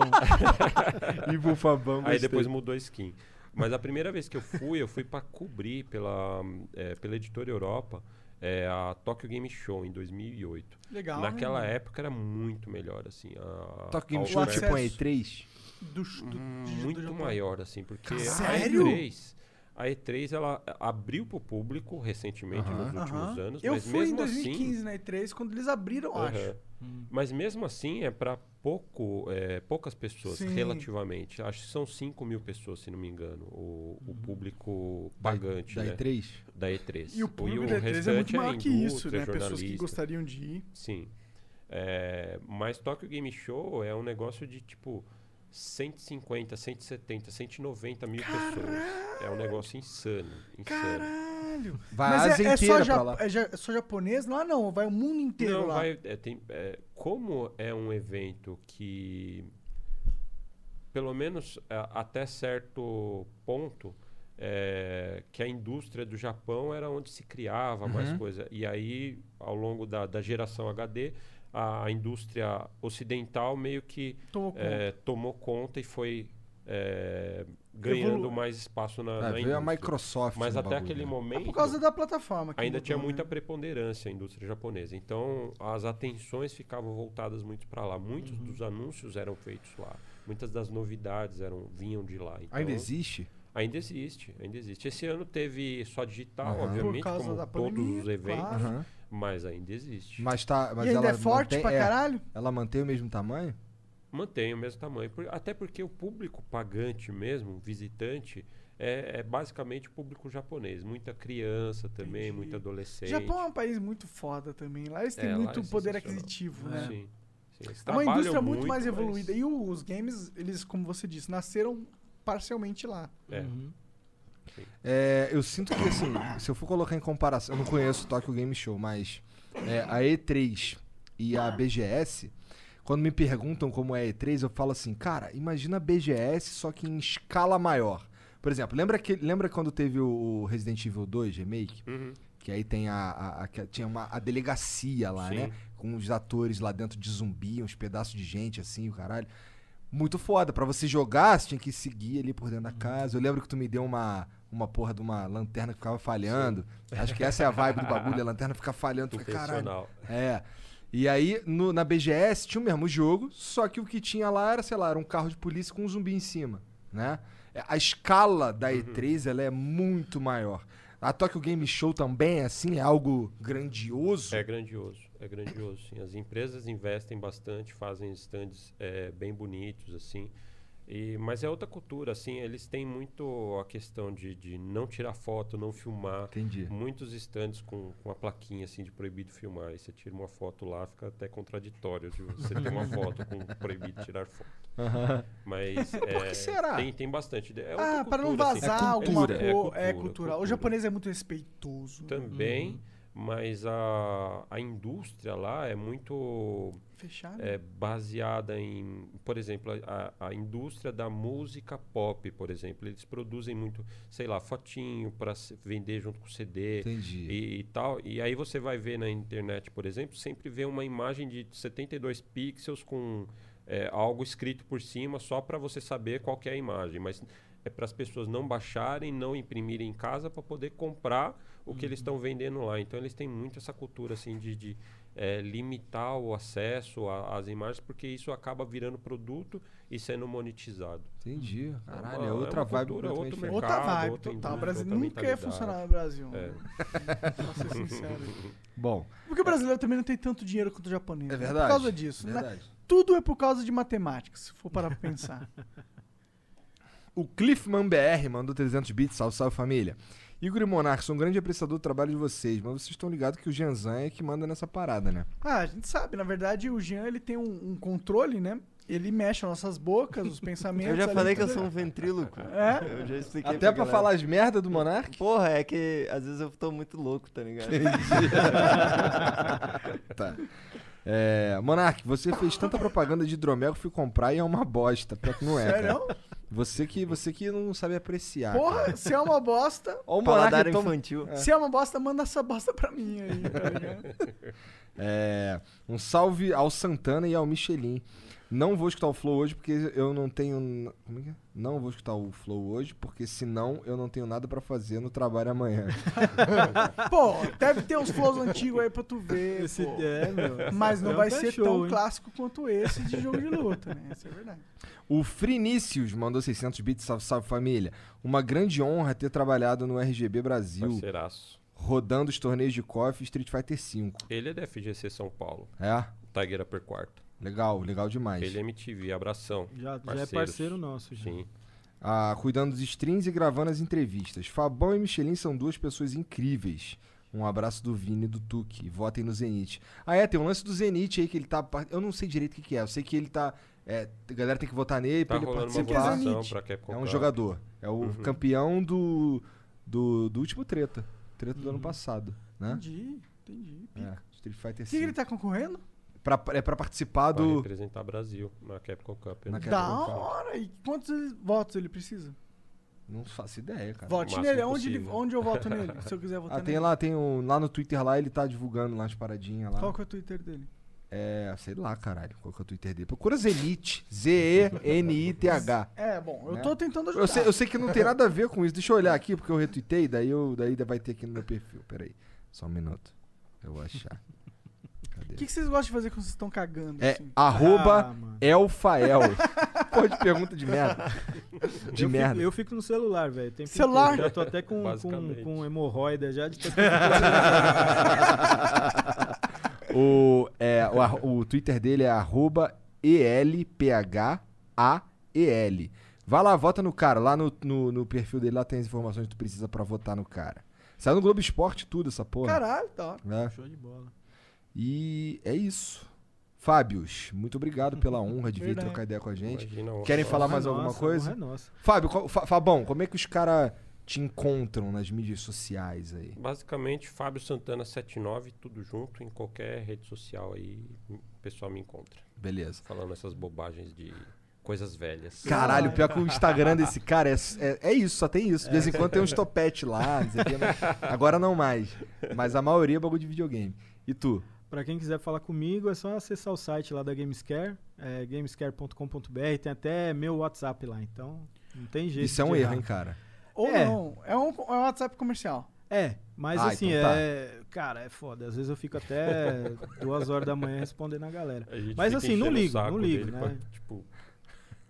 A: Ivo Fabão,
D: Aí
A: gostei.
D: depois mudou a skin. Mas a primeira vez que eu fui, eu fui pra cobrir pela, é, pela editora Europa é, a Tokyo Game Show em 2008.
B: Legal,
D: Naquela
B: né?
D: época era muito melhor, assim. A,
A: Tokyo Game
D: a
A: Show tipo um E3?
B: Do, do,
D: Hum,
B: do
D: muito maior, assim, porque
B: Sério?
D: a E3, a E3 ela abriu pro público recentemente, nos últimos
B: Aham.
D: anos,
B: Eu
D: mas
B: fui em
D: mesmo
B: 2015
D: assim,
B: na E3, quando eles abriram,
D: Aham.
B: acho.
D: Mas mesmo assim é para pouco, é, poucas pessoas,
B: Sim.
D: relativamente. Acho que são 5 mil pessoas, se não me engano, o, o público
A: Da-
D: pagante.
A: da
D: né?
A: E3?
D: Da E3.
B: E o público da E3 é muito maior que isso, né? Pessoas que gostariam de ir.
D: Sim. É, mas Tokyo Game Show é um negócio de tipo 150, 170, 190 mil pessoas. É um negócio insano. insano.
B: Caralho!
A: Vai
B: Mas
A: a
B: é, é
A: inteira
B: só, ja-
A: lá.
B: é ja- é só japonês lá? Não, vai o mundo inteiro
D: Não,
B: lá.
D: vai, é, tem, é, como é um evento que, pelo menos é, até certo ponto, é, que a indústria do Japão era onde se criava mais
A: Uhum.
D: coisa. E aí, ao longo da, da geração HD, a, indústria ocidental meio que
B: Tomou
D: é, tomou conta e foi é, ganhando
B: Evolu-
D: mais espaço na,
A: Ah,
D: na
A: veio
D: indústria.
A: a Microsoft
D: Mas até
A: bagulho,
D: aquele
A: né?
D: momento...
B: É por causa da plataforma. que
D: Ainda
B: mudou,
D: tinha
B: né?
D: muita preponderância a indústria japonesa. Então, as atenções ficavam voltadas muito para lá. Muitos
A: Uhum.
D: dos anúncios eram feitos lá. Muitas das novidades eram vinham de lá. Então,
A: Ainda existe?
D: Ainda existe, ainda existe. Esse ano teve só digital,
A: Aham.
D: obviamente,
B: Por causa
D: como
B: da
D: todos
B: pandemia,
D: os eventos,
B: claro.
A: Aham.
D: Mas ainda existe.
A: Mas tá. Mas
B: E ainda
A: ela
B: é forte
A: mantém,
B: pra
A: é,
B: caralho?
A: Ela mantém o mesmo tamanho?
D: Mantém o mesmo tamanho. por- até porque o público pagante mesmo, visitante, é, é basicamente o público japonês. Muita criança também, muita adolescente.
B: Japão é um país muito foda também. Lá eles têm
D: É,
B: muito
D: é
B: poder aquisitivo, né?
D: Sim.
B: É uma indústria muito, mais
D: mas-
B: evoluída. E o- os games, eles, como você disse, nasceram parcialmente lá.
D: É.
A: É, eu sinto que, assim, se eu for colocar em comparação, eu não conheço o Tokyo Game Show, mas é, a E3 e a BGS, quando me perguntam como é a E3, eu falo assim, cara, imagina a BGS só que em escala maior. Por exemplo, lembra, que, lembra quando teve o Resident Evil 2 Remake?
D: Uhum.
A: Que aí tem a, a- a- tinha uma, a delegacia lá,
D: Sim.
A: né? Com os atores lá dentro de zumbi, uns pedaços de gente assim, o caralho. Muito foda. Pra você jogar, você tinha que seguir ali por dentro da casa. Eu lembro que tu me deu uma, uma porra de uma lanterna que ficava falhando. Acho que essa é a vibe do bagulho, a lanterna fica falhando. Fica, caralho. É. E aí, no- na BGS, tinha o mesmo jogo, só que o que tinha lá era, sei lá, era um carro de polícia com um zumbi em cima, né? É, A escala da E3, ela é muito maior. A Tokyo Game Show também assim, é algo grandioso.
D: É grandioso, é grandioso, sim. As empresas investem bastante, fazem stands é, bem bonitos, assim. E, mas é outra cultura, assim, eles têm muito a questão de, de não tirar foto, não filmar.
A: Entendi.
D: Muitos stands com, com a plaquinha, assim, de proibido filmar. Aí você tira uma foto lá, fica até contraditório de você ter uma foto com proibido tirar foto. Mas
A: Por que
D: é,
A: será?
D: Tem, tem bastante. É
B: ah, para não
D: cultura, assim.
B: vazar
A: É
B: alguma
A: cultura.
B: coisa.
D: É
B: É,
D: cultura,
B: cultural. O
D: cultura.
B: japonês é muito respeitoso.
D: Também, Mas a, a indústria lá é muito
B: Fechado.
D: é, baseada em, por exemplo, a, a indústria da música pop, por exemplo. Eles produzem muito, sei lá, fotinho para vender junto com CD
A: Entendi.
D: e, e tal. E aí você vai ver na internet, por exemplo, sempre vê uma imagem de 72 pixels com é, algo escrito por cima só para você saber qual que é a imagem. Mas é para as pessoas não baixarem, não imprimirem em casa para poder comprar o que eles estão vendendo lá. Então eles têm muito essa cultura assim de, de, é, limitar o acesso às imagens, porque isso acaba virando produto e sendo monetizado.
A: Entendi. Caralho,
D: uma-
A: é outra
D: uma
A: vibe
D: cultura, outro
A: diferente.
B: Outra
D: mercado,
B: vibe,
D: outra
B: total. O Brasil
D: outra
B: nunca ia funcionar no Brasil.
D: É.
B: Pra ser sincero.
A: Bom,
B: Porque o brasileiro também não tem tanto dinheiro quanto o japonês.
A: é
B: né?
A: verdade.
B: Por causa disso. né?
A: Verdade.
B: Tudo é por causa de matemática, se for parar pra pensar.
A: O Cliffman BR mandou 300 bits, salve, salve família. Igor e Monark, sou um grande apreciador do trabalho de vocês, mas vocês estão ligados que o Janzan é que manda nessa parada, né?
B: ah, a gente sabe. Na verdade, o Jean ele tem um, um controle, né? Ele mexe as nossas bocas, os pensamentos.
C: Eu já
B: ali,
C: falei que eu sou um ventríloco.
B: É?
C: Eu já expliquei
A: Até pra
C: galera.
A: falar as merda do Monark?
C: Porra, é que às vezes eu tô muito louco, tá ligado?
A: tá. É, Monark, você fez tanta propaganda de hidromel que fui comprar e é uma bosta. Pior que não é, cara.
B: Sério?
A: Você que, você que não sabe apreciar.
B: Porra,
A: cara.
B: se é uma bosta.
A: Ó, o
C: Paladar
A: toma-
C: infantil.
B: Se é uma bosta, manda essa bosta pra mim aí, tá ligado?
A: É, um salve ao Santana e ao Michelin. Não vou escutar o Flow hoje porque eu não tenho. Como é que é? Não vou escutar o Flow hoje porque senão eu não tenho nada pra fazer no trabalho amanhã.
B: Pô, deve ter uns flows antigos aí pra tu ver.
E: Esse,
B: pô.
E: é, meu.
B: Mas não
E: É
B: vai ser
E: show,
B: tão
E: hein?
B: clássico quanto esse de jogo de luta, né? Isso é verdade.
A: O Frinícius mandou 600 bits, salve, salve família. Uma grande honra ter trabalhado no RGB Brasil,
D: Parceiraço.
A: rodando os torneios de KOF e Street Fighter V.
D: Ele é da FGC São Paulo,
A: É?
D: Tiger Upper Quarto.
A: Legal, legal demais.
D: Ele é MTV, abração.
E: Já, já é parceiro nosso, já.
D: Sim.
A: Ah, cuidando dos streams e gravando as entrevistas. Fabão e Michelin são duas pessoas incríveis. Um abraço do Vini e do Tuque. Votem no Zenit. Ah, é, tem um lance do Zenit aí que ele tá. Eu não sei direito o que, que é. Eu sei que ele tá. é, a galera tem que votar nele pra
D: Tá
A: ele
D: rolando uma
A: participar.
D: pra
A: É um jogador. É o
D: Uhum.
A: campeão do, do. do último treta. Treta do ano passado. Né?
B: Entendi, entendi.
A: É, Street Fighter
B: O que, que ele
A: V.
B: tá concorrendo?
A: Pra, é pra participar
D: Pra
A: do.
D: representar Brasil na Capcom Cup.
A: Na
D: né?
A: Capcom
B: Da
A: Cup.
B: hora. E quantos votos ele precisa?
A: Não faço ideia, cara.
B: Vote nele. Onde, ele- onde eu voto nele? Se eu quiser votar
A: Ah, tem
B: nele.
A: lá, tem um, lá no Twitter lá, ele tá divulgando lá as paradinhas lá.
B: Qual que é o Twitter dele?
A: É, sei lá, caralho, qual que é o Twitter dele. Procura Zenith, Z-E-N-I-T-H.
B: É, bom, eu
A: Né?
B: tô tentando ajudar.
A: Eu sei, eu sei que não tem nada a ver com isso. Deixa eu olhar aqui, porque eu retuitei, daí, eu, daí vai ter aqui no meu perfil. Peraí, só um minuto. Eu vou achar.
B: O que, que vocês gostam de fazer quando vocês estão cagando?
A: É
B: assim?
A: arroba
E: Ah.
A: Elfael. Pô, de pergunta de merda. De
E: eu
A: merda.
E: Fico, eu fico no celular, velho.
B: Celular?
E: inteiro. Já tô até com, com, com hemorroida já de
A: o, é, o, o Twitter dele é arroba ELPHAEL. Vai lá, vota no cara. Lá no, no, no perfil dele lá tem as informações que tu precisa pra votar no cara. Saiu no Globo Esporte tudo, essa porra.
B: Caralho, hora.
A: né?
E: Show de bola.
A: E é isso. Fábios, muito obrigado pela honra de vir
B: Verdade.
A: trocar ideia com a gente.
D: Imagina,
A: Querem falar mais
E: é
A: alguma
E: nossa,
A: coisa?
E: honra é nossa.
A: Fábio, qual- Fabão, como é que os caras te encontram nas mídias sociais aí?
D: Basicamente, Fábio Santana 79, tudo junto, em qualquer rede social aí, o pessoal me encontra.
A: Beleza.
D: Falando essas bobagens de coisas velhas.
A: Caralho, pior que o Instagram desse cara é, é, é isso, só tem isso. De vez em quando tem uns topete lá, não sei o quê, mas agora não mais. Mas a maioria é bagulho de videogame. E tu?
E: Pra quem quiser falar comigo, é só acessar o site lá da Gamescare, é gamescare.com.br, tem até meu WhatsApp lá, então não tem jeito.
A: Isso é um
E: de
A: erro, hein, cara?
B: Ou
E: É.
B: não. É um, é um WhatsApp comercial.
E: É, mas
A: Ah,
E: assim,
A: então tá.
E: é. Cara, é foda. Às vezes eu fico até duas horas da manhã respondendo a galera.
D: A
E: Mas assim, não ligo, não ligo, né?
D: pra, tipo,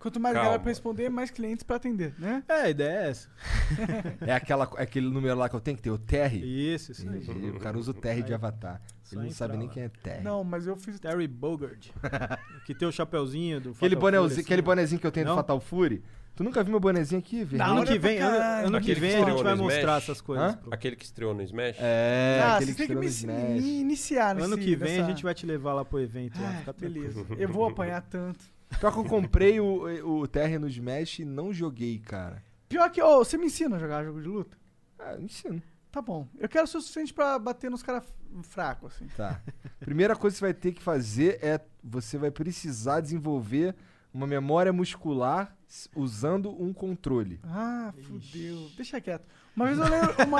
B: Quanto mais
D: Calma.
B: galera pra responder, mais clientes pra atender, né?
E: É, a ideia é essa.
A: É aquela, é aquele número lá que eu tenho que ter, o TR?
E: Isso, isso aí.
A: O cara usa o TR de
E: Aí,
A: avatar.
E: só
A: Ele não sabe nem
E: lá.
A: quem é TR.
B: Não, mas eu fiz.
E: Terry Bogard. que tem o chapeuzinho do
A: Aquele,
E: Fatal
A: bonézinho,
E: Fury, assim.
A: aquele bonezinho que eu tenho do
E: Não?
A: Fatal Fury. Tu nunca viu meu bonezinho aqui, velho?
E: Ano que vem, ano, ano que
D: que
E: vem a gente vai mostrar
D: Smash.
E: essas coisas. Pro-
D: aquele que estreou no Smash.
A: É,
B: ah,
A: aquele
B: você tem que
A: tirou
B: me,
A: no Smash.
B: iniciar nesse
E: Ano que vem a
B: nessa-
E: gente vai te levar lá pro evento. lá,
B: Ah,
E: fica tranquilo.
B: beleza. Eu vou apanhar tanto.
A: Pior que eu comprei o, o TR no Smash e não joguei, cara.
B: Pior que, ô, você me ensina a jogar jogo de luta?
A: Ah, ensino.
B: Tá bom. Eu quero ser o suficiente pra bater nos caras fracos, assim.
A: Tá. Primeira coisa que você vai ter que fazer é você vai precisar desenvolver uma memória muscular usando um controle.
B: Ah, fudeu. Deixa quieto. Uma vez eu lembro uma...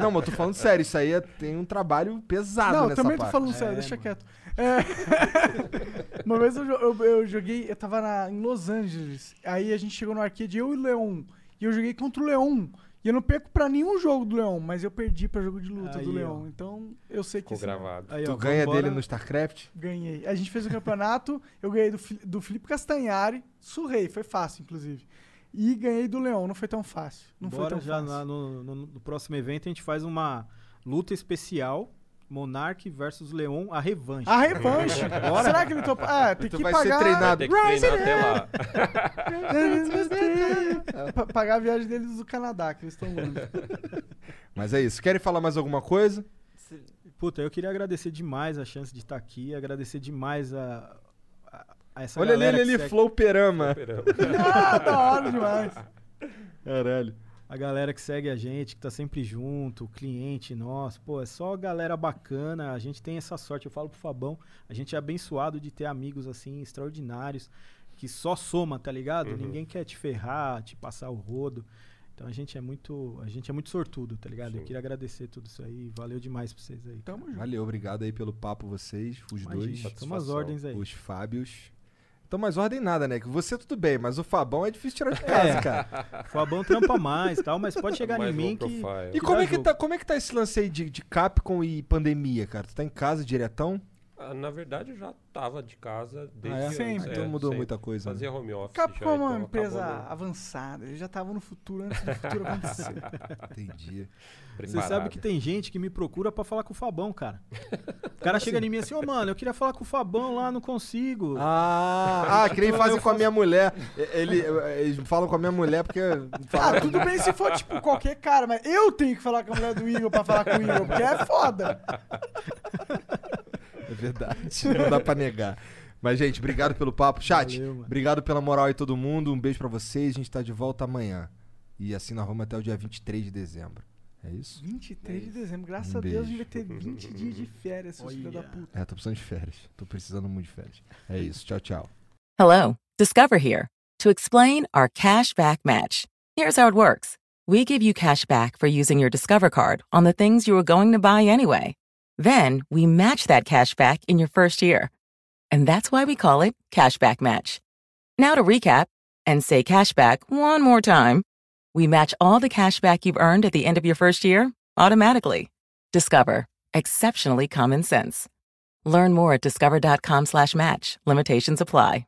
A: Não, mas eu tô falando sério, isso aí é- tem um trabalho pesado
B: Não, eu
A: nessa
B: também
A: parte.
B: tô falando sério, deixa quieto. É. uma vez eu, eu- eu joguei, eu tava na- em Los Angeles, aí a gente chegou no arcade, eu e o Leon, e eu joguei contra o Leon. E eu não perco pra nenhum jogo do Leon, mas eu perdi pra jogo de luta
E: Aí,
B: do
E: ó.
B: Leon. Então eu sei que
D: Ficou
B: sim,
D: gravado.
E: Aí,
A: Tu
E: ó,
A: ganha dele no StarCraft?
B: ganhei. A gente fez o campeonato, eu ganhei do, do Felipe Castanhari, surrei, foi fácil, inclusive. E ganhei do Leon, não foi tão fácil. Não foi
E: Bora
B: tão
E: já
B: fácil.
E: na- no, no- no próximo evento a gente faz uma luta especial. Monark versus Leon, a revanche.
B: A revanche. Será que ele topa? Ah, tem
A: Tu
B: que
A: vai ser
B: pagar.
A: treinado.
D: Tem que treinar até lá.
B: Pa- pagar a viagem deles do Canadá, que eles estão longe.
A: Mas é isso. Querem falar mais alguma coisa?
E: Puta, eu queria agradecer demais a chance de estar aqui, agradecer demais a, a- a essa
A: Olha ali,
E: galera
A: ali,
E: que
A: ali,
E: segue-
A: Flow Perama.
B: ah, da hora demais.
A: Caralho.
E: A galera que segue a gente, que tá sempre junto, o cliente nosso, pô, é só galera bacana, a gente tem essa sorte, eu falo pro Fabão, a gente é abençoado de ter amigos assim, extraordinários, que só soma, tá ligado?
D: Uhum.
E: Ninguém quer te ferrar, te passar o rodo. Então a gente é muito, a gente é muito sortudo, tá ligado? Eu
D: Sim.
E: queria agradecer tudo isso aí, valeu demais pra vocês aí.
B: Tamo junto.
A: Valeu, obrigado aí pelo papo vocês, os
E: Imagina,
A: dois.
E: tamo as ordens aí.
A: Os Fábios. Então, mais ordem nada, né? Que você tudo bem, mas o Fabão é difícil tirar de casa,
E: É.
A: cara.
E: O Fabão trampa mais, tal, mas pode chegar
D: Mais
E: em mim que.
A: E
E: que
A: como é que,
E: jogo.
A: tá, como é que tá esse lance aí de, de Capcom e pandemia, cara? Tu tá em casa diretão?
D: Ah, na verdade, eu já tava de casa desde
A: Ah, é?
D: antes,
B: Sempre.
D: é,
A: Então mudou
D: sempre.
A: muita coisa. né?
D: Fazia home office
B: Capcom
D: já,
B: é uma
D: então
B: empresa
D: acabou não
B: avançada, ele já tava no futuro antes do futuro acontecer.
A: Entendi.
E: Você
D: preparado.
E: sabe que tem gente que me procura pra falar com o Fabão, cara. O cara chega em mim assim, ô mano, eu queria falar com o Fabão lá, não consigo.
A: Ah, ah que nem fazem com a minha mulher. Ele, eles falam com a minha mulher porque.
B: ah, tudo bem se for tipo qualquer cara, mas eu tenho que falar com a mulher do Igor pra falar com o Igor, porque é foda.
A: É verdade. Não dá pra negar. Mas, gente, obrigado pelo papo. Chat,
E: Valeu, mano.
A: obrigado pela moral aí, todo mundo. Um beijo pra vocês. A gente tá de volta amanhã. E assim nós vamos até o dia 23 de dezembro. É isso?
B: 23 de dezembro, graças
A: Um
B: a Deus a gente vai ter 20 dias de férias, seus filhos da
E: Olha.
B: puta.
A: É, tô precisando de férias. Tô precisando muito de férias. É isso. Tchau, tchau.
I: Hello, Discover here to explain our cash back match. Here's how it works we give you cash back for using your Discover card on the things you were going to buy anyway. Then we match that cash back in your first year. And that's why we call it Cashback Match. Now to recap and say cashback one more time. We match all the cash back you've earned at the end of your first year automatically. Discover. Exceptionally common sense. Learn more at discover.com slash match. Limitations apply.